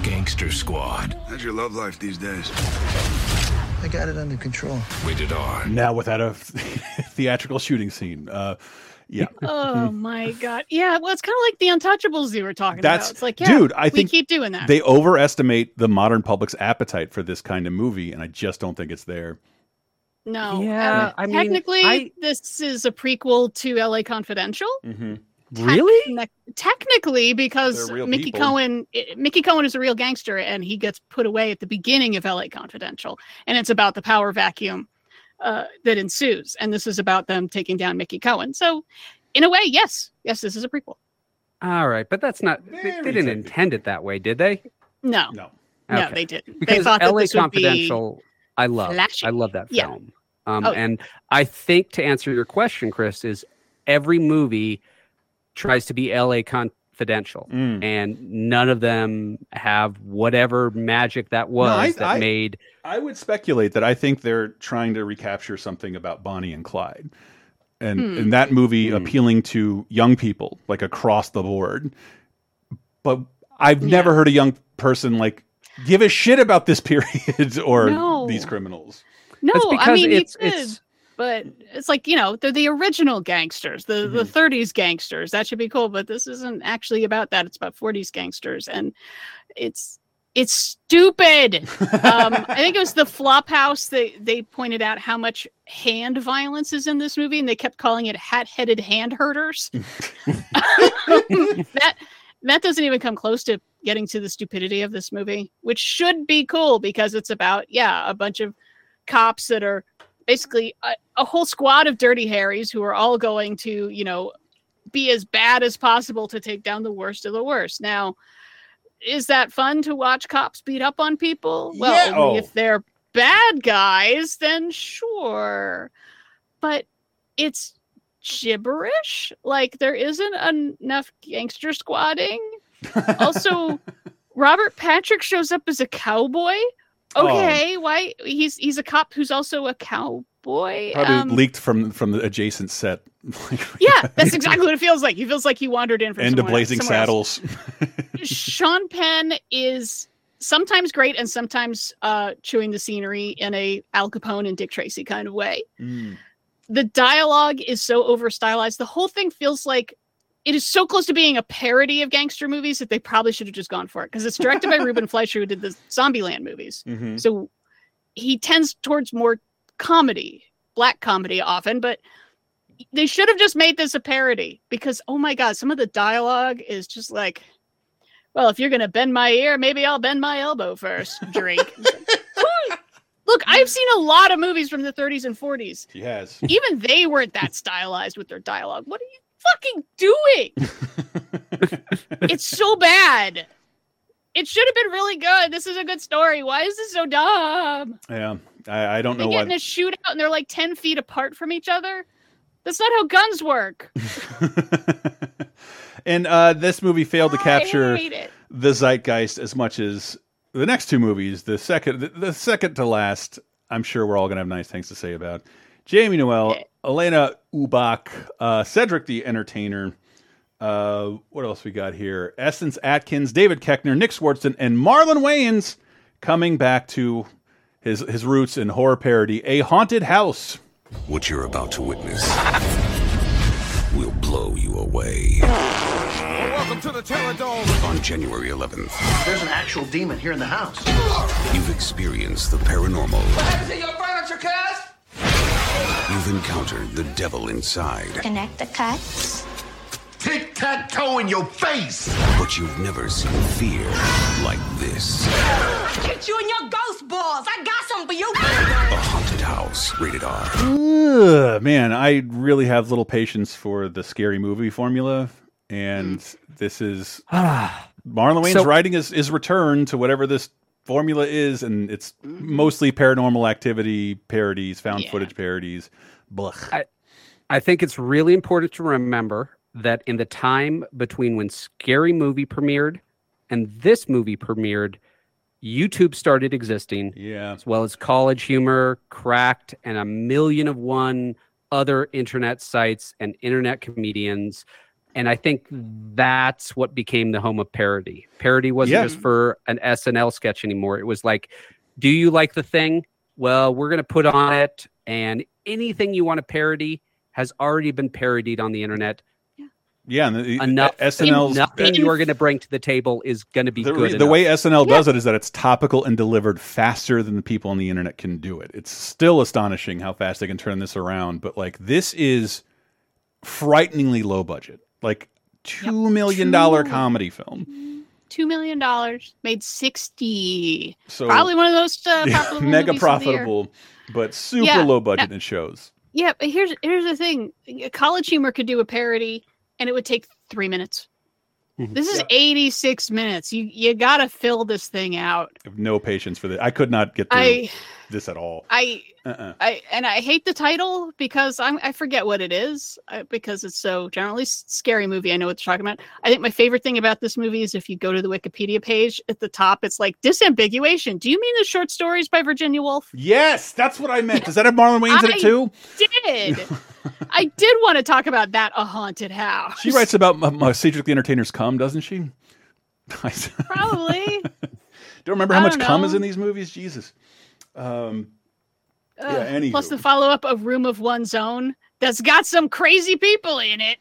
Gangster Squad. How's your love life these days? I got it under control. Rated R. Now without a theatrical shooting scene. Uh, yeah. Oh my god. Yeah, well, it's kind of like the Untouchables you were talking That's about. It's like, yeah, dude. I we think keep doing that. They overestimate the modern public's appetite for this kind of movie, and I just don't think it's there. No. Yeah, I mean, technically, I- this is a prequel to L.A. Confidential. Mm-hmm. Really? Technic- technically, because Mickey people. Cohen, i- Mickey Cohen is a real gangster, and he gets put away at the beginning of L.A. Confidential, and it's about the power vacuum uh, that ensues, and this is about them taking down Mickey Cohen. So, in a way, yes, yes, this is a prequel. All right, but that's not. They, they didn't intend it that way, did they? No, no, no, they didn't. they Because thought that LA this would be Confidential, I love. flashy. I love that Yeah. Film. Um, Oh. And I think to answer your question, Chris, is every movie tries to be LA Confidential, Mm. and none of them have whatever magic that was I- that I- made. I would speculate that I think they're trying to recapture something about Bonnie and Clyde, and Hmm. and that movie appealing to young people like across the board. But I've never heard a young person like give a shit about this period or No. these criminals. No, I mean it's- could, it's- but it's like you know they're the original gangsters, the the Mm-hmm. 30s gangsters. That should be cool, but this isn't actually about that. It's about 40s gangsters, and it's it's stupid. um, I think it was the Flophouse. They they pointed out how much hand violence is in this movie, and they kept calling it hat-headed hand herders. that that doesn't even come close to getting to the stupidity of this movie, which should be cool because it's about yeah a bunch of cops that are basically a, a whole squad of dirty harrys who are all going to you know be as bad as possible to take down the worst of the worst. Now, is that fun to watch cops beat up on people? Well, Yeah. Oh. if they're bad guys, then sure. But it's gibberish. Like there isn't enough gangster squatting. also, Robert Patrick shows up as a cowboy. Oh. Okay, why he's he's a cop who's also a cowboy. Probably Um, leaked from from the adjacent set. yeah, that's exactly what it feels like. He feels like he wandered in from End of Blazing. Saddles. Sean Penn is sometimes great and sometimes uh, chewing the scenery in a Al Capone and Dick Tracy kind of way. The dialogue is so over stylized. The whole thing feels like it is so close to being a parody of gangster movies that they probably should have just gone for it because it's directed by Ruben Fleischer, who did the Zombieland movies. Mhm. So he tends towards more comedy, black comedy often, but they should have just made this a parody because oh my god, some of the dialogue is just like, well, if you're gonna bend my ear, maybe I'll bend my elbow first. Drink. Look, I've seen a lot of movies from the 30s and 40s. He has. Even they weren't that stylized with their dialogue. What are you fucking doing? it's so bad. It should have been really good. This is a good story. Why is this so dumb? Yeah, I, I don't They know get in why. a shootout and they're like 10 feet apart from each other. That's not how guns work. And uh, this movie failed to capture the zeitgeist as much as the next two movies. The second, the, the second to last, I'm sure we're all gonna have nice things to say about. Jamie Noel, Alanna Ubach, uh, Cedric the Entertainer. Uh, what else we got here? Essence Atkins, David Koechner, Nick Swardson, and Marlon Wayans coming back to his his roots in horror parody, A Haunted House. What you're about to witness will blow you away. Welcome to the Terror Dome. On January 11th, There's an actual demon here in the house. you've experienced the paranormal. What happened to your furniture, cuz? You've encountered the devil inside. Connect the cuts. Tic tac toe in your face! But you've never seen fear like this. Get you and your ghost balls. I got something for you. A haunted house, rated R. Ugh, man, I really have little patience for the scary movie formula, and hmm. this is Marlon Wayans So- writing his, his return to whatever this formula is, and it's Mm-hmm. mostly paranormal activity parodies, found Yeah. footage parodies. Blech. I, I think it's really important to remember that in the time between when Scary Movie premiered and this movie premiered, YouTube started existing. Yeah. As well as College Humor, Cracked, and a million of one other internet sites and internet comedians. And I think that's what became the home of parody. Parody wasn't Yeah. just for an SNL sketch anymore. It was like, do you like the thing? Well, we're going to put on it, and anything you want to parody has already been parodied on the internet. Yeah, Yeah. and the, Enough, SNL's nothing you are going to bring to the table is going to be the, good. the enough. way SNL does it is that it's topical and delivered faster than the people on the internet can do it. It's still astonishing how fast they can turn this around, but like this is frighteningly low budget. Like two million dollar comedy film. Two million dollars made sixty. So Probably one of those uh, Yeah, mega movies of the year. profitable, but super Yeah, low budget no- in shows. Yeah, but here's here's the thing: College Humor could do a parody, and it would take three minutes. Mm-hmm. This is 86 minutes. You you gotta fill this thing out. I have no patience for this. I could not get through I- this at all. I Uh-uh. I and I hate the title because I'm I forget what it is uh, because it's so generally scary movie. I know what you're talking about. I think my favorite thing about this movie is if you go to the Wikipedia page at the top, it's like disambiguation. Do you mean the short stories by Virginia Woolf? Yes, that's what I meant. Does that have Marlon Wayans in it too? Did I did want to talk about that a haunted house? She writes about m- m- Cedric the Entertainer's cum, doesn't she? Probably. don't remember how much don't cum is in these movies. Jesus. Um, Ugh, yeah. Plus the follow up of Room of One's Own that's got some crazy people in it.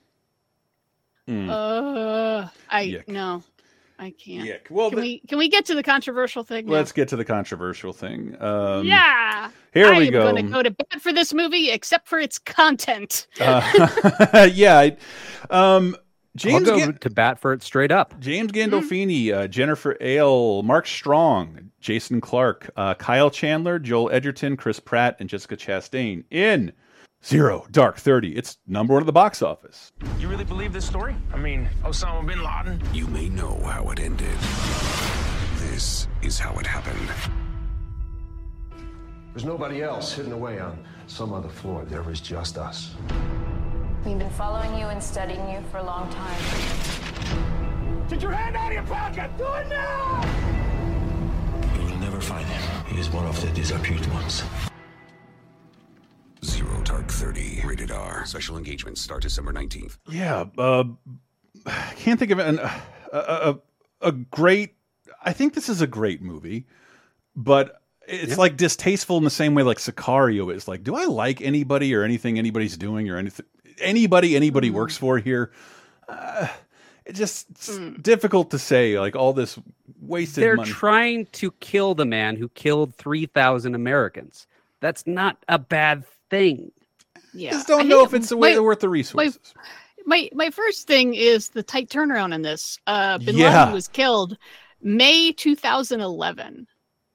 Mm. Uh, I Yuck. no, I can't. Yuck. Well, can the- we can we get to the controversial thing? now? Let's get to the controversial thing. Um, yeah. Here I we am go. Going to go to bed for this movie, except for its content. Uh, yeah. I, um, I'll James go Gan- to bat for it straight up. James Mm-hmm. Gandolfini, uh, Jennifer Ehle, Mark Strong, Jason Clarke, uh, Kyle Chandler, Joel Edgerton, Chris Pratt, and Jessica Chastain in Zero Dark Thirty. It's number one at the box office. You really believe this story? I mean, Osama bin Laden? You may know how it ended. This is how it happened. There's nobody else hidden away on some other floor. There was just us. We've been following you and studying you for a long time. Get your hand out of your pocket! Do it now! You will never find him. He is one of the disappeared ones. Zero Dark Thirty, rated R. Special engagements start December 19th. Yeah, uh, I can't think of an, a, a a great. I think this is a great movie, but it's Yeah. like distasteful in the same way like Sicario is. Like, do I like anybody or anything anybody's doing or anything anybody anybody works for here? Uh, it's just it's difficult to say. Like all this wasted They're money. trying to kill the man who killed 3,000 Americans. That's not a bad thing. Yeah, just don't I know if it's the way my- they're worth the resources. My my first thing is the tight turnaround in this. Uh, Bin Yeah. Laden was killed May 2011,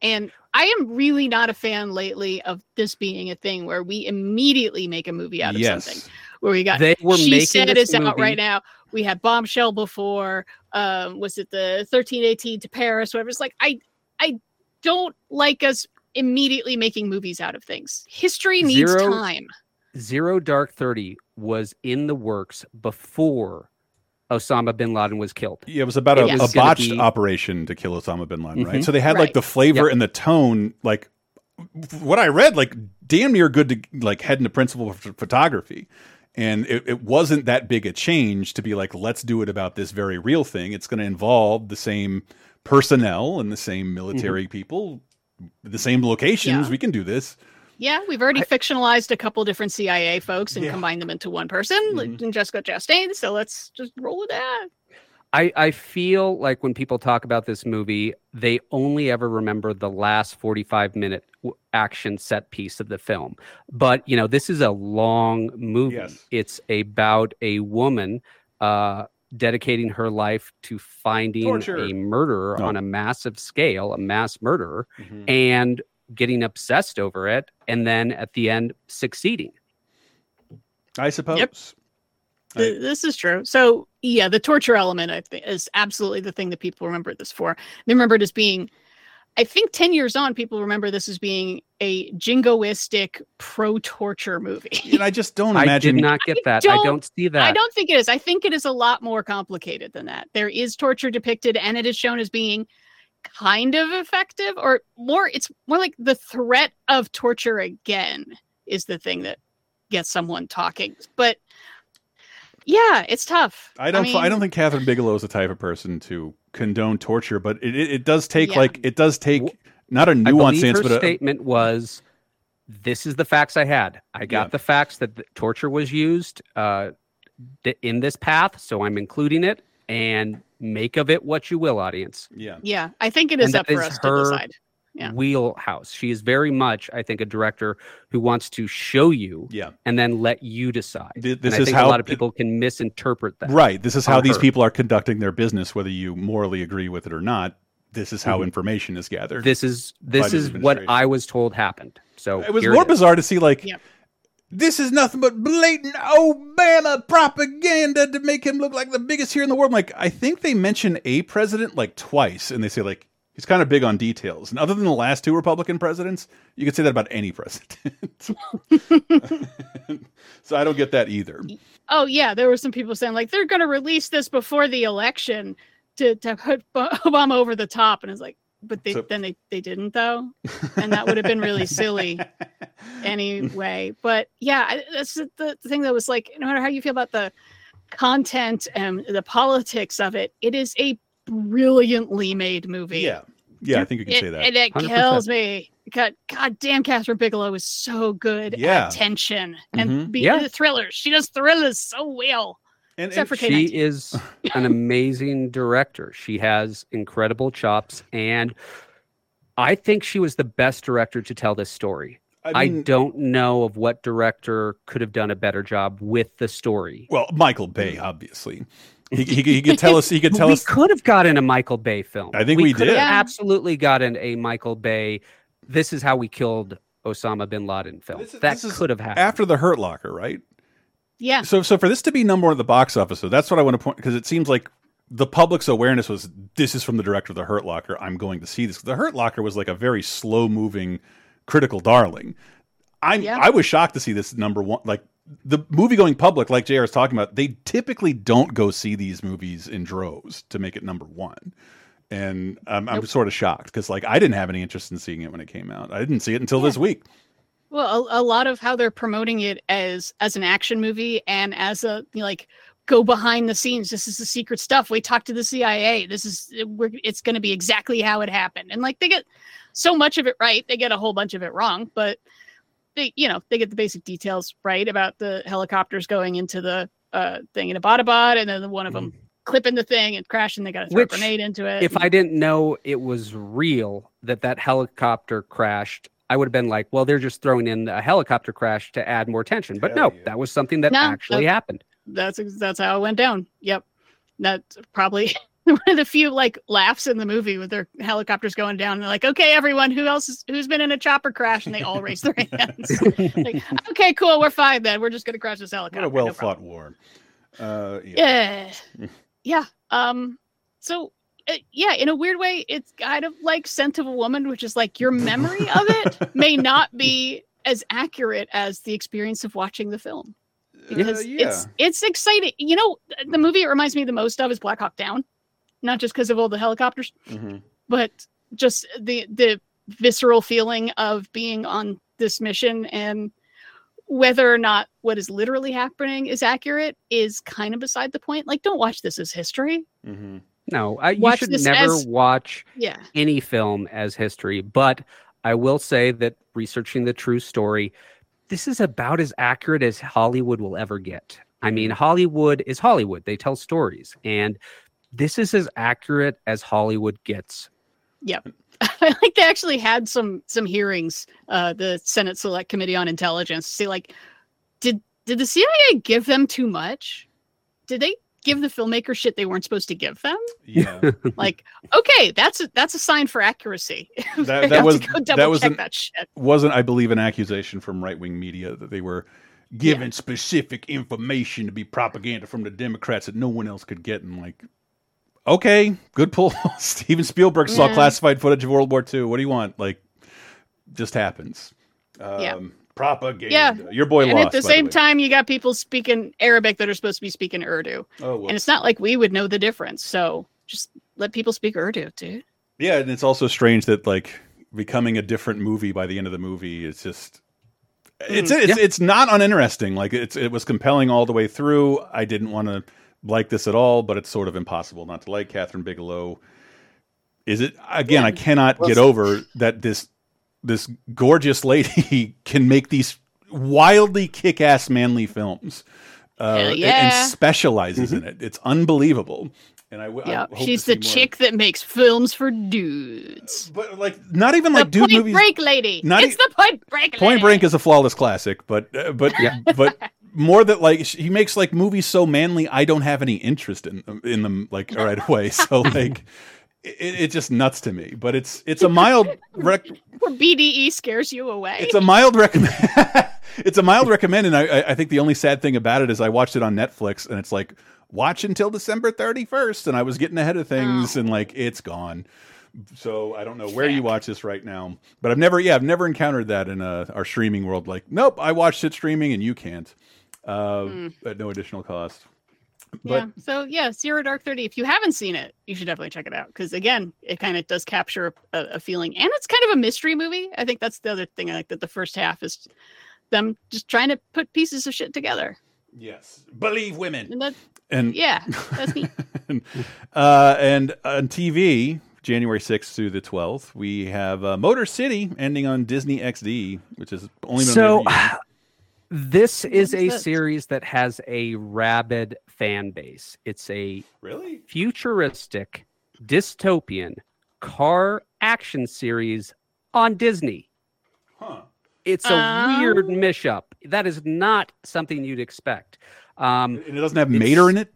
and I am really not a fan lately of this being a thing where we immediately make a movie out of Yes. something. Where we got They were she making said this is out right now. We had Bombshell before. Um, was it the 1318 to Paris? Whatever. It's like I I don't like us immediately making movies out of things. History needs Zero- time. Zero Dark 30 was in the works before Osama bin Laden was killed. Yeah, it was about a, It a was botched be- operation to kill Osama bin Laden, right? Mhm. So they had like the flavor Yep. and the tone, like what I read, like damn near good to like head into principle of ph- photography. And it, it wasn't that big a change to be like, let's do it about this very real thing. It's going to involve the same personnel and the same military people, the same locations. Yeah. We can do this. Yeah, we've already fictionalized a couple different CIA folks and Yeah. combined them into one person, like Mm-hmm. in Jessica Chastain. So let's just roll with that. I, I feel like when people talk about this movie, they only ever remember the last 45 minute action set piece of the film. But, you know, this is a long movie. Yes. It's about a woman uh, dedicating her life to finding Torture. a murderer No. on a massive scale, a mass murderer, Mhm. and getting obsessed over it. And then at the end, succeeding. I suppose. Th- this is true. So yeah, the torture element I think is absolutely the thing that people remember this for. They remember it as being I think 10 years on, people remember this as being a jingoistic pro torture movie. And I just don't I did not get that. I don't see that. I don't think it is. I think it is a lot more complicated than that. There is torture depicted, and it is shown as being kind of effective, or more. It's more like the threat of torture again is the thing that gets someone talking. But yeah, it's tough. I don't. I, mean, don't think Kathryn Bigelow is the type of person to condone torture, but it, it, it does take Yeah. like it does take not a nuanced believe stance, her but a, statement was, "This is the facts I had. I got Yeah. the facts that the torture was used uh, th- in this path, so I'm including it. And make of it what you will, audience." Yeah, Yeah, I think it is And up for is us to decide. Yeah. Wheelhouse. She is very much, I think, a director who wants to show you, Yeah. and then let you decide. Th- And this I is think how- a lot of people can misinterpret that. right. This is how on these her. people are conducting their business, whether you morally agree with it or not. This is how Mhm. information is gathered. This is this is what. I was told happened. So It was more is. bizarre to see like Yep. this is nothing but blatant Obama propaganda to make him look like the biggest here in the world. Like I think they mention a president like twice, and they say like he's kind of big on details. And other than the last two Republican presidents, you could say that about any president. so I don't get that either. Oh yeah, there were some people saying like they're going to release this before the election to to put Obama over the top, and it's like, but they So- then they they didn't though, and that would have been really silly anyway. But yeah, I- that's the, the thing that was like, no matter how you feel about the content and the politics of it, it is a brilliantly made movie. Yeah, yeah, I think you can It- say that. And it 100%. kills me. God, God damn, Kathryn Bigelow is so good Yeah. at tension and Mhm. be Yeah. the thrillers. She does thrillers so well. And, Except for she is an amazing director. She has incredible chops, and I think she was the best director to tell this story. I I, don't know of what director could have done a better job with the story. well, Michael Bay, obviously. He, he, he could tell us. He could tell we us. We could have gotten a Michael Bay film. I think we could did. have Yeah. absolutely gotten a Michael Bay. This is how we killed Osama bin Laden film. This is- that this could have happened. after the Hurt Locker, right? Yeah. So, so for this to be number one at the box office, so that's what I want to point because it seems like the public's awareness was this is from the director of the Hurt Locker. I'm going to see this. The Hurt Locker was like a very slow moving, critical darling. I'm Yeah. I was shocked to see this number one. Like the movie going public, like Jr. is talking about, they typically don't go see these movies in droves to make it number one. And um, I'm Nope. sort of shocked because like I didn't have any interest in seeing it when it came out. I didn't see it until this week. Well, a, a lot of how they're promoting it as as an action movie and as a like go behind the scenes. This is the secret stuff. We talked to the CIA. This is we're, it's going to be exactly how it happened. And like they get so much of it right, they get a whole bunch of it wrong, but they you know they get the basic details right about the helicopters going into the uh thing in a Abbottabad, and then the one of them clipping the thing and crashing. They got to throw Which, a grenade into it. if I didn't know it was real that that helicopter crashed, I would have been like, well, they're just throwing in a helicopter crash to add more tension. But no, that was something that No, actually that- happened. that's that's how it went down. Yep, that's probably one of the few like laughs in the movie with their helicopters going down. And they're like, "Okay, everyone, who else is, who's been in a chopper crash?" And they all raise their hands. like, okay, cool, we're fine then. We're just gonna crash this helicopter. What a well problem." fought war. Uh, yeah. Yeah, yeah. Um, so. Uh, yeah, in a weird way, it's kind of like Scent of a Woman, which is like your memory of it may not be as accurate as the experience of watching the film because it's yeah. it's exciting. You know, the movie it reminds me the most of is Black Hawk Down, not just because of all the helicopters, Mhm. but just the the visceral feeling of being on this mission and whether or not what is literally happening is accurate is kind of beside the point. Like, don't watch this as history. Mm-hmm. No, I, you should never as- watch Yeah. any film as history. But I will say that researching the true story, this is about as accurate as Hollywood will ever get. I mean, Hollywood is Hollywood. They tell stories. And this is as accurate as Hollywood gets. Yep. I like they actually had some some hearings, uh, the Senate Select Committee on Intelligence, to see like, did did the CIA give them too much? Did they give the filmmaker shit they weren't supposed to give them? Yeah. Like, okay, that's a, that's a sign for accuracy. That, that was go that was an, that shit. wasn't I believe an accusation from right wing media that they were given specific information to be propaganda from the Democrats that no one else could get and like okay, good pull. Steven Spielberg saw Yeah. classified footage of World War II. What do you want? Like, just happens. Um, Yeah. Propaganda. Yeah. Your boy and lost. at the same way. time, you got people speaking Arabic that are supposed to be speaking Urdu. Oh, well. And it's not like we would know the difference. So just let people speak Urdu, dude. Yeah, and it's also strange that like becoming a different movie by the end of the movie is just it's Mm. it's it's not uninteresting. Like it's it was compelling all the way through. I didn't want to like this at all, but it's sort of impossible not to like Kathryn Bigelow. Is it again? I cannot Well, get over that this this gorgeous lady can make these wildly kick-ass manly films uh, Hell and- and specializes in it. It's unbelievable. And I, w- I Yeah, hope she's the see more. chick that makes films for dudes. But like, not even like the dude Point movies. Break lady. Not it's e- the Point Break. Point lady. Break is a flawless classic, but uh, but but more that like he makes like movies so manly, I don't have any interest in in them like right away. So like, it, it's just nuts to me. But it's it's a mild rec- Where BDE scares you away. it's a mild recommend. it's a mild recommend, and I I- think the only sad thing about it is I watched it on Netflix, and it's like watch until December thirty first, and I was getting ahead of things, and like it's gone. So I don't know where you watch this right now, but I've never, yeah, I've never encountered that in uh, our streaming world. Like, nope, I watched it streaming, and you can't uh, at no additional cost. But yeah. So yeah, Zero Dark Thirty. If you haven't seen it, you should definitely check it out because again, it kind of does capture a, a feeling, and it's kind of a mystery movie. I think that's the other thing I like that the first half is them just trying to put pieces of shit together. yes, believe women. And that, And yeah, that's neat. uh, and on TV, January 6th through the 12th, we have uh, Motor City ending on Disney XD, which is only been So, reviewed. This is a series that has a rabid fan base. It's a really futuristic dystopian car action series on Disney. Huh. It's a Um, weird mishup. That is not something you'd expect. Um, and it doesn't have Mater in it.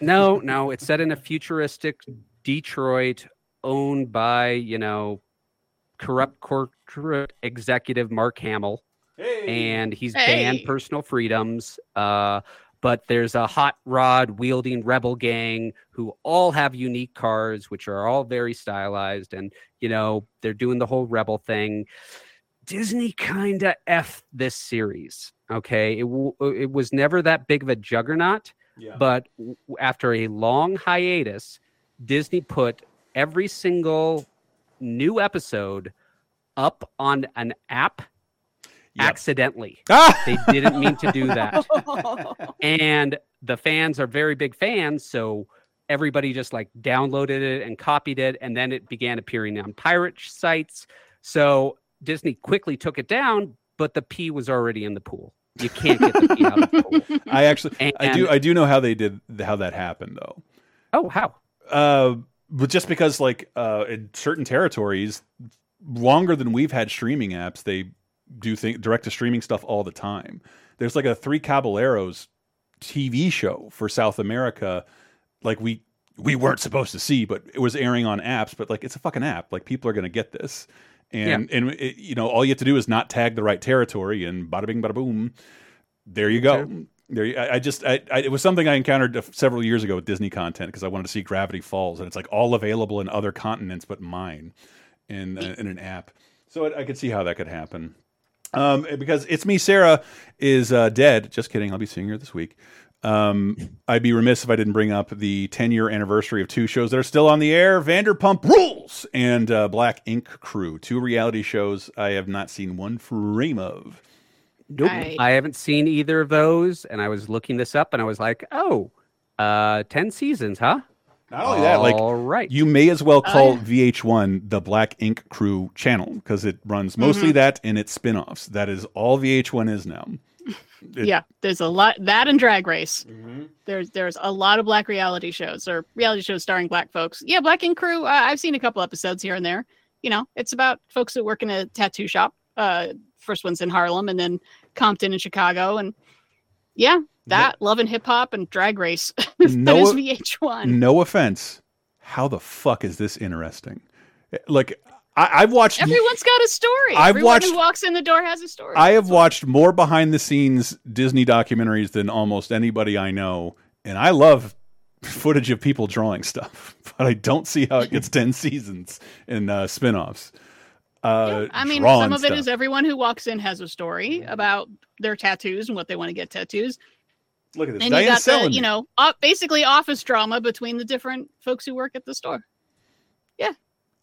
no, no, it's set in a futuristic Detroit, owned by you know corrupt corporate executive Mark Hamill, and he's banned personal freedoms. Uh, but there's a hot rod wielding rebel gang who all have unique cars, which are all very stylized, and you know they're doing the whole rebel thing. Disney kind of f this series. Okay, it w- it was never that big of a juggernaut, Yeah. but w- after a long hiatus, Disney put every single new episode up on an app accidentally. Ah! They didn't mean to do that. and the fans are very big fans, so everybody just like downloaded it and copied it, and then it began appearing on pirate sites. So Disney quickly took it down, but the P was already in the pool. You can't get the P out of the pool. I actually, I do, I do know how they did, how that happened though. Oh, how? Uh, but just because like uh, in certain territories, longer than we've had streaming apps, they do think direct to streaming stuff all the time. There's like a Three Caballeros TV show for South America, like we we weren't supposed to see, but it was airing on apps. But like it's a fucking app, like people are gonna get this, and and it, you know all you have to do is not tag the right territory, and bada bing bada boom, there you go. There, you- I, I just, I, I, it was something I encountered several years ago with Disney content because I wanted to see Gravity Falls, and it's like all available in other continents but mine, in uh, in an app. So it, I could see how that could happen. Um, because it's me, Sarah is uh, dead. Just kidding. I'll be seeing her this week. Um, I'd be remiss if I didn't bring up the 10 year anniversary of two shows that are still on the air Vanderpump Rules and uh, Black Ink Crew, two reality shows I have not seen one frame of. Nope. I- I haven't seen either of those, and I was looking this up, and I was like, "Oh, uh, 10 seasons, huh?" Not only that, like All right. you may as well call Oh, VH1 the Black Ink Crew channel because it runs mostly Mhm. that and its spin-offs. That is all VH1 is now. It- yeah, there's a lot that and Drag Race. Mm-hmm. There's there's a lot of black reality shows or reality shows starring black folks. Yeah, Black Ink Crew. Uh, I've seen a couple episodes here and there. You know, it's about folks that work in a tattoo shop. Uh, first one's in Harlem, and then Compton in Chicago, and yeah, that Love and Hip Hop and Drag Race. that No- is VH1. No offense. How the fuck is this interesting? Like I, I've watched Everyone's got a story. I've Everyone watched- who walks in the door has a story. I have watched more behind the scenes Disney documentaries than almost anybody I know, and I love footage of people drawing stuff, but I don't see how it gets ten seasons and uh, spinoffs. Uh, I mean, some of it is everyone who walks in has a story about their tattoos and what they want to get tattoos. Look at this. And you Diana's got the, you know, o- basically office drama between the different folks who work at the store. Yeah.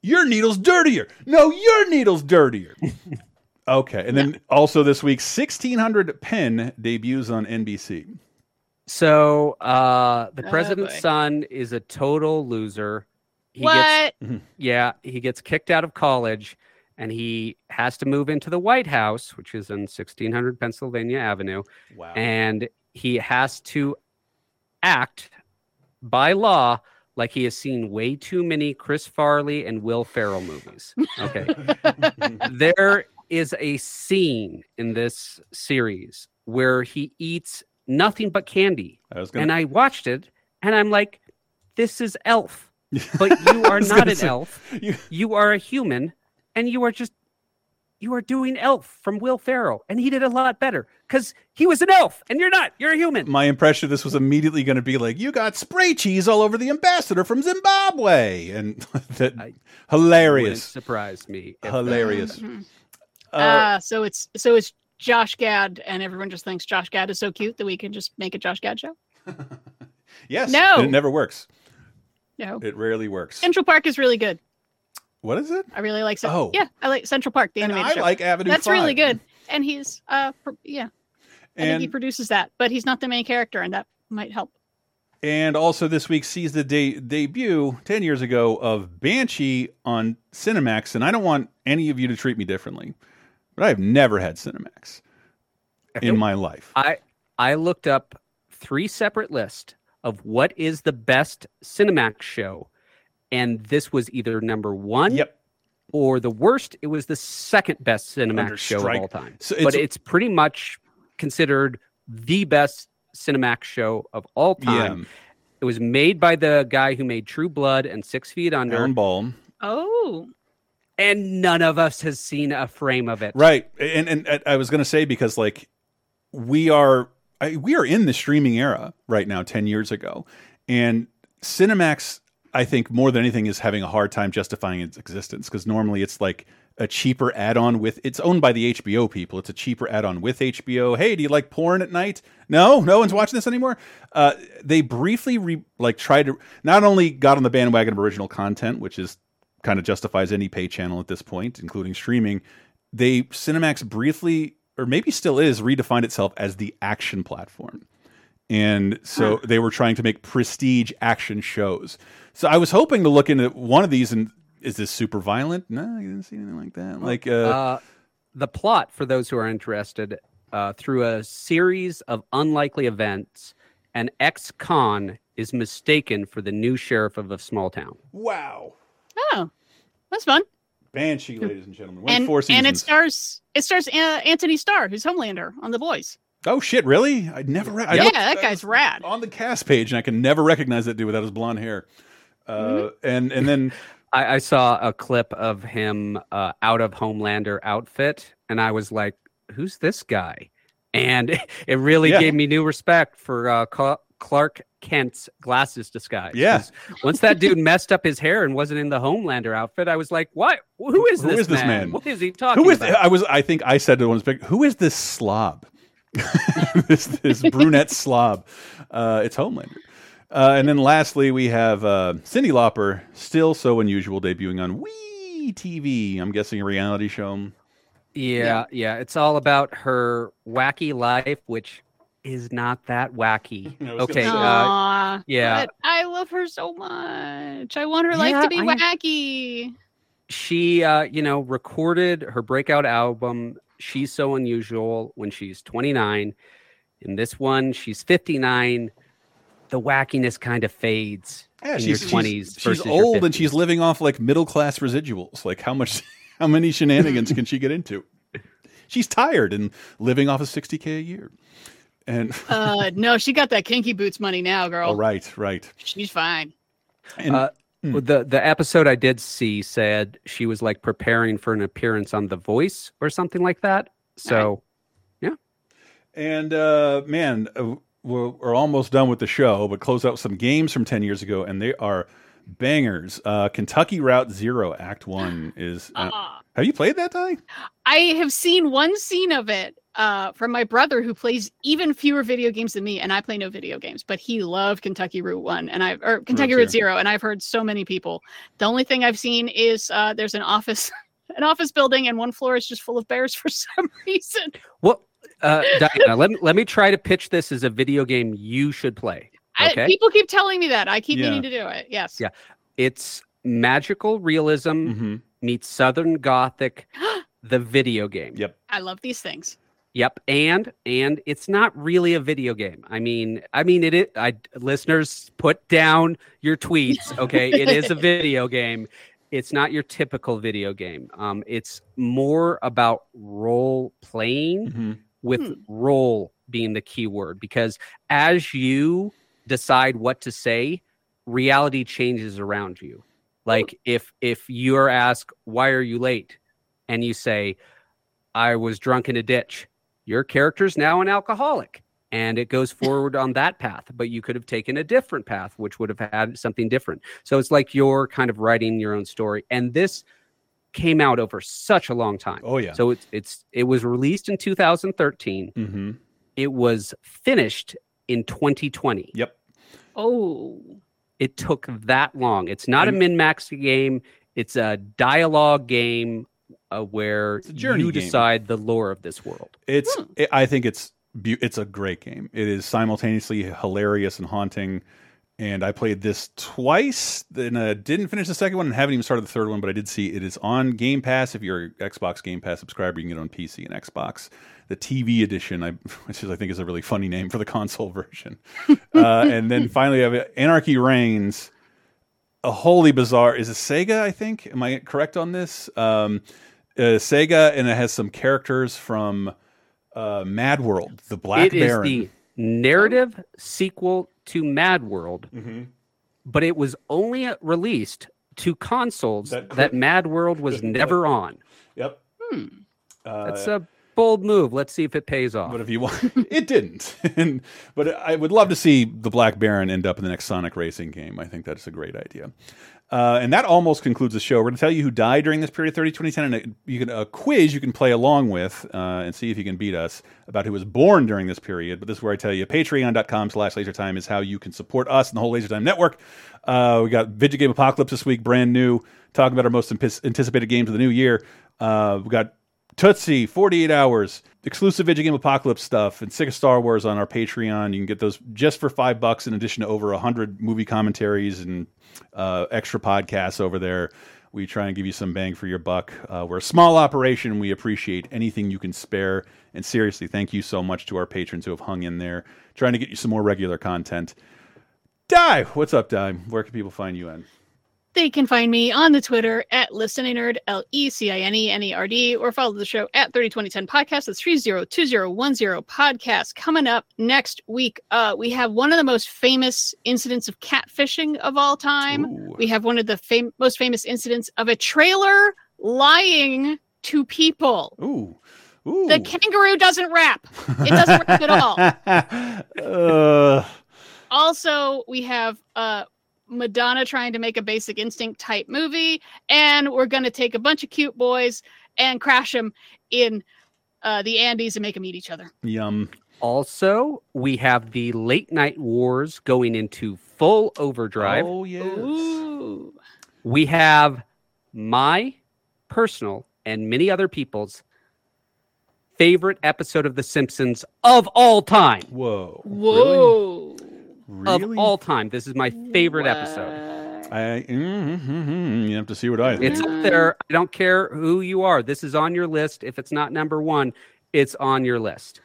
Your needle's dirtier. No, your needle's dirtier. okay, and then also this week, sixteen hundred Penn debuts on NBC. So uh, the Oh, president's boy. son is a total loser. He What? Gets, yeah, he gets kicked out of college, and he has to move into the White House, which is in 1600 Pennsylvania Avenue. Wow. And he has to act by law like he has seen way too many Chris Farley and Will Ferrell movies. Okay. there is a scene in this series where he eats nothing but candy. I was gonna- And I watched it and I'm like, this is Elf. But you are not an say, elf. you- You are a human and you are just you are doing Elf from Will Ferrell, and he did a lot better because he was an elf, and you're not. You're a human. My impression of this was immediately going to be like, "You got spray cheese all over the ambassador from Zimbabwe," and that Wouldn't hilarious, Surprised me. if- hilarious. Mhm. Uh, Uh, so it's so it's Josh Gad, and everyone just thinks Josh Gad is so cute that we can just make a Josh Gad show. yes, no. it never works. No, It rarely works. Central Park is really good. What is it? I really like. Cen- Oh. yeah, I like Central Park, the And animated I show. like Avenue That's really good, and he's uh, pr- yeah, I think he produces that, but he's not the main character, and that might help. and also this week sees the de debut ten years ago of Banshee on Cinemax, and I don't want any of you to treat me differently, but I have never had Cinemax in my life. I I looked up three separate lists of what is the best Cinemax show, and this was either number one, yep. or the worst. It was the second best Cinemax Under show strike. of all time. So but it's- it's pretty much considered the best Cinemax show of all time. Yeah. It was made by the guy who made True Blood and Six Feet Under, Alan Ball. Oh, and none of us has seen a frame of it. Right, and and uh, I was going to say because like we are I, we are in the streaming era right now. Ten years ago, and Cinemax, I think more than anything, is having a hard time justifying its existence because normally it's like a cheaper add-on with it's owned by the HBO people. It's a cheaper add-on with HBO. Hey, do you like porn at night? No, no one's watching this anymore. Uh, they briefly re, like tried to not only got on the bandwagon of original content, which is kind of justifies any pay channel at this point, including streaming. They Cinemax briefly, or maybe still is, redefined itself as the action platform. And so they were trying to make prestige action shows. So I was hoping to look into one of these and is this super violent? No, you didn't see anything like that. Like, uh, Uh, the plot, for those who are interested, uh, through a series of unlikely events, an ex-con is mistaken for the new sheriff of a small town. wow. oh, that's fun. Banshee, ladies and gentlemen. Went And four and it seasons. stars it stars uh, Anthony Starr, who's Homelander on The Boys. Oh shit, really? I never. Re- I yeah, that guy's rad. on the cast page, and I can never recognize that dude without his blonde hair. Uh, Mm-hmm. And and then I, I saw a clip of him uh, out of Homelander outfit, and I was like, "Who's this guy?" And it really Yeah. gave me new respect for uh, Ca- Clark Kent's glasses disguise. Yeah. 'Cause Once that dude messed up his hair and wasn't in the Homelander outfit, I was like, "What? Who is Who this? is this man? man? What is he talking Who is? about?" I was. I think I said to one spec. Who is this slob? this this brunette slob. Uh, it's Homelander. Uh, and then lastly, we have uh, Cyndi Lauper, still so unusual, debuting on WE tv. I'm guessing a reality show. Yeah, yeah. It's all about her wacky life, which is not that wacky. I was gonna Okay. Uh, yeah. but I love her so much. I want her life to be I- wacky. she, uh, you know, recorded her breakout album, She's So Unusual, when she's 29. In this one, she's 59. The wackiness kind of fades Yeah, in she's your she's- 20s. She's, versus your old and she's living off like middle class residuals. Like how much, how many shenanigans can she get into? She's tired and living off of 60k a year. And Uh, no, she got that kinky boots money now, girl. oh, right, right. She's fine. And Uh, well, the the episode I did see said she was like preparing for an appearance on The Voice or something like that. So yeah. And uh, man, uh, we're, we're almost done with the show, but close out with some games from 10 years ago, and they are bangers. Uh, Kentucky Route Zero Act One is. Uh, have you played that, Ty? I have seen one scene of it uh, from my brother who plays even fewer video games than me, and I play no video games, but he loved Kentucky Route One and I've or Kentucky Route Zero. Zero, and I've heard so many people. The only thing I've seen is uh, there's an office, an office building, and one floor is just full of bears for some reason. Well, uh, Diana, let me let me try to pitch this as a video game you should play. I, Okay. people keep telling me that. I keep Yeah. meaning to do it. Yes. yeah, it's magical realism Mm-hmm. meets Southern Gothic, the video game. Yep. I love these things. Yep, and and it's not really a video game. I mean, I mean it. i- I listeners put down your tweets. Okay, it is a video game. It's not your typical video game. Um, it's more about role playing with role being the key word because as you decide what to say, reality changes around you. Like if if you're asked why are you late, and you say I was drunk in a ditch. Your character's now an alcoholic and it goes forward on that path, but you could have taken a different path, which would have had something different. So it's like you're kind of writing your own story. And this came out over such a long time. Oh, yeah. So it's it's it was released in 2013. Mm-hmm. It was finished in 2020. Yep. Oh. It took that long. It's not a min max game. It's a dialogue game uh, where you game. decide the lore of this world. It's. It, I think it's. It's a great game. It is simultaneously hilarious and haunting. And I played this twice. Then uh, didn't finish the second one and haven't even started the third one. But I did see it is on Game Pass. If you're an Xbox Game Pass subscriber, you can get it on PC and Xbox. The TV edition, I, which is I think is a really funny name for the console version. uh, and then finally, I have Anarchy Reigns. A wholly bizarre. Is it Sega? I think. Am I correct on this? Um, uh, Sega, and it has some characters from uh, Mad World, the Black It Baron. It is the narrative sequel to Mad World, Mm-hmm. but it was only released to consoles That that, Mad World was never on. Yep. Hmm. Uh, That's a bold move. Let's see if it pays off. But if you want, it didn't. and, but I would love to see the Black Baron end up in the next Sonic Racing game. I think that's a great idea. Uh, and that almost concludes the show. We're going to tell you who died during this period, 30, 2010, and a, you can a quiz you can play along with uh, and see if you can beat us about who was born during this period. But this is where I tell you, patreon.com slash lasertime is how you can support us and the whole Lasertime network. Uh, we got Video Game Apocalypse this week, brand new, talking about our most anticipated games of the new year. Uh, we got Tootsie, 48 hours, exclusive Video Game Apocalypse stuff, and Sick of Star Wars on our Patreon. You can get those just for five bucks in addition to over 100 movie commentaries and uh, extra podcasts over there. We try and give you some bang for your buck. Uh, we're a small operation. We appreciate anything you can spare. And seriously, thank you so much to our patrons who have hung in there, trying to get you some more regular content. Di, what's up, Di? Where can people find you on? They can find me on the Twitter at listeningnerd, L E C I N E N E R D, or follow the show at 302010 podcast. That's 302010 podcast. Coming up next week, uh, we have one of the most famous incidents of catfishing of all time. We have one of the fam- most famous incidents of a trailer lying to people. Ooh. Ooh. The kangaroo doesn't rap. It doesn't rap at all. Uh, also we have uh madonna trying to make a basic instinct type movie and we're going to take a bunch of cute boys and crash them in uh the andes and make them eat each other yum. Also, we have the late night wars going into full overdrive. Oh, yes. Ooh. We have my personal and many other people's favorite episode of The Simpsons of all time. Whoa. whoa Of all time. This is my favorite episode. I, mm, you have to see what I think. It's up there. I don't care who you are. This is on your list. If it's not number one, it's on your list.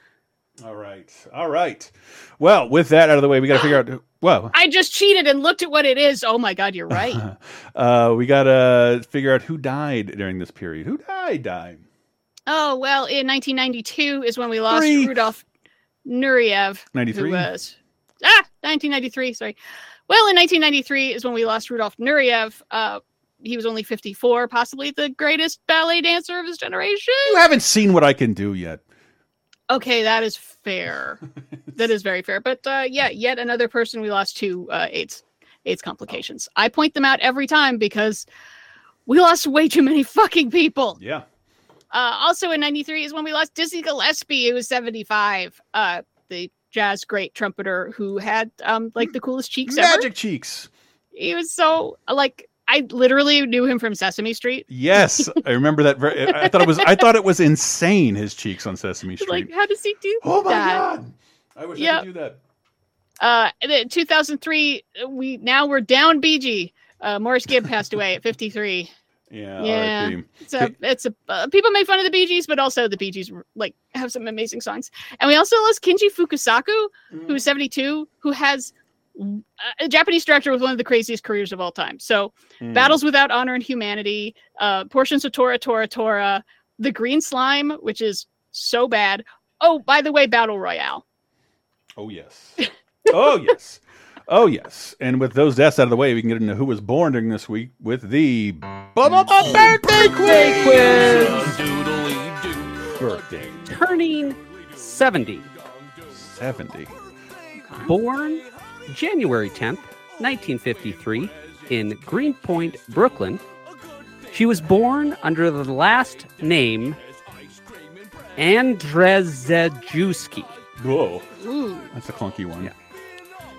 All right. All right. Well, with that out of the way, we got to figure out. who- Well, i just cheated and looked at what it is oh my god you're right uh, we got to figure out who died during this period. Who died? Died. oh well in 1992 is when we lost Three. rudolf nureyev 93? who was ah 1993 sorry well in 1993 is when we lost rudolf nureyev uh he was only 54 possibly the greatest ballet dancer of his generation You haven't seen what I can do yet. okay that is fair that is very fair. But uh, yeah, yet another person we lost to uh, AIDS AIDS complications. I point them out every time because we lost way too many fucking people. Yeah. Uh, also in '93 is when we lost Dizzy Gillespie, who was 75. Uh, jazz great trumpeter who had um like the coolest cheeks ever. Magic cheeks. He was so like I literally knew him from Sesame Street. Yes, I remember that. Very, I thought it was. I thought it was insane. His cheeks on Sesame Street. Like, how does he do Oh my that? God. I wish I could do that. Uh, and then 2003, we now we're down Bee Gee. Uh, Maurice Gibb passed away at 53. Yeah. Yeah, R.I.P. it's a, it's a uh, people make fun of the Bee Gees, but also the Bee Gees like have some amazing songs. And we also lost Kinji Fukasaku, who's 72, who has uh, a Japanese director with one of the craziest careers of all time. So, Mm. Battles Without Honor and Humanity, uh, portions of Tora Tora Tora, The Green Slime, which is so bad. Oh, by the way, Battle Royale. Oh yes. Oh yes. Oh yes. And with those deaths out of the way, we can get into who was born during this week with the birthday quiz. Birthday Turning 70. 70. Born January 10th, 1953, in Greenpoint, Brooklyn. She was born under the last name Andrzejewski. Whoa. Ooh. That's a clunky one.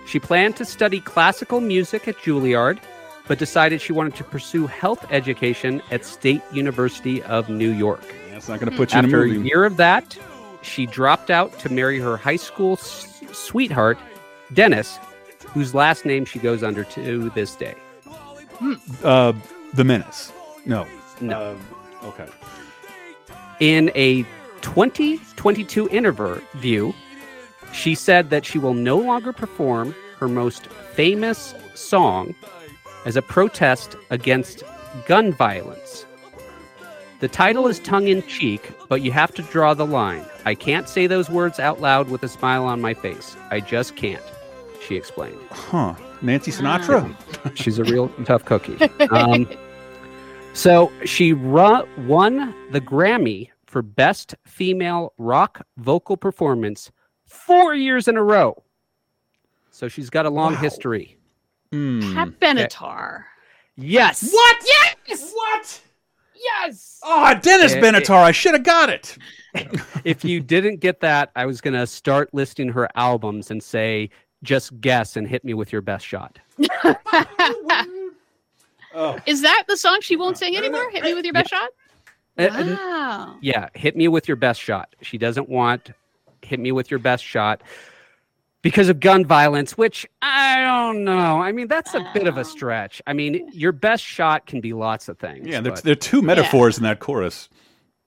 She planned to study classical music at Juilliard, but decided she wanted to pursue health education at State University of New York. That's not going to put you in a After movie. year of that, she dropped out to marry her high school s- sweetheart, Dennis, whose last name she goes under to this day. Uh, the Menace. No. No. Uh, okay. In a 2022 interview, she said that she will no longer perform her most famous song as a protest against gun violence. The title is tongue in cheek, but you have to draw the line. I can't say those words out loud with a smile on my face. I just can't, she explained. Huh. Nancy Sinatra. She's a real tough cookie. Um, so she ru- won the Grammy for Best Female Rock Vocal Performance four years in a row. So she's got a long history. Hmm. Pat Benatar. Yes. What? Yes. What? Yes. Oh, Dennis Eh, Benatar. I should have got it. if you didn't get that, I was going to start listing her albums and say, just guess and hit me with your best shot. Oh. Is that the song she won't sing anymore? Hit me with your best shot. Uh, uh, Wow. Yeah, hit me with your best shot. She doesn't want hit me with your best shot because of gun violence, which I don't know. I mean, that's a bit of a stretch. I mean, your best shot can be lots of things. Yeah, there, but- there are two metaphors in that chorus.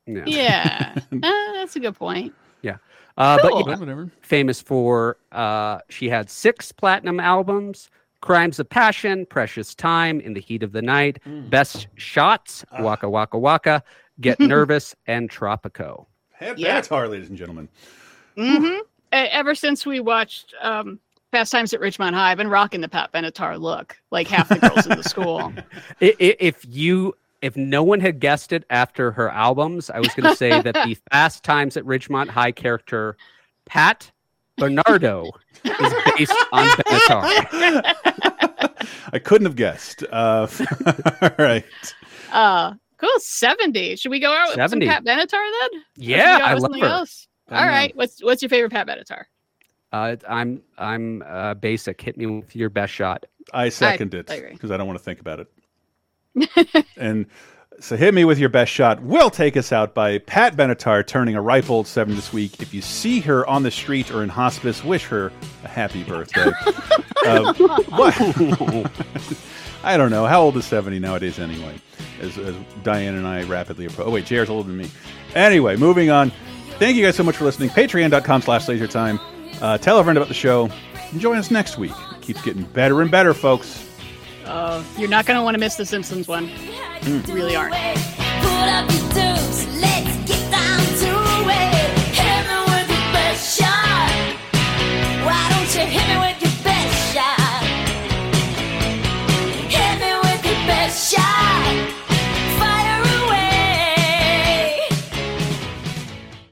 Yeah. Yeah, Uh, that's a good point. Yeah. Uh, Cool. But yeah, Whatever. famous for uh, she had six platinum albums: "Crimes of Passion," "Precious Time," "In the Heat of the Night," Mm. "Best Shots," Ah. "Waka Waka Waka," "Get Nervous," and "Tropico." Pat Yeah. Benatar, ladies and gentlemen. Hmm ever since we watched um, Fast Times at Ridgemont High, I've been rocking the Pat Benatar look, like half the girls in the school. I- i- If you if no one had guessed it after her albums, I was going to say that the Fast Times at Ridgemont High character Pat Bernardo is based on Benatar. I couldn't have guessed. Uh, all right. Uh, cool. 70. Should we go out with 70. some Pat Benatar then? Or should we Yeah, I love her. Else? I All know. right. What's what's your favorite Pat Benatar? Uh, I'm I'm uh, basic. Hit me with your best shot. I second it I agree. because I don't want to think about it. and so hit me with your best shot. We'll take us out by Pat Benatar turning a ripe old seven this week. If you see her on the street or in hospice, wish her a happy birthday. uh, what? I don't know. How old is 70 nowadays anyway? As, as Diane and I rapidly approach. Oh, wait, JR's older than me. Anyway, moving on. Thank you guys so much for listening. Patreon.com slash lasertime. Uh, tell a friend about the show. And join us next week. It keeps getting better and better, folks. Uh, you're not going to want to miss the Simpsons one. Mm. You really aren't. Put up your dukes, let's get down to it. Hit me with your best shot. Why don't you hit me with